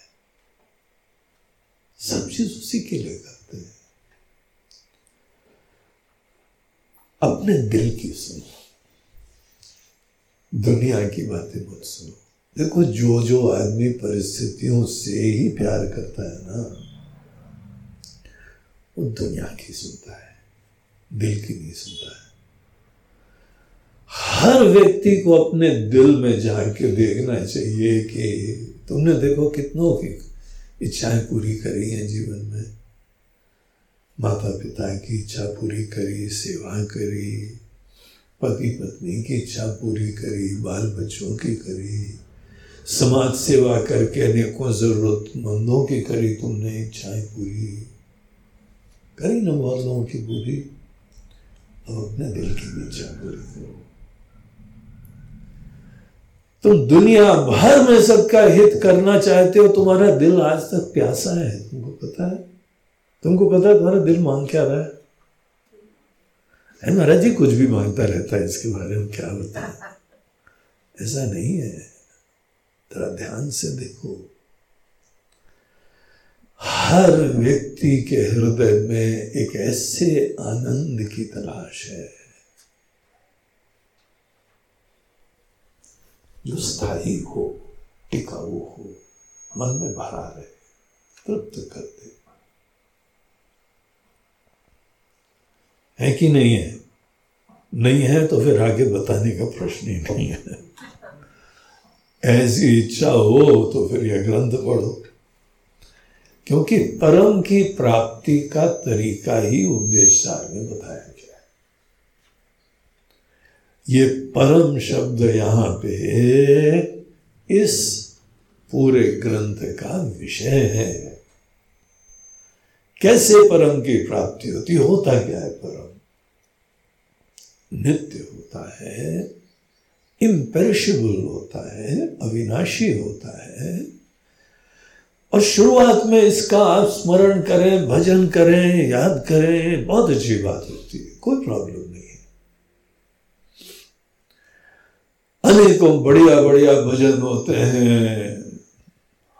सब चीज़ उसी के लिए करते हैं। अपने दिल की सुनो, दुनिया की बातें मत सुनो। देखो जो जो आदमी परिस्थितियों से ही प्यार करता है ना, वो दुनिया की सुनता है, दिल की नहीं सुनता है। हर व्यक्ति को अपने दिल में झाँक के देखना चाहिए कि तुमने देखो कितनों की इच्छाएँ पूरी करी हैं जीवन में। माता पिता की इच्छा पूरी करी, सेवा करी पति पत्नी की इच्छा पूरी करी बाल बच्चों की करी। समाज सेवा करके अनेकों जरूरतमंदों की करी तुमने इच्छाएँ पूरी। करी ना बहुत लोगों की पूरी। और अपने दिल की भी इच्छा पूरी करो। तुम दुनिया भर में सबका हित करना चाहते हो, तुम्हारा दिल आज तक प्यासा है, तुमको पता है? तुमको पता है तुम्हारा दिल मांग क्या रहा है? महाराज जी, कुछ भी माँगता रहता है इसके बारे में, क्या बताए ऐसा नहीं है। जरा ध्यान से देखो। हर व्यक्ति के हृदय में एक ऐसे आनंद की तलाश है। जो स्थायी हो, टिकाऊ हो, मन में भरा रहे, तृप्त कर दे। है कि नहीं है? नहीं है तो फिर आगे बताने का प्रश्न ही नहीं है। ऐसी इच्छा हो तो फिर यह ग्रंथ पढ़ो। क्योंकि परम की प्राप्ति का तरीका ही उपदेश सार में बताया गया है। ये परम शब्द यहाँ पे इस पूरे ग्रंथ का विषय है। कैसे परम की प्राप्ति होती? होता क्या है परम? नित्य होता है। इम्पेरिशेबल होता है, अविनाशी होता है। और शुरुआत में इसका आप स्मरण करें, भजन करें, याद करें, बहुत अच्छी बात होती है, कोई प्रॉब्लम नहीं है। अनेकों बढ़िया बढ़िया भजन होते हैं,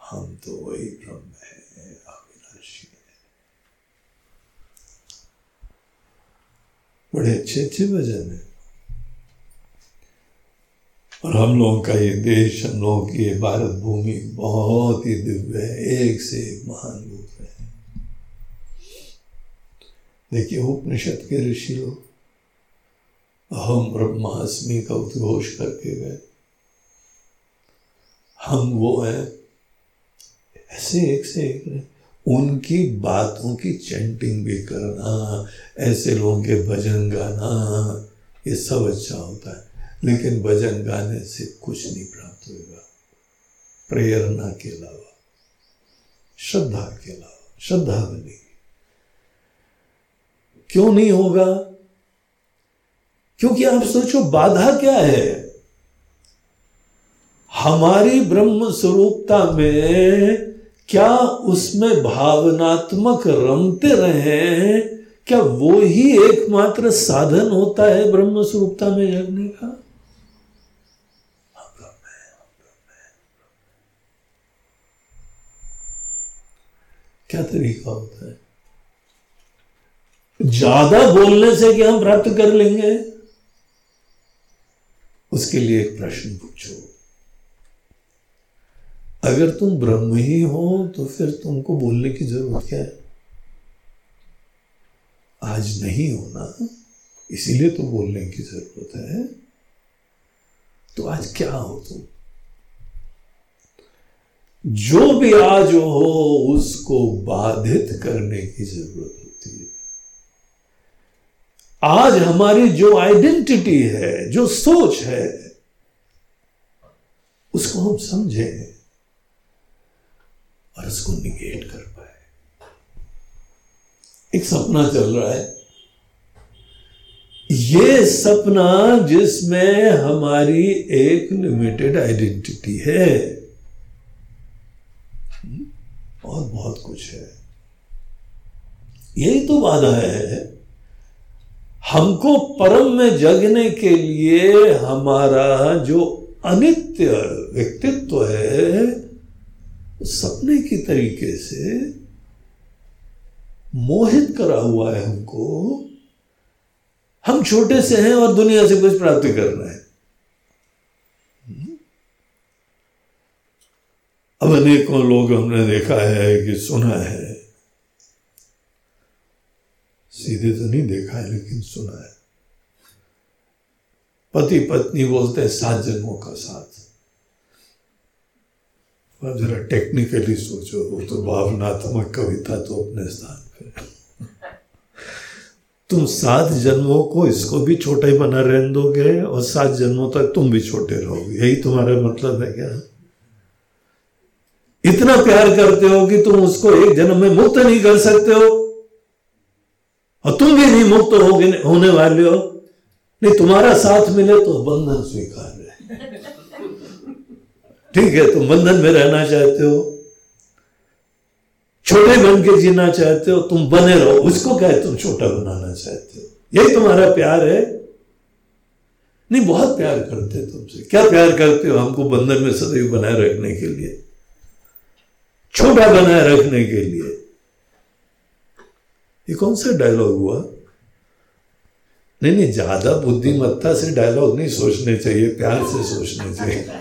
हम तो वही ब्रह्म है, अविनाशी है। बड़े अच्छे अच्छे भजन है। और हम लोगों का ये देश हम लोगों की ये भारत भूमि बहुत ही दिव्य है, एक से एक महान रूप है। देखिए, उपनिषद के ऋषि लोग अहम ब्रह्मास्मि का उद्घोष करके गए। हम वो हैं, ऐसे एक से एक उनकी बातों की चैंटिंग भी करना, ऐसे लोगों के भजन गाना, ये सब अच्छा होता है। लेकिन भजन गाने से कुछ नहीं प्राप्त होगा। प्रेरणा के अलावा, श्रद्धा के अलावा, श्रद्धा बनेगी क्यों नहीं होगा? क्योंकि आप सोचो, बाधा क्या है? हमारी ब्रह्म स्वरूपता में क्या उसमें भावनात्मक रमते रहे क्या वो ही एकमात्र साधन होता है ब्रह्म स्वरूपता में जगने का? क्या तरीका होता है? ज़्यादा बोलने से क्या हम प्राप्त कर लेंगे? उसके लिए एक प्रश्न पूछो। अगर तुम ब्रह्म ही हो तो फिर तुमको बोलने की ज़रूरत क्या है? आज नहीं होना, इसीलिए तो बोलने की ज़रूरत है। तो आज क्या हो तुम जो भी आज हो, उसको बाधित करने की ज़रूरत होती है। आज हमारी जो आइडेंटिटी है, जो सोच है, उसको हम समझें और उसको निगेट कर पाए। एक सपना चल रहा है। ये सपना जिसमें हमारी एक लिमिटेड आइडेंटिटी है। और बहुत कुछ है। यही तो बाधा है। हमको परम में जगने के लिए हमारा जो अनित्य व्यक्तित्व है सपने की तरीके से मोहित करा हुआ है हमको। हम छोटे से हैं और दुनिया से कुछ प्राप्ति कर रहे हैं। अब अनेकों लोग हमने देखा है कि सुना है। सीधे तो नहीं देखा है, लेकिन सुना है। पति पत्नी बोलते हैं, सात जन्मों का साथ। अब जरा टेक्निकली सोचो, वो तो भावनात्मक कविता तो अपने स्थान पे तुम सात जन्मों को इसको भी छोटा बना रहने दोगे, और सात जन्मों तक तुम भी छोटे रहोगे। यही तुम्हारा मतलब है क्या? इतना प्यार करते हो कि तुम उसको एक जन्म में मुक्त नहीं कर सकते हो। और तुम भी नहीं मुक्त होगे, होने वाले हो। नहीं, तुम्हारा साथ मिले तो बंधन स्वीकार है। ठीक है, तुम बंधन में रहना चाहते हो। छोटे बन के जीना चाहते हो, तुम बने रहो। उसको क्या है, तुम छोटा बनाना चाहते हो? यही तुम्हारा प्यार है। नहीं, बहुत प्यार करते तुमसे। क्या प्यार करते हो हमको बंधन में सदैव बनाए रखने के लिए? छोटा बनाए रखने के लिए। ये कौन सा डायलॉग हुआ? नहीं नहीं, ज़्यादा बुद्धिमत्ता से डायलॉग नहीं सोचने चाहिए, प्यार से सोचने चाहिए।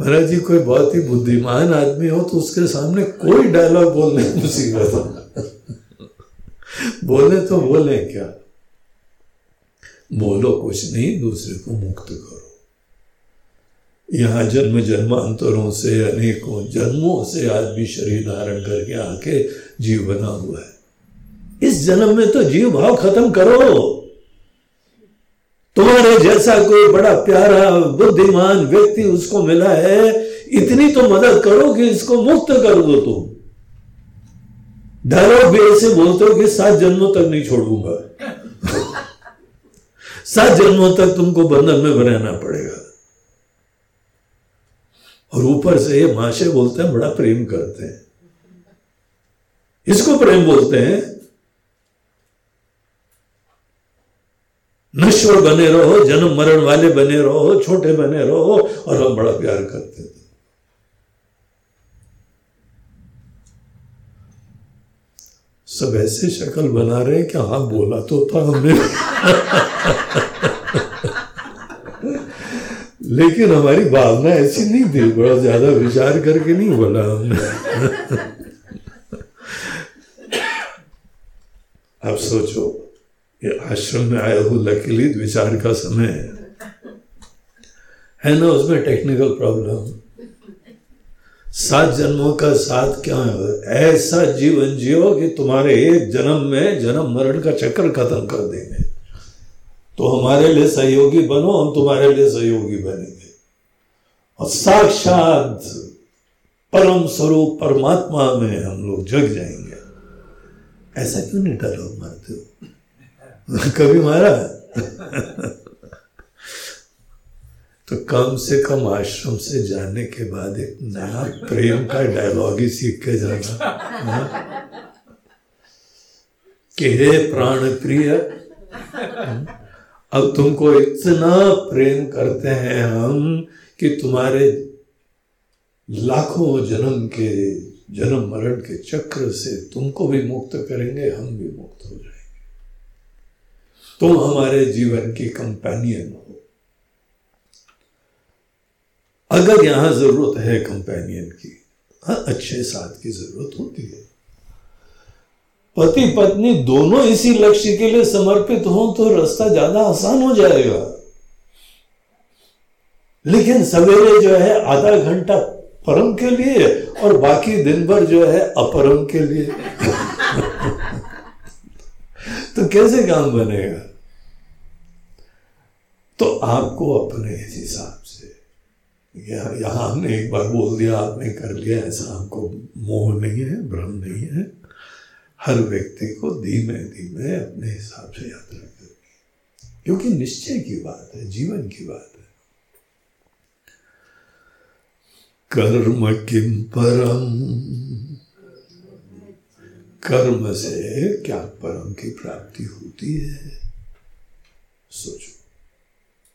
महाराज जी, कोई बहुत ही बुद्धिमान आदमी हो तो उसके सामने कोई डायलॉग बोलने मुसीबत हो। बोले तो बोले क्या? बोलो कुछ नहीं, दूसरे को मुक्त करो। यहाँ जन्म जन्मांतरों से, अनेकों जन्मों से आज भी शरीर धारण करके आके जीव बना हुआ है। इस जन्म में तो जीव भाव खत्म करो। तुम्हारे जैसा कोई बड़ा प्यारा, बुद्धिमान व्यक्ति उसको मिला है, इतनी तो मदद करो कि इसको मुक्त कर दो तुम। डायलॉग भी ऐसे बोलते हो कि सात जन्मों तक नहीं छोड़ूँगा। सात जन्मों तक तुमको बंधन में रहना पड़ेगा। और ऊपर से ये माशे बोलते हैं, बड़ा प्रेम करते हैं। इसको प्रेम बोलते हैं, नश्वर बने रहो, जन्म मरण वाले बने रहो, छोटे बने रहो, और हम बड़ा प्यार करते थे सब ऐसे शक्ल बना रहे कि हाँ बोला तो था हमने। लेकिन हमारी भावना ऐसी नहीं थी, बड़ा ज़्यादा विचार करके नहीं बोला हमने। आप सोचो, ये आश्रम में आया हूँ लकीली विचार का समय है। है ना, उसमें टेक्निकल प्रॉब्लम सात जन्मों का साथ क्या है? ऐसा जीवन जियो कि तुम्हारे एक जन्म में जन्म मरण का चक्कर खत्म कर देंगे। तो हमारे लिए सहयोगी बनो, हम तुम्हारे लिए सहयोगी बनेंगे। और साक्षात परम स्वरूप परमात्मा में हम लोग जग जाएँगे। ऐसा क्यों नहीं डायलॉग मारते हो? कभी मारा? तो कम से कम आश्रम से जाने के बाद एक नया प्रेम का डायलॉग ही सीख के जाना। हाँ? कि हे प्राण प्रिय अब तुमको इतना प्रेम करते हैं हम कि तुम्हारे लाखों जन्म के, जन्म मरण के चक्र से तुमको भी मुक्त करेंगे, हम भी मुक्त हो जाएँगे। तुम हमारे जीवन की कंपेनियन हो। अगर यहाँ ज़रूरत है कंपेनियन की हाँ अच्छे साथ की ज़रूरत होती है। पति पत्नी दोनों इसी लक्ष्य के लिए समर्पित हो तो रास्ता ज़्यादा आसान हो जाएगा। लेकिन सवेरे जो है आधा घंटा परम के लिए और बाकी दिन भर जो है अपरम के लिए। तो कैसे काम बनेगा? तो आपको अपने हिसाब से यहाँ हमने एक बार बोल दिया, आपने कर लिया, ऐसा हमको मोह नहीं है, भ्रम नहीं है। हर व्यक्ति को धीमे धीमे अपने हिसाब से यात्रा करनी क्योंकि निश्चय की बात है, जीवन की बात है। कर्म किम परम? कर्म से क्या परम की प्राप्ति होती है? सोचो।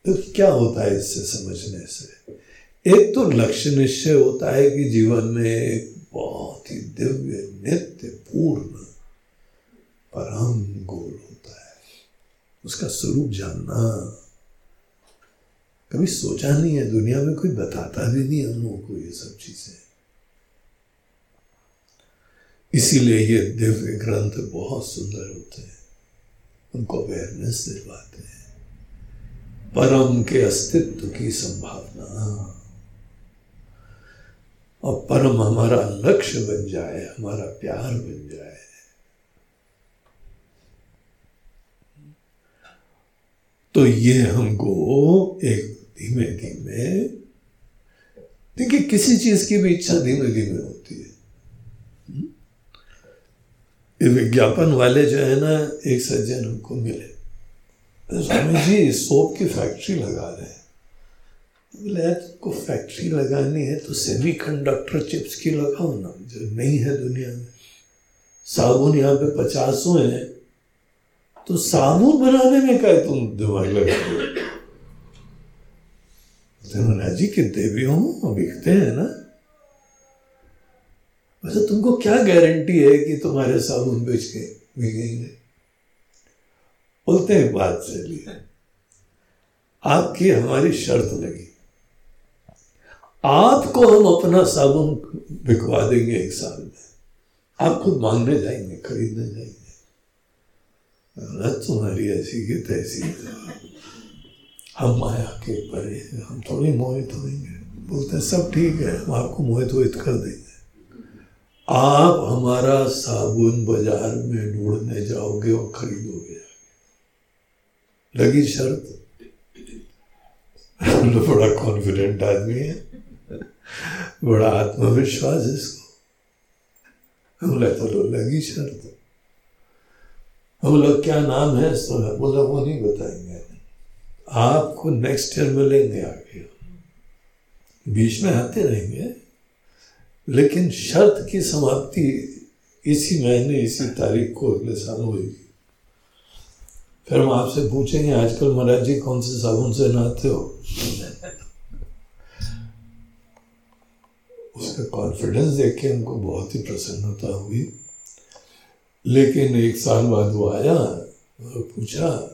तो क्या होता है इससे समझने से? एक तो लक्ष्य निश्चय होता है कि जीवन में एक बहुत ही दिव्य, नित्य, पूर्ण परम गोल होता है। उसका स्वरूप जानना। कभी सोचा नहीं है, दुनिया में कोई बताता भी नहीं हम लोगों को ये सब चीज़ें। इसीलिए ये दिव्य ग्रंथ बहुत सुंदर होते हैं। उनको अवेयरनेस दिलवाते हैं। परम के अस्तित्व की संभावना। और परम हमारा लक्ष्य बन जाए, हमारा प्यार बन जाए। तो ये हमको एक धीमे धीमे देखिए किसी चीज़ की भी इच्छा धीमे धीमे होती है। ये विज्ञापन वाले जो है ना, एक सज्जन हमको मिले। तो स्वामी जी सोप की फैक्ट्री लगा रहे हैं। बोले तुमको फैक्ट्री लगानी है तो सेमी कंडक्टर चिप्स की लगाओ ना, जो नहीं है दुनिया में। साबुन यहाँ पे पचासों है। तो साबुन बनाने में क्या तुम दिमाग लगा जमुना जी के देवी हो बिकते हैं ना? वैसे तुमको क्या गारंटी है कि तुम्हारे साबुन बेच के बिकेंगे? बोलते हैं बात चलिए आपकी हमारी शर्त लगी। आपको हम अपना साबुन बिकवा देंगे एक साल में। आप खुद मांगने जाएँगे, खरीदने जाएँगे। तुम्हारी ऐसी की तैसी हम माया के परे हम थोड़ी मोहित होंगे। बोलते हैं, सब ठीक है, हम आपको मोहित वोहित कर देंगे। आप हमारा साबुन बाज़ार में ढूँढने जाओगे और खरीदोगे लगी शर्त? तो बड़ा कॉन्फिडेंट आदमी है। बड़ा आत्मविश्वास इसको। हमने तो लगी शर्त। लोग क्या नाम है? बोला वो नहीं बताएँगे। आपको नेक्स्ट ईयर मिलेंगे आगे। बीच में आते रहेंगे। लेकिन शर्त की समाप्ति इसी महीने, इसी तारीख को अगले साल होगी। फिर हम आपसे पूछेंगे, आजकल महाराज जी कौन से साबुन से नहाते हो? उसका कॉन्फिडेंस देख के हमको बहुत ही प्रसन्नता हुई। लेकिन एक साल बाद वो आया और पूछा,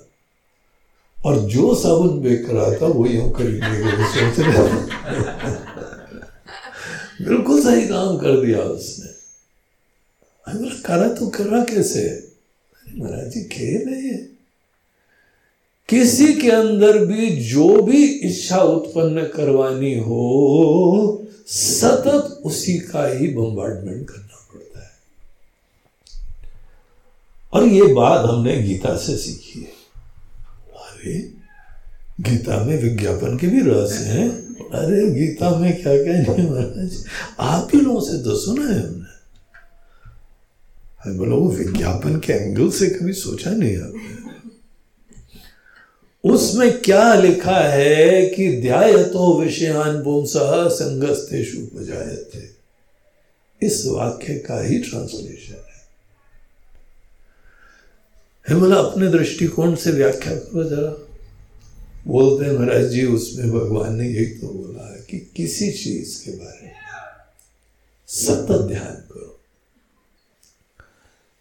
और जो साबुन बेच रहा था, वो यूँ खरीदने के लिए सोच रहे बिल्कुल सही काम कर दिया उसने। करा तो करा कैसे? महाराज जी, खेल है किसी के अंदर भी जो भी इच्छा उत्पन्न करवानी हो, सतत उसी का ही बम्बार्डमेंट करना पड़ता है और ये बात हमने गीता से सीखी है। अरे, गीता में विज्ञापन के भी रहस्य हैं। अरे, गीता में क्या नहीं महाराज आप ही लोगों से तो सुना है हमने। बोलो वो विज्ञापन के एंगल से कभी सोचा नहीं आपने उसमें क्या लिखा है कि ध्याय तो विषयान पुंसः संगस्तेषु थे इस वाक्य का ही ट्रांसलेशन है। हिमला, अपने दृष्टिकोण से व्याख्या करो जरा। बोलते हैं महाराज जी, उसमें भगवान ने यही तो बोला है कि किसी चीज़ के बारे में सतत ध्यान करो।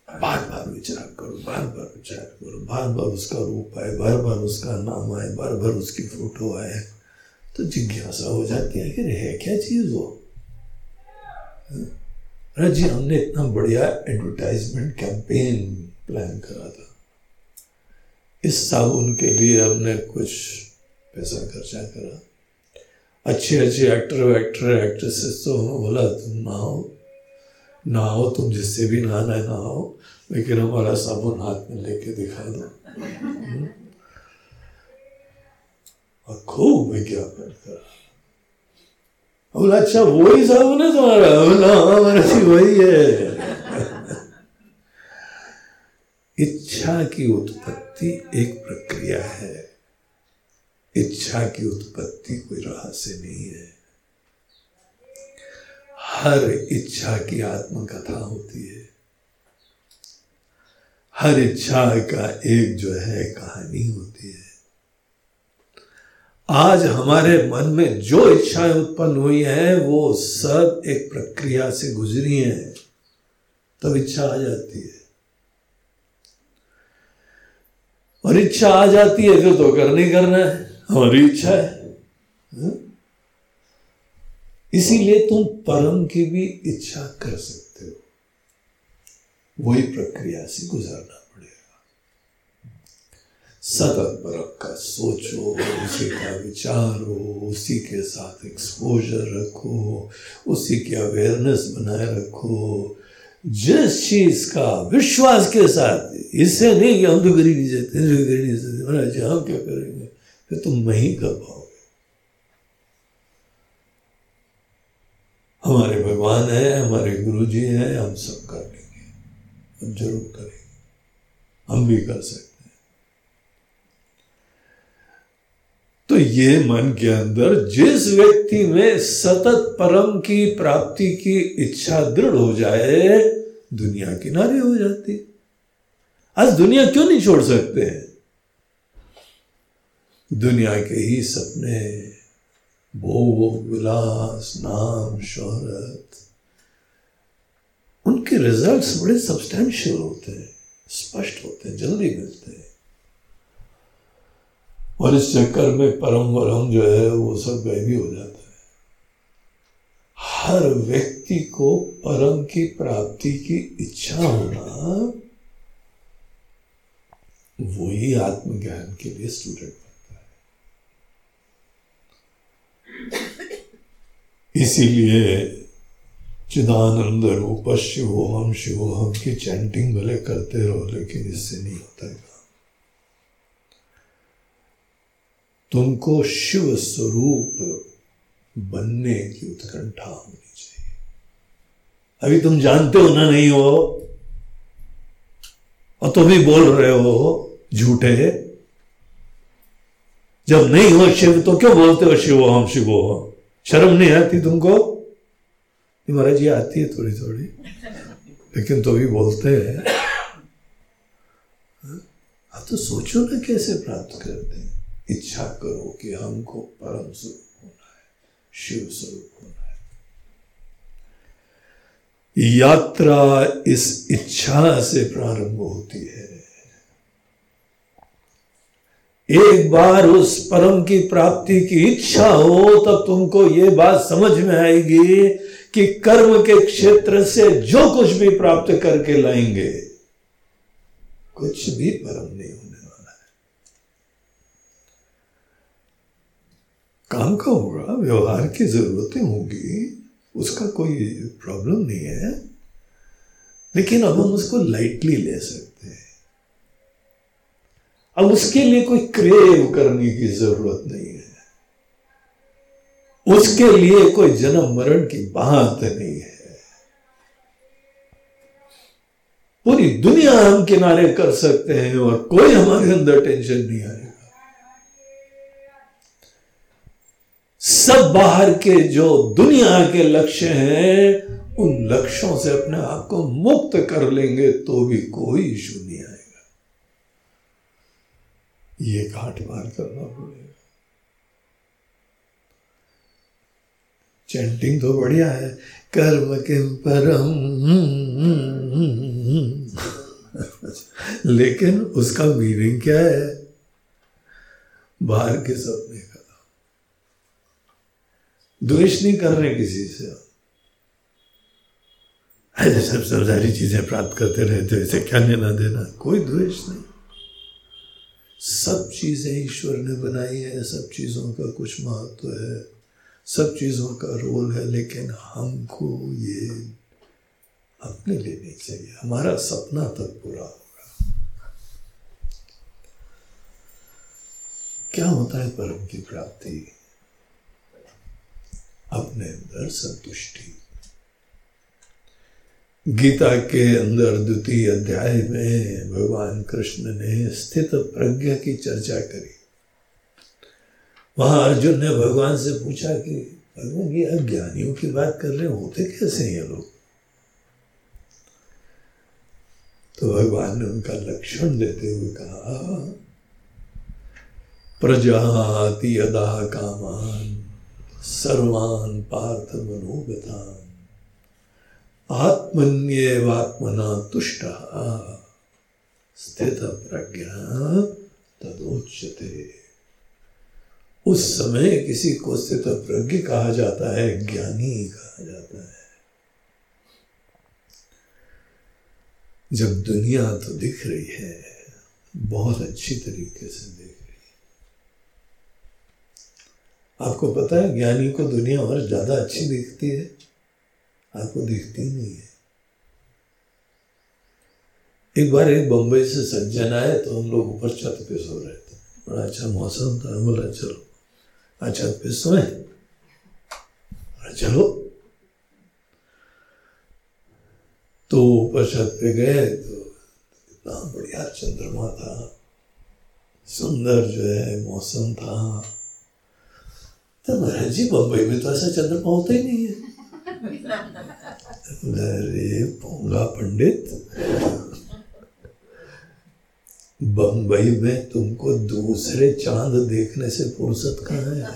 बार बार विचार करो बार बार विचार करो बार बार उसका रूप आए बार बार उसका नाम आए बार बार उसकी फ़ोटो आए तो जिज्ञासा हो जाती है कि है क्या चीज़ वो? महाराज जी, हमने इतना बढ़िया एडवर्टाइजमेंट कैंपेन प्लान करा था। इस साबुन के लिए हमने कुछ पैसा खर्चा करा। अच्छे अच्छे एक्टर वैक्टर एक्ट्रेसेस तो हो बोला तुम ना हो ना हो तुम जिससे भी नहाना है ना हो लेकिन हमारा साबुन हाथ में लेके दिखा दो। और खूब विज्ञापन करा बोला अच्छा वही साबुन है तुम्हारा? बोला हमारा हाँ, वही है। इच्छा की उत्पत्ति एक प्रक्रिया है। इच्छा की उत्पत्ति कोई रहस्य नहीं है। हर इच्छा की आत्मकथा होती है। हर इच्छा का एक जो है, कहानी होती है। आज हमारे मन में जो इच्छाएँ उत्पन्न हुई हैं, वो सब एक प्रक्रिया से गुजरी हैं। तब इच्छा आ जाती है। और इच्छा आ जाती है, फिर तो करनी करना है। हमारी इच्छा है। हाँ? इसीलिए तुम परम की भी इच्छा कर सकते हो। वही प्रक्रिया से गुजारना पड़ेगा। सतत परम का सोचो, उसी का विचारो उसी के साथ एक्सपोजर रखो, उसी की अवेयरनेस बनाए रखो। जिस चीज़ का विश्वास के साथ इससे नहीं कि हम तो गरीब ही सकते कर नहीं सकते महाराज हम क्या करेंगे? फिर तुम नहीं कर पाओगे हमारे भगवान है, हमारे गुरु जी हैं, हम सब कर लेंगे। हम ज़रूर करेंगे। हम भी कर सकते तो ये मन के अंदर जिस व्यक्ति में सतत परम की प्राप्ति की इच्छा दृढ़ हो जाए, दुनिया किनारे हो जाती। आज दुनिया क्यों नहीं छोड़ सकते? हैं दुनिया के ही सपने, भोग, विलास, नाम, शोहरत, उनके रिजल्ट्स बड़े सब्सटैंशियल होते हैं, स्पष्ट होते हैं, जल्दी मिलते हैं। और इस चक्कर में परम वरम जो है, वो सब गायबी हो जाता है। हर व्यक्ति को परम की प्राप्ति की इच्छा होना वो ही आत्मज्ञान के लिए स्टूडेंट बनता है। इसीलिए चिदानंद रूप शिवोहम शिवोहम की चैंटिंग भले करते रहो, लेकिन इससे नहीं होता है। तुमको शिव स्वरूप बनने की उत्कंठा होनी चाहिए। अभी तुम जानते हो ना नहीं हो, और तुम ही बोल रहे हो झूठे। जब नहीं हो शिव तो क्यों बोलते हो शिव हम शिव? हो शर्म नहीं आती तुमको? महाराज जी आती है थोड़ी थोड़ी लेकिन तो भी बोलते हैं। आप तो सोचो ना कैसे प्राप्त करते हैं। इच्छा करो कि हमको परम स्वरूप होना है, शिव स्वरूप होना है। यात्रा इस इच्छा से प्रारंभ होती है। एक बार उस परम की प्राप्ति की इच्छा हो, तब तुमको ये बात समझ में आएगी कि कर्म के क्षेत्र से जो कुछ भी प्राप्त करके लाएँगे, कुछ भी परम नहीं होने काम का होगा, व्यवहार की ज़रूरतें होंगी, उसका कोई प्रॉब्लम नहीं है। लेकिन अब हम उसको लाइटली ले सकते हैं। अब उसके लिए कोई क्रेव करने की ज़रूरत नहीं है। उसके लिए कोई जन्म मरण की बात नहीं है। पूरी दुनिया हम किनारे कर सकते हैं और कोई हमारे अंदर टेंशन नहीं आएगा सब बाहर के जो दुनिया के लक्ष्य हैं, उन लक्ष्यों से अपने आप को मुक्त कर लेंगे तो भी कोई इशू नहीं आएगा। ये घाट पार करना पड़ेगा। चैंटिंग तो बढ़िया है। कर्म किम परम? लेकिन उसका मीनिंग क्या है? बाहर के सपने का द्वेष नहीं कर रहे किसी से। ऐसे सब सब सारी चीज़ें प्राप्त करते रहते ऐसे क्या लेना देना, कोई द्वेष नहीं। सब चीज़ें ईश्वर ने बनाई है, सब चीज़ों का कुछ महत्व है, सब चीज़ों का रोल है, लेकिन हमको ये अपने लिए नहीं चाहिए। हमारा सपना तक पूरा होगा। क्या होता है परम की प्राप्ति? अपने अंदर संतुष्टि। गीता के अंदर द्वितीय अध्याय में भगवान कृष्ण ने स्थित प्रज्ञा की चर्चा करी। वहाँ अर्जुन ने भगवान से पूछा कि, भगवान, ये अज्ञानियों की बात कर रहे होते कैसे ये लोग? तो भगवान ने उनका लक्षण देते हुए कहा, प्रजाति यदा कामान सर्वान पार्थ मनोगतान। आत्मन्यवात्मना तुष्ट। स्थित प्रज्ञा तदोच्यते। उस समय किसी को स्थित प्रज्ञ कहा जाता है, ज्ञानी कहा जाता है। जब दुनिया तो दिख रही है, बहुत अच्छी तरीके से देख रही है आपको पता है, ज्ञानी को दुनिया और ज़्यादा अच्छी दिखती है। आपको दिखती नहीं है। एक बार एक बम्बई से सज्जन आए तो हम लोग ऊपर छत पे सो रहे थे। बड़ा अच्छा मौसम था। बोला, चलो अच्छा पे सोए। चलो। तो ऊपर छत पे गए तो इतना बढ़िया चंद्रमा था। सुंदर जो है, मौसम था। तो महाराज जी, बम्बई में तो ऐसा चंद्रमा होता ही नहीं है। अरे, पोंगा पंडित, बम्बई में तुमको दूसरे चाँद देखने से फुर्सत कहाँ है?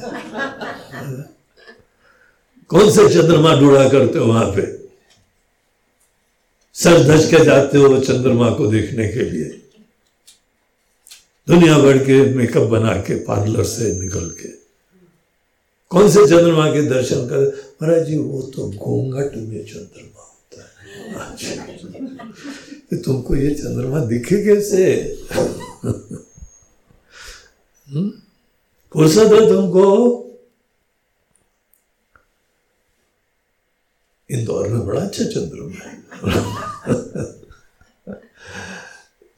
कौन से चंद्रमा ढूंढा करते हो वहाँ पे? सर धज के जाते हो चंद्रमा को देखने के लिए। दुनिया भर के मेकअप बना के पार्लर से निकल के। कौन से चंद्रमा के दर्शन कर? महाराज जी, वो तो घूंघट में चंद्रमा होता है। अच्छा। तुमको ये चंद्रमा दिखे कैसे? हम्म? फुर्सत है तुमको? इंदौर में बड़ा अच्छा चंद्रमा है।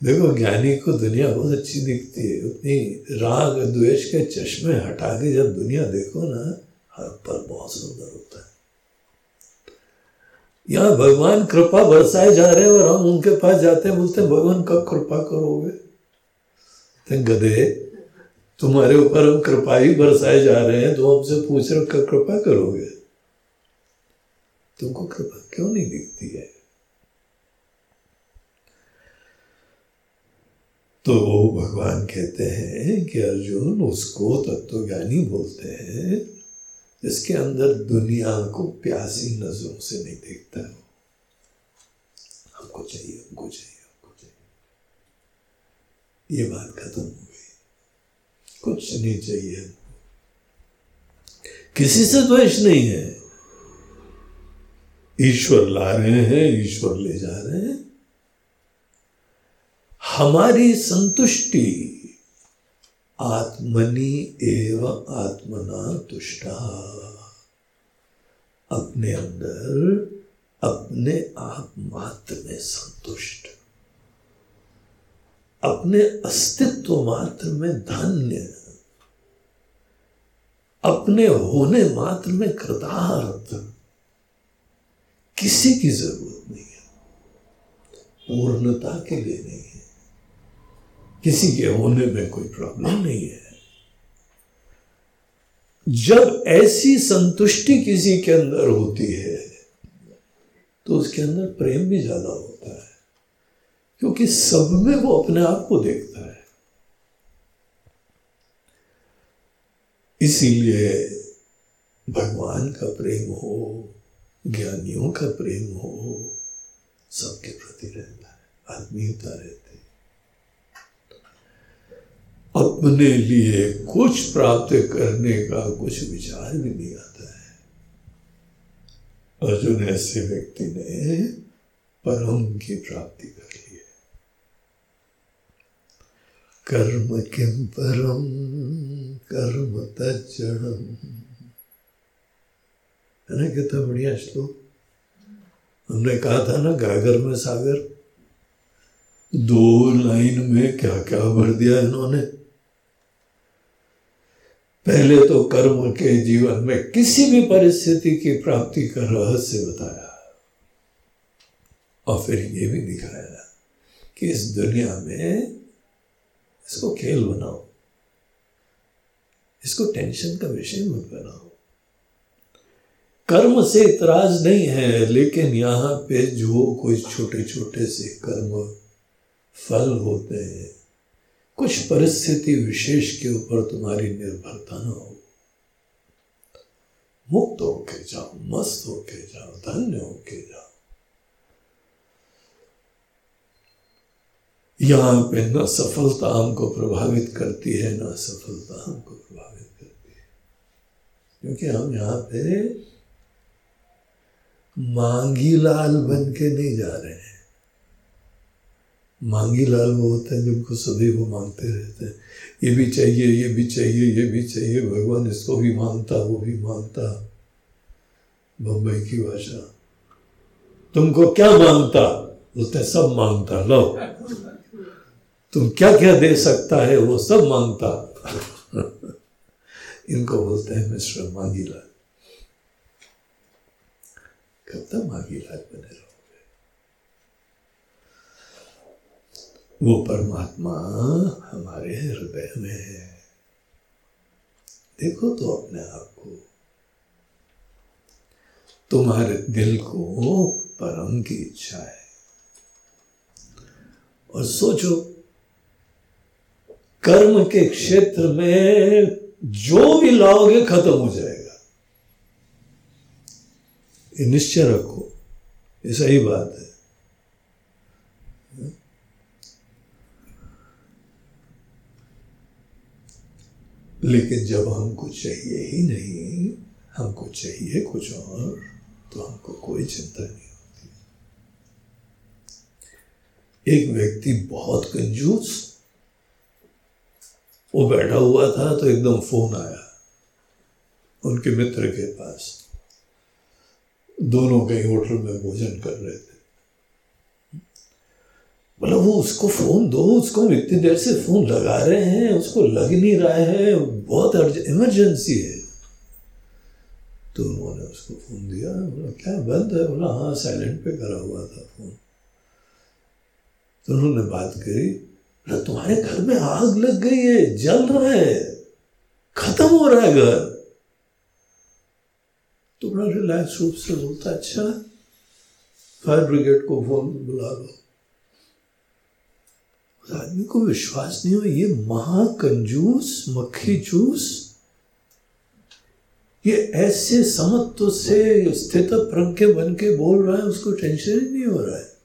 देखो, ज्ञानी को दुनिया बहुत अच्छी दिखती है। उतनी राग, द्वेष के चश्मे हटा के जब दुनिया देखो ना, हर पर बहुत सुंदर होता है। यहाँ भगवान कृपा बरसाए जा रहे हैं और हम उनके पास जाते हैं, बोलते हैं, भगवान, कब कृपा करोगे? गधे, तुम्हारे ऊपर हम कृपा ही बरसाए जा रहे हैं तो हमसे पूछ रहे कब कृपा करोगे? तुमको कृपा क्यों नहीं दिखती है? तो भगवान कहते हैं कि अर्जुन उसको तत्वज्ञानी बोलते हैं, जिसके अंदर दुनिया को प्यासी नज़रों से नहीं देखता है। हमको चाहिए हमको चाहिए हमको चाहिए। ये बात खत्म हो गई। कुछ नहीं चाहिए। किसी से द्वेष नहीं है। ईश्वर ला रहे हैं, ईश्वर ले जा रहे हैं। हमारी संतुष्टि आत्मनि एव आत्मना तुष्टा। अपने अंदर, अपने आप मात्र में संतुष्ट। अपने अस्तित्व मात्र में धन्य। अपने होने मात्र में कृतार्थ। किसी की ज़रूरत नहीं है। पूर्णता के लिए नहीं है। किसी के होने में कोई प्रॉब्लम नहीं है। जब ऐसी संतुष्टि किसी के अंदर होती है तो उसके अंदर प्रेम भी ज़्यादा होता है, क्योंकि सब में वो अपने आप को देखता है। इसीलिए भगवान का प्रेम हो, ज्ञानियों का प्रेम हो, सबके प्रति रहता है आत्मीयता रहती है। अपने लिए कुछ प्राप्त करने का कुछ विचार भी नहीं आता है। अर्जुन ऐसे व्यक्ति ने परम की प्राप्ति कर ली है। कर्म किम परम, कर्म तजड़म है ना कितना बढ़िया श्लोक। हमने कहा था ना गागर में सागर। दो लाइन में क्या क्या भर दिया इन्होंने। पहले तो कर्म के जीवन में किसी भी परिस्थिति की प्राप्ति का रहस्य बताया। और फिर ये भी दिखाया कि इस दुनिया में इसको खेल बनाओ। इसको टेंशन का विषय मत बनाओ। कर्म से इतराज नहीं है, लेकिन यहाँ पे जो कोई छोटे छोटे से कर्म फल होते हैं कुछ परिस्थिति विशेष के ऊपर तुम्हारी निर्भरता ना हो। मुक्त होके जाओ, मस्त होके जाओ, धन्य होके जाओ। यहाँ पे न सफलता हमको प्रभावित करती है, न सफलता हमको प्रभावित करती है। क्योंकि हम यहाँ पे मांगी लाल बन के नहीं जा रहे हैं। मांगी लाल वो होते हैं जिनको सभी वो मांगते रहते हैं। ये भी चाहिए, ये भी चाहिए, ये भी चाहिए, भगवान इसको भी माँगता वो भी माँगता बम्बई की भाषा। तुमको क्या माँगता बोलते सब माँगता लो। तुम क्या क्या दे सकता है, वो सब माँगता इनको बोलते हैं, मिस्टर मांगी लाल। कब तक मांगी लाल बने रहो? वो परमात्मा हमारे हृदय में है। देखो तो अपने आप को। तुम्हारे दिल को परम की इच्छा है। और सोचो, कर्म के क्षेत्र में जो भी लाओगे खत्म हो जाएगा। ये निश्चय रखो, ये सही बात है। लेकिन जब हमको चाहिए ही नहीं, हमको चाहिए कुछ और तो हमको कोई चिंता नहीं होती। एक व्यक्ति बहुत कंजूस, वो बैठा हुआ था तो एकदम फ़ोन आया उनके मित्र के पास। दोनों कहीं होटल में भोजन कर रहे थे। बोला वो उसको फ़ोन दो, उसको हम इतनी देर से फ़ोन लगा रहे हैं, उसको लग नहीं रहा है, बहुत इमरजेंसी है। तो उन्होंने उसको फ़ोन दिया, बोला, क्या बंद है? बोला हाँ साइलेंट पे करा हुआ था फ़ोन। तो उन्होंने बात करी, बोला, तुम्हारे घर में आग लग गई है, जल रहा है, खत्म हो रहा है घर। तो बड़ा रिलैक्स रूप से बोलता अच्छा फायर ब्रिगेड को फ़ोन बुला लो। आदमी को विश्वास नहीं हो, ये महाकंजूस, मक्खी चूस, ये ऐसे समत्व से स्थित प्रज्ञ बन के बोल रहा है, उसको टेंशन ही नहीं हो रहा है।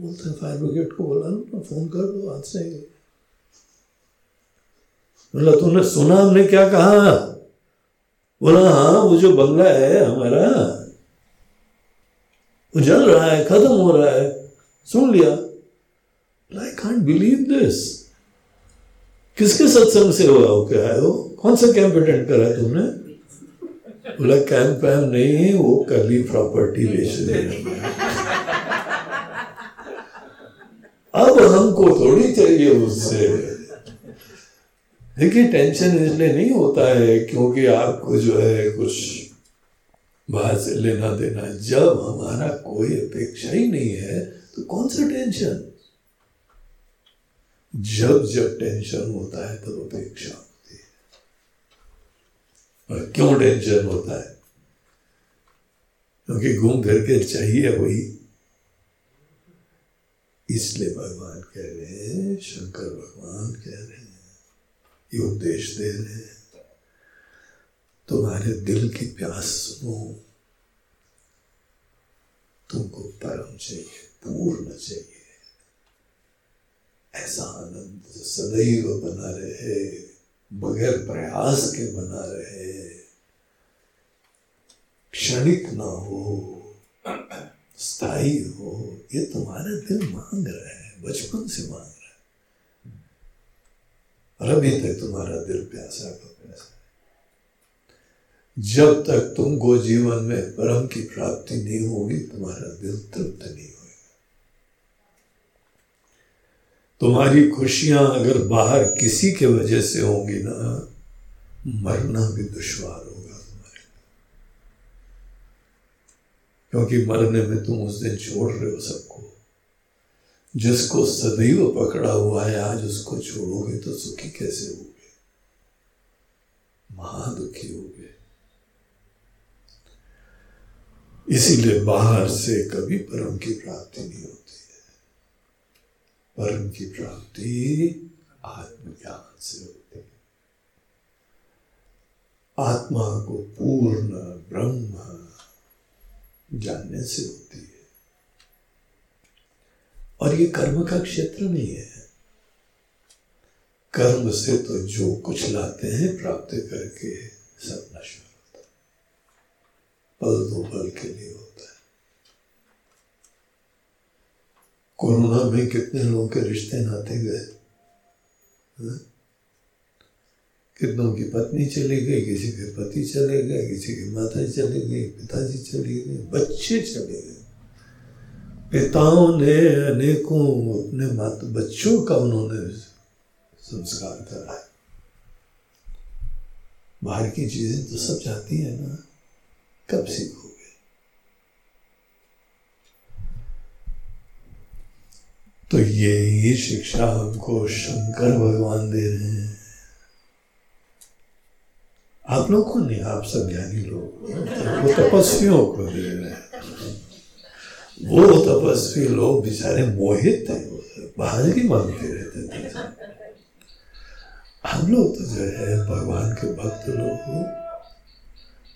बोलते हैं फायर ब्रिगेड को बोला ना फ़ोन कर दो, आज से बोला, तूने सुना, हमने क्या कहा? बोला हाँ वो जो बंगला है हमारा, वो जल रहा है, खत्म हो रहा है। सुन लिया। कांट बिलीव दिस किसके सत्संग से हुआ? हो क्या है? वो कौन सा कैंप अटेंड करा है तुमने? बोला कैंप वैम नहीं है, वो कली प्रॉपर्टी बेच रहे अब हमको थोड़ी चाहिए उससे। देखिए टेंशन इसलिए नहीं होता है क्योंकि आपको जो है कुछ बाहर से लेना देना, जब हमारा कोई अपेक्षा ही नहीं है तो कौन सा टेंशन जब जब टेंशन होता है, तब अपेक्षा होती है। और क्यों टेंशन होता है? क्योंकि घूम फिर के चाहिए वही। इसलिए भगवान कह रहे हैं, शंकर भगवान कह रहे हैं, ये उपदेश दे रहे हैं। तुम्हारे दिल की प्यास सुनो। तुमको परम चाहिए, पूर्ण चाहिए। ऐसा आनंद सदैव बना रहे, बगैर प्रयास के बना रहे, क्षणिक ना हो स्थायी हो, ये तुम्हारा दिल मांग रहा है, बचपन से मांग रहा है। और अभी तक तुम्हारा दिल प्यासा का प्यासा है। जब तक तुमको जीवन में परम की प्राप्ति नहीं होगी, तुम्हारा दिल तृप्त नहीं होगा तुम्हारी खुशियाँ अगर बाहर किसी के वजह से होंगी ना, मरना भी दुश्वार होगा तुम्हारे क्योंकि मरने में तुम उस दिन छोड़ रहे हो सबको। जिसको सदैव पकड़ा हुआ है, आज उसको छोड़ोगे तो सुखी कैसे होगे? महादुखी होगे। इसीलिए बाहर से कभी परम की प्राप्ति नहीं है परम की प्राप्ति आत्मज्ञान से होती है। आत्मा को पूर्ण ब्रह्म जानने से होती है। और ये कर्म का क्षेत्र नहीं है। कर्म से तो जो कुछ लाते हैं प्राप्त करके सब नष्ट पल दो पल के लिए होता है कोरोना में कितने लोगों के रिश्ते नाते गए? कितनों की पत्नी चली गई, किसी के पति चले गए, किसी की माता चली गई, पिताजी चले गए, बच्चे चले गए। पिताओं ने अनेकों अपने माता, बच्चों का उन्होंने संस्कार करा है। बाहर की चीज़ें तो सब जाती है ना। कब सीखोगे? तो ये ही शिक्षा हमको शंकर भगवान दे रहे हैं। आप लोग को नहीं, आप सब ज्ञानी लोग। वो तपस्वियों को दे रहे हैं। वो तपस्वी लोग बेचारे मोहित थे बाहर ही मांगते रहते थे। हम लोग तो जो है भगवान के भक्त लोग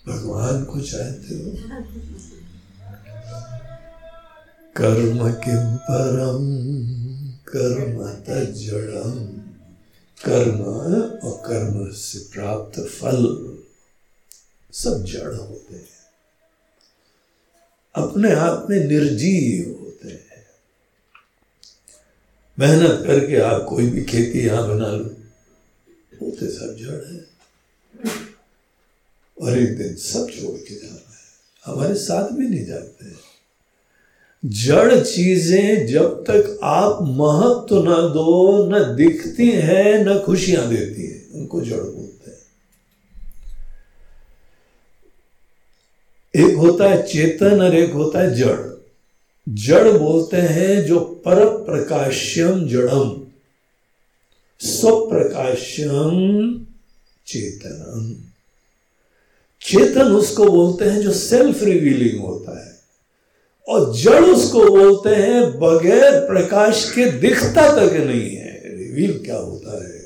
भगवान को चाहते हो। कर्म किम परम कर्म तजड़म कर्म और कर्म से प्राप्त फल, सब जड़ होते हैं। अपने आप में निर्जीव होते हैं। मेहनत करके आप कोई भी खेती यहाँ बना लो होते सब जड़ है। और एक दिन सब छोड़ के जाना है। हमारे साथ भी नहीं जाते जड़ चीज़ें जब तक आप महत्व न दो, न दिखती हैं, न खुशियाँ देती हैं, उनको जड़ बोलते हैं। एक होता है चेतन और एक होता है जड़। जड़ बोलते हैं जो पर प्रकाश्यम जड़म। स्वप्रकाश्यम चेतनम। चेतन उसको बोलते हैं जो सेल्फ रिवीलिंग होता है। और जड़ उसको बोलते हैं, बगैर प्रकाश के दिखता तक नहीं है। रिवील क्या होता है?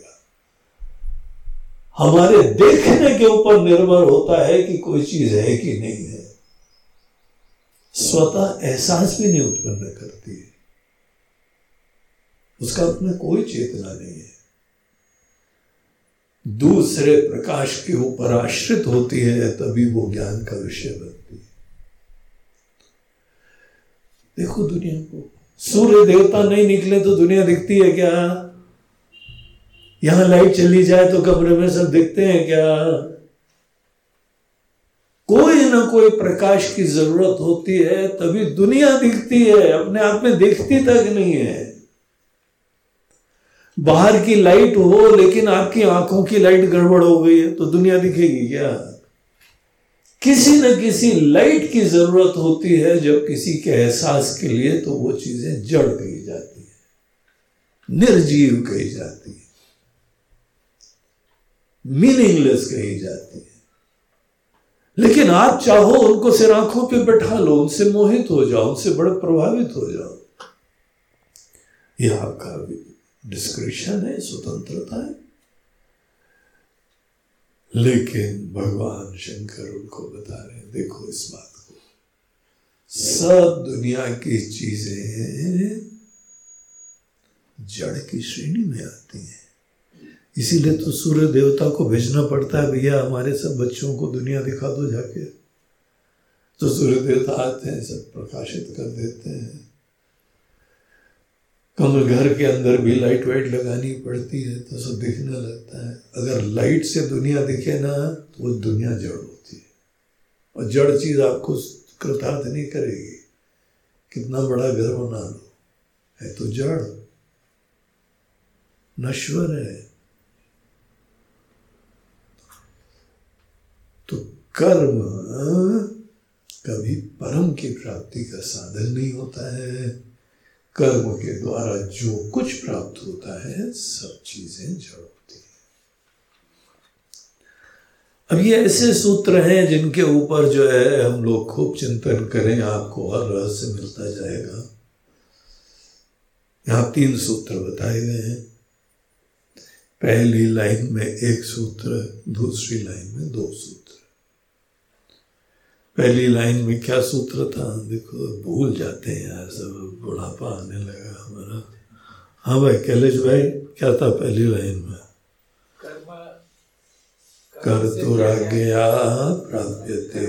हमारे देखने के ऊपर निर्भर होता है कि कोई चीज़ है कि नहीं है। स्वतः एहसास भी नहीं उत्पन्न करती है। उसका अपना कोई चेतना नहीं है। दूसरे प्रकाश के ऊपर आश्रित होती है, तभी वो ज्ञान का विषय बनती है देखो दुनिया को। सूर्य देवता नहीं निकले तो दुनिया दिखती है क्या? यहाँ लाइट चली जाए तो कमरे में सब दिखते हैं क्या? कोई ना कोई प्रकाश की ज़रूरत होती है, तभी दुनिया दिखती है, अपने आप में दिखती तक नहीं है। बाहर की लाइट हो, लेकिन आपकी आँखों की लाइट गड़बड़ हो गई है तो दुनिया दिखेगी क्या? किसी न किसी लाइट की ज़रूरत होती है, जब किसी के एहसास के लिए तो वो चीज़ें जड़ कही जाती है, निर्जीव कही जाती है मीनिंगलेस कही जाती है। लेकिन आप चाहो उनको सिर आँखों पे बैठा लो, उनसे मोहित हो जाओ, उनसे बड़े प्रभावित हो जाओ। यह आपका डिस्क्रिप्शन है, स्वतंत्रता है। लेकिन भगवान शंकर उनको बता रहे हैं, देखो इस बात को। सब दुनिया की चीज़ें जड़ की श्रेणी में आती हैं। इसीलिए तो सूर्य देवता को भेजना पड़ता है, भैया, हमारे सब बच्चों को दुनिया दिखा दो जाके। तो सूर्य देवता आते हैं, सब प्रकाशित कर देते हैं। कमल घर के अंदर भी लाइट वाइट लगानी पड़ती है तो सब दिखने लगता है। अगर लाइट से दुनिया दिखे ना तो वो दुनिया जड़ होती है। और जड़ चीज़ आपको कृतार्थ नहीं करेगी। कितना बड़ा घर बना लो, है तो जड़। नश्वर है। तो कर्म, कभी परम की प्राप्ति का साधन नहीं होता है। कर्म के द्वारा जो कुछ प्राप्त होता है, सब चीज़ें जड़ होती है। अब ये ऐसे सूत्र हैं जिनके ऊपर जो है हम लोग खूब चिंतन करें, आपको और रहस्य मिलता जाएगा। यहाँ तीन सूत्र बताए गए हैं। पहली लाइन में एक सूत्र, दूसरी लाइन में दो सूत्र। पहली लाइन में क्या सूत्र था? देखो भूल जाते हैं यार सब बुढ़ापा आने लगा हमारा। हाँ भाई कैलेश भाई क्या था पहली लाइन में? कर तो गया प्राप्यते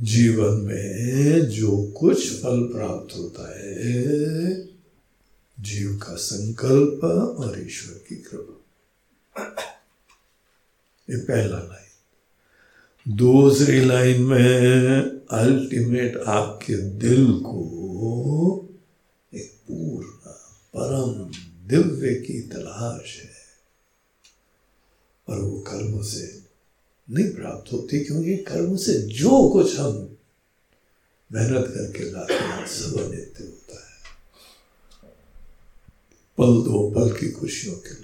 जीवन में जो कुछ फल प्राप्त होता है जीव का संकल्प और ईश्वर की कृपा। ये पहला लाइन। दूसरी लाइन में अल्टीमेट आपके दिल को एक पूर्ण परम दिव्य की तलाश है। और वो कर्म से नहीं प्राप्त होती क्योंकि कर्म से जो कुछ हम मेहनत करके लाते हैं, सब अनित्य होता है। पल दो पल की खुशियों के लिए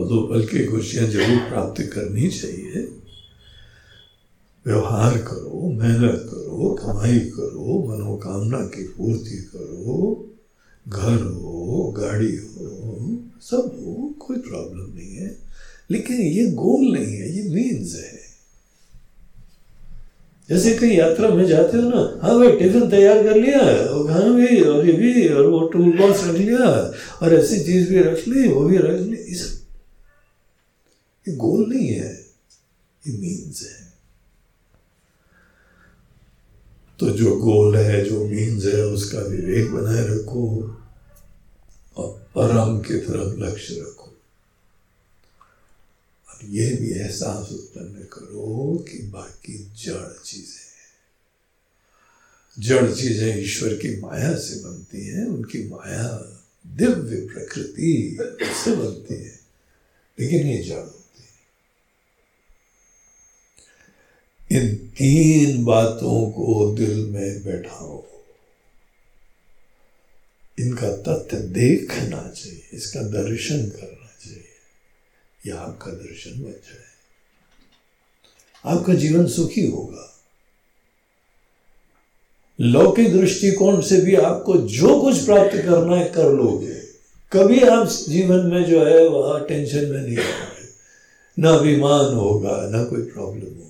दो पल की खुशियाँ ज़रूर प्राप्त करनी चाहिए। व्यवहार करो, मेहनत करो, कमाई करो, मनोकामना की पूर्ति करो, घर हो, गाड़ी हो, सब हो, कोई प्रॉब्लम नहीं है। लेकिन ये गोल नहीं है, ये मीन्स है। जैसे कहीं यात्रा में जाते हो ना हाँ भाई टिफ़िन तैयार कर लिया, और खाना भी, और ये भी, और वो टूल बॉक्स रख लिया, और ऐसी चीज़ भी रख ली, वो भी रख ली, ये सब ये गोल नहीं है, ये मीन्स है। तो जो गोल है, जो मीन्स है, उसका विवेक बनाए रखो और परम की तरफ़ लक्ष्य रखो। और यह भी एहसास उत्पन्न करो कि बाकी जड़ चीज़ें जड़ चीज़ें ईश्वर की माया से बनती हैं, उनकी माया दिव्य प्रकृति से बनती है। लेकिन ये जड़ इन तीन बातों को दिल में बैठाओ। इनका तथ्य देखना चाहिए, इसका दर्शन करना चाहिए। यह आपका दर्शन बन जाए आपका जीवन सुखी होगा। लौकिक दृष्टिकोण से भी आपको जो कुछ प्राप्त करना है कर लोगे। कभी आप जीवन में जो है, वह टेंशन में नहीं आओगे ना अभिमान होगा, ना कोई प्रॉब्लम होगा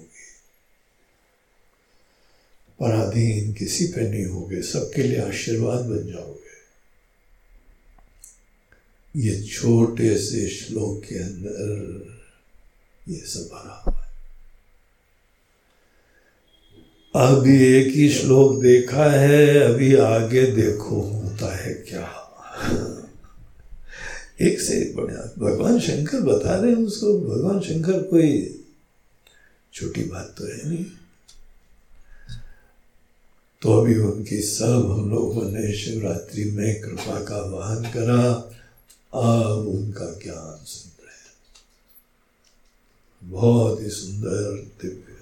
पराधीन किसी पे नहीं होगे, सबके लिए आशीर्वाद बन जाओगे। ये छोटे से श्लोक के अंदर ये सब भरा हुआ है। अभी एक ही श्लोक देखा है, अभी आगे देखो, होता है क्या? एक से एक बढ़िया। भगवान शंकर बता रहे हैं उसको, भगवान शंकर कोई छोटी बात तो है नहीं। तो अभी उनकी सब हम लोगों ने शिवरात्रि में कृपा का वाहन करा। अब उनका ज्ञान सुन रहे हैं। बहुत ही सुंदर दिव्य।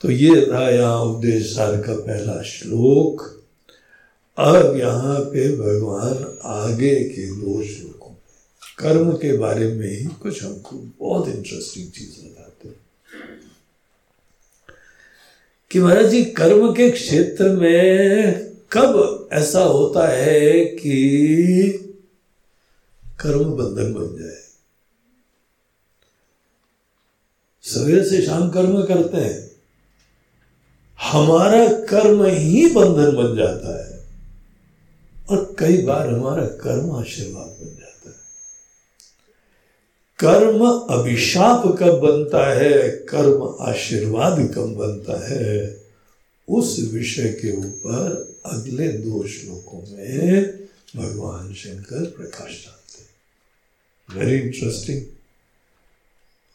तो ये था यहाँ उपदेश सार का पहला श्लोक। अब यहाँ पे भगवान आगे के दो श्लोकों में, कर्म के बारे में ही कुछ हमको बहुत इंटरेस्टिंग चीज़ बताते कि महाराज जी, कर्म के क्षेत्र में कब ऐसा होता है कि कर्म बंधन बन जाए? सवेरे से शाम कर्म करते हैं। हमारा कर्म ही बंधन बन जाता है। और कई बार हमारा कर्म आशीर्वाद बन कर्म अभिशाप कब बनता है, कर्म आशीर्वाद कब बनता है? उस विषय के ऊपर अगले दो श्लोकों में भगवान शंकर प्रकाश डालते वेरी इंटरेस्टिंग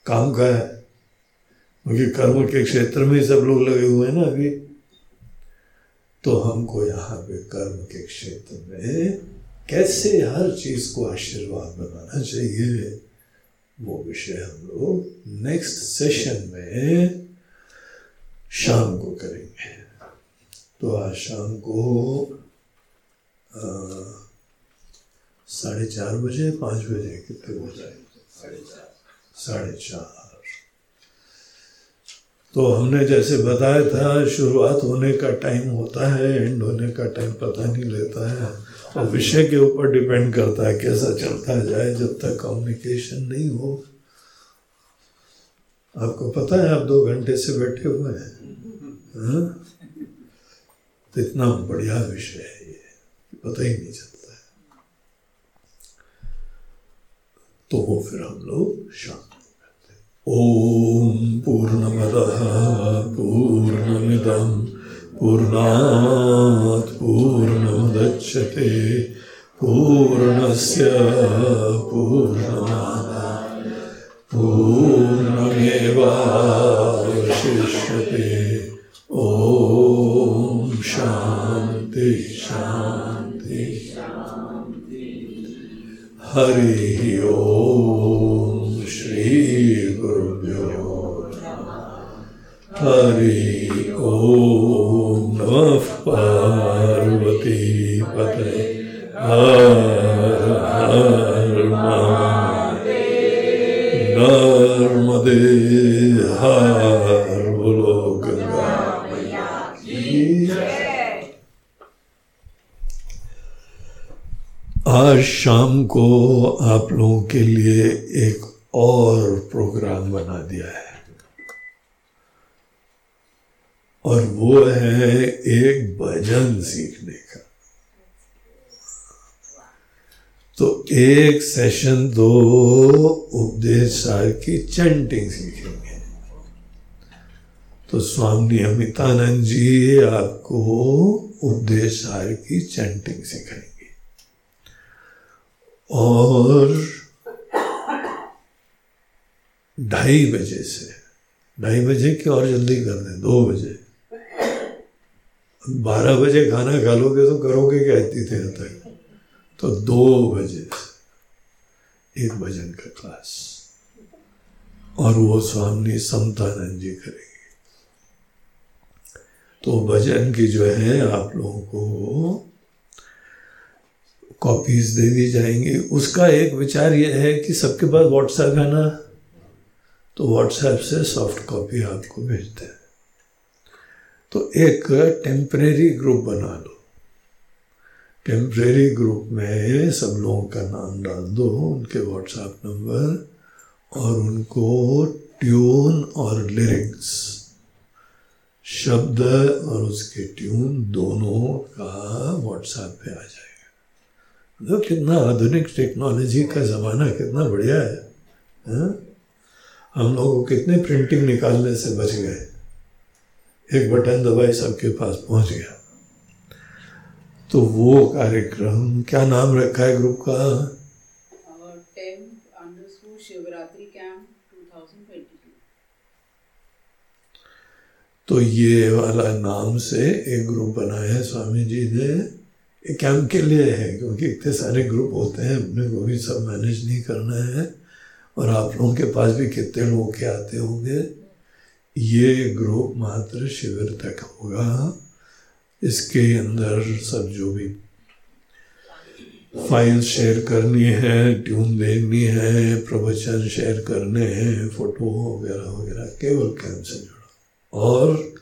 काम का है। क्योंकि कर्म के क्षेत्र में सब लोग लगे हुए हैं ना अभी। तो हमको यहाँ पे कर्म के क्षेत्र में कैसे हर चीज़ को आशीर्वाद बनाना चाहिए? वो विषय हम लोग नेक्स्ट सेशन में शाम को करेंगे। तो आज शाम को साढ़े चार बजे, पाँच बजे कितने हो जाए साढ़े चार। तो हमने जैसे बताया था, शुरुआत होने का टाइम होता है एंड होने का टाइम पता नहीं लेता है। विषय के ऊपर डिपेंड करता है कैसा चलता जाए, जब तक कम्युनिकेशन नहीं हो। आपको पता है, आप दो घंटे से बैठे हुए हैं हाँ? तो इतना बढ़िया विषय है ये, पता ही नहीं चलता है। तो वो फिर हम लोग शाम ॐ पूर्णमदः पूर्णमिदं पूर्णात् पूर्णमुदच्छते। पूर्णस्य पूर्णमादाय पूर्णमेवावशिष्यते। ॐ शान्ति शान्ति। हरिः ॐ श्री हरि ओम नमः पार्वती पते हर हर नर्मदे, हर बोलो आज शाम को आप लोगों के लिए एक और प्रोग्राम बना दिया है। और वो है एक भजन सीखने का। तो एक सेशन दो उपदेश सार की चैंटिंग सीखेंगे। तो स्वामी अमितानंद जी आपको उपदेश सार की चैंटिंग सिखाएँगे। और ढाई बजे से, ढाई बजे की और जल्दी कर दें, दो बजे। बारह बजे खाना खा लोगे तो करोगे क्या इतनी देर तक? तो दो बजे एक भजन का क्लास और वो स्वामी समतानंद जी करेंगे। तो भजन की जो है, आप लोगों को कॉपीज दे दी जाएँगी। उसका एक विचार ये है कि सबके पास व्हाट्सएप है ना? तो व्हाट्सएप से सॉफ्ट कॉपी आपको भेजते हैं। तो एक टेम्परेरी ग्रुप बना लो टेम्परेरी ग्रुप में सब लोगों का नाम डाल दो उनके व्हाट्सएप नंबर और उनको ट्यून और लिरिक्स शब्द और उसके ट्यून दोनों का व्हाट्सएप पे आ जाएगा। तो कितना आधुनिक टेक्नोलॉजी का ज़माना कितना बढ़िया है, है? हम लोग कितने प्रिंटिंग निकालने से बच गए। एक बटन दबाई सबके पास पहुँच गया। तो वो कार्यक्रम क्या नाम रखा है ग्रुप का? तो ये वाला नाम से एक ग्रुप बनाया है स्वामी जी ने। एक कैंप के लिए है क्योंकि इतने सारे ग्रुप होते हैं अपने को भी सब मैनेज नहीं करना है। और आप लोगों के पास भी कितने लोग के आते होंगे? ये ग्रुप मात्र शिविर तक होगा। इसके अंदर सब जो भी फ़ाइल शेयर करनी है ट्यून देखनी है, प्रवचन शेयर करने हैं फ़ोटो वगैरह वगैरह, केवल कैंप से जुड़ा। और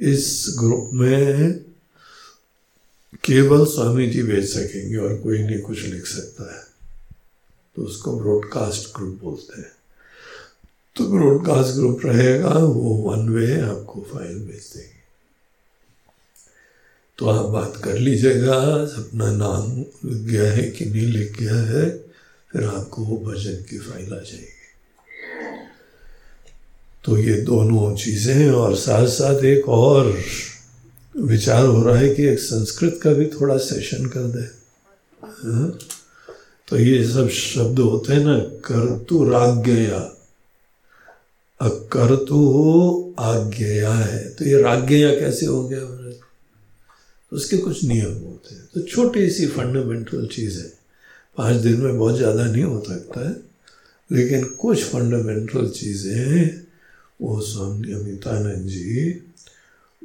इस ग्रुप में केवल स्वामी जी भेज सकेंगे और कोई नहीं कुछ लिख सकता है। तो उसको ब्रॉडकास्ट ग्रुप बोलते हैं। तो ब्रॉडकास्ट ग्रुप रहेगा, वो वन वे आपको फ़ाइल भेज देंगे तो आप बात कर लीजिएगा, अपना नाम लिख गया है कि नहीं लिख गया है, फिर आपको वो भजन की फ़ाइल आ जाएगी। तो ये दोनों चीज़ें और साथ साथ एक और विचार हो रहा है कि एक संस्कृत का भी थोड़ा सेशन कर दे। हाँ? तो ये सब शब्द होते हैं ना कर्तु राग्ञया अकर्तु आज्ञया है। तो ये राग्ञया कैसे हो गया? उसके कुछ नियम होते हैं। तो छोटी सी फंडामेंटल चीज़ है। पाँच दिन में बहुत ज़्यादा नहीं हो सकता है। लेकिन कुछ फंडामेंटल चीज़ें, वो स्वामी अमितानंद जी,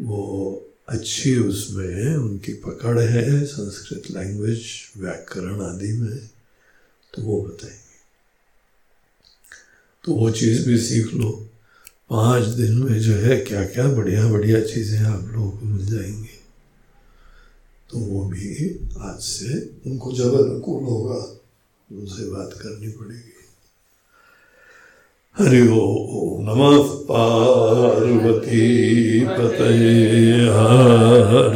वो अच्छी उसमें उनकी पकड़ है, संस्कृत लैंग्वेज व्याकरण आदि में। तो वो बताएँगे तो वो चीज़ भी सीख लो। पाँच दिन में जो है क्या क्या बढ़िया बढ़िया चीज़ें आप लोगों को मिल जाएँगी। तो वो भी आज से उनको जब अनुकूल होगा, उनसे बात करनी पड़ेगी। हरि ओ नमः पार्वती पतये हर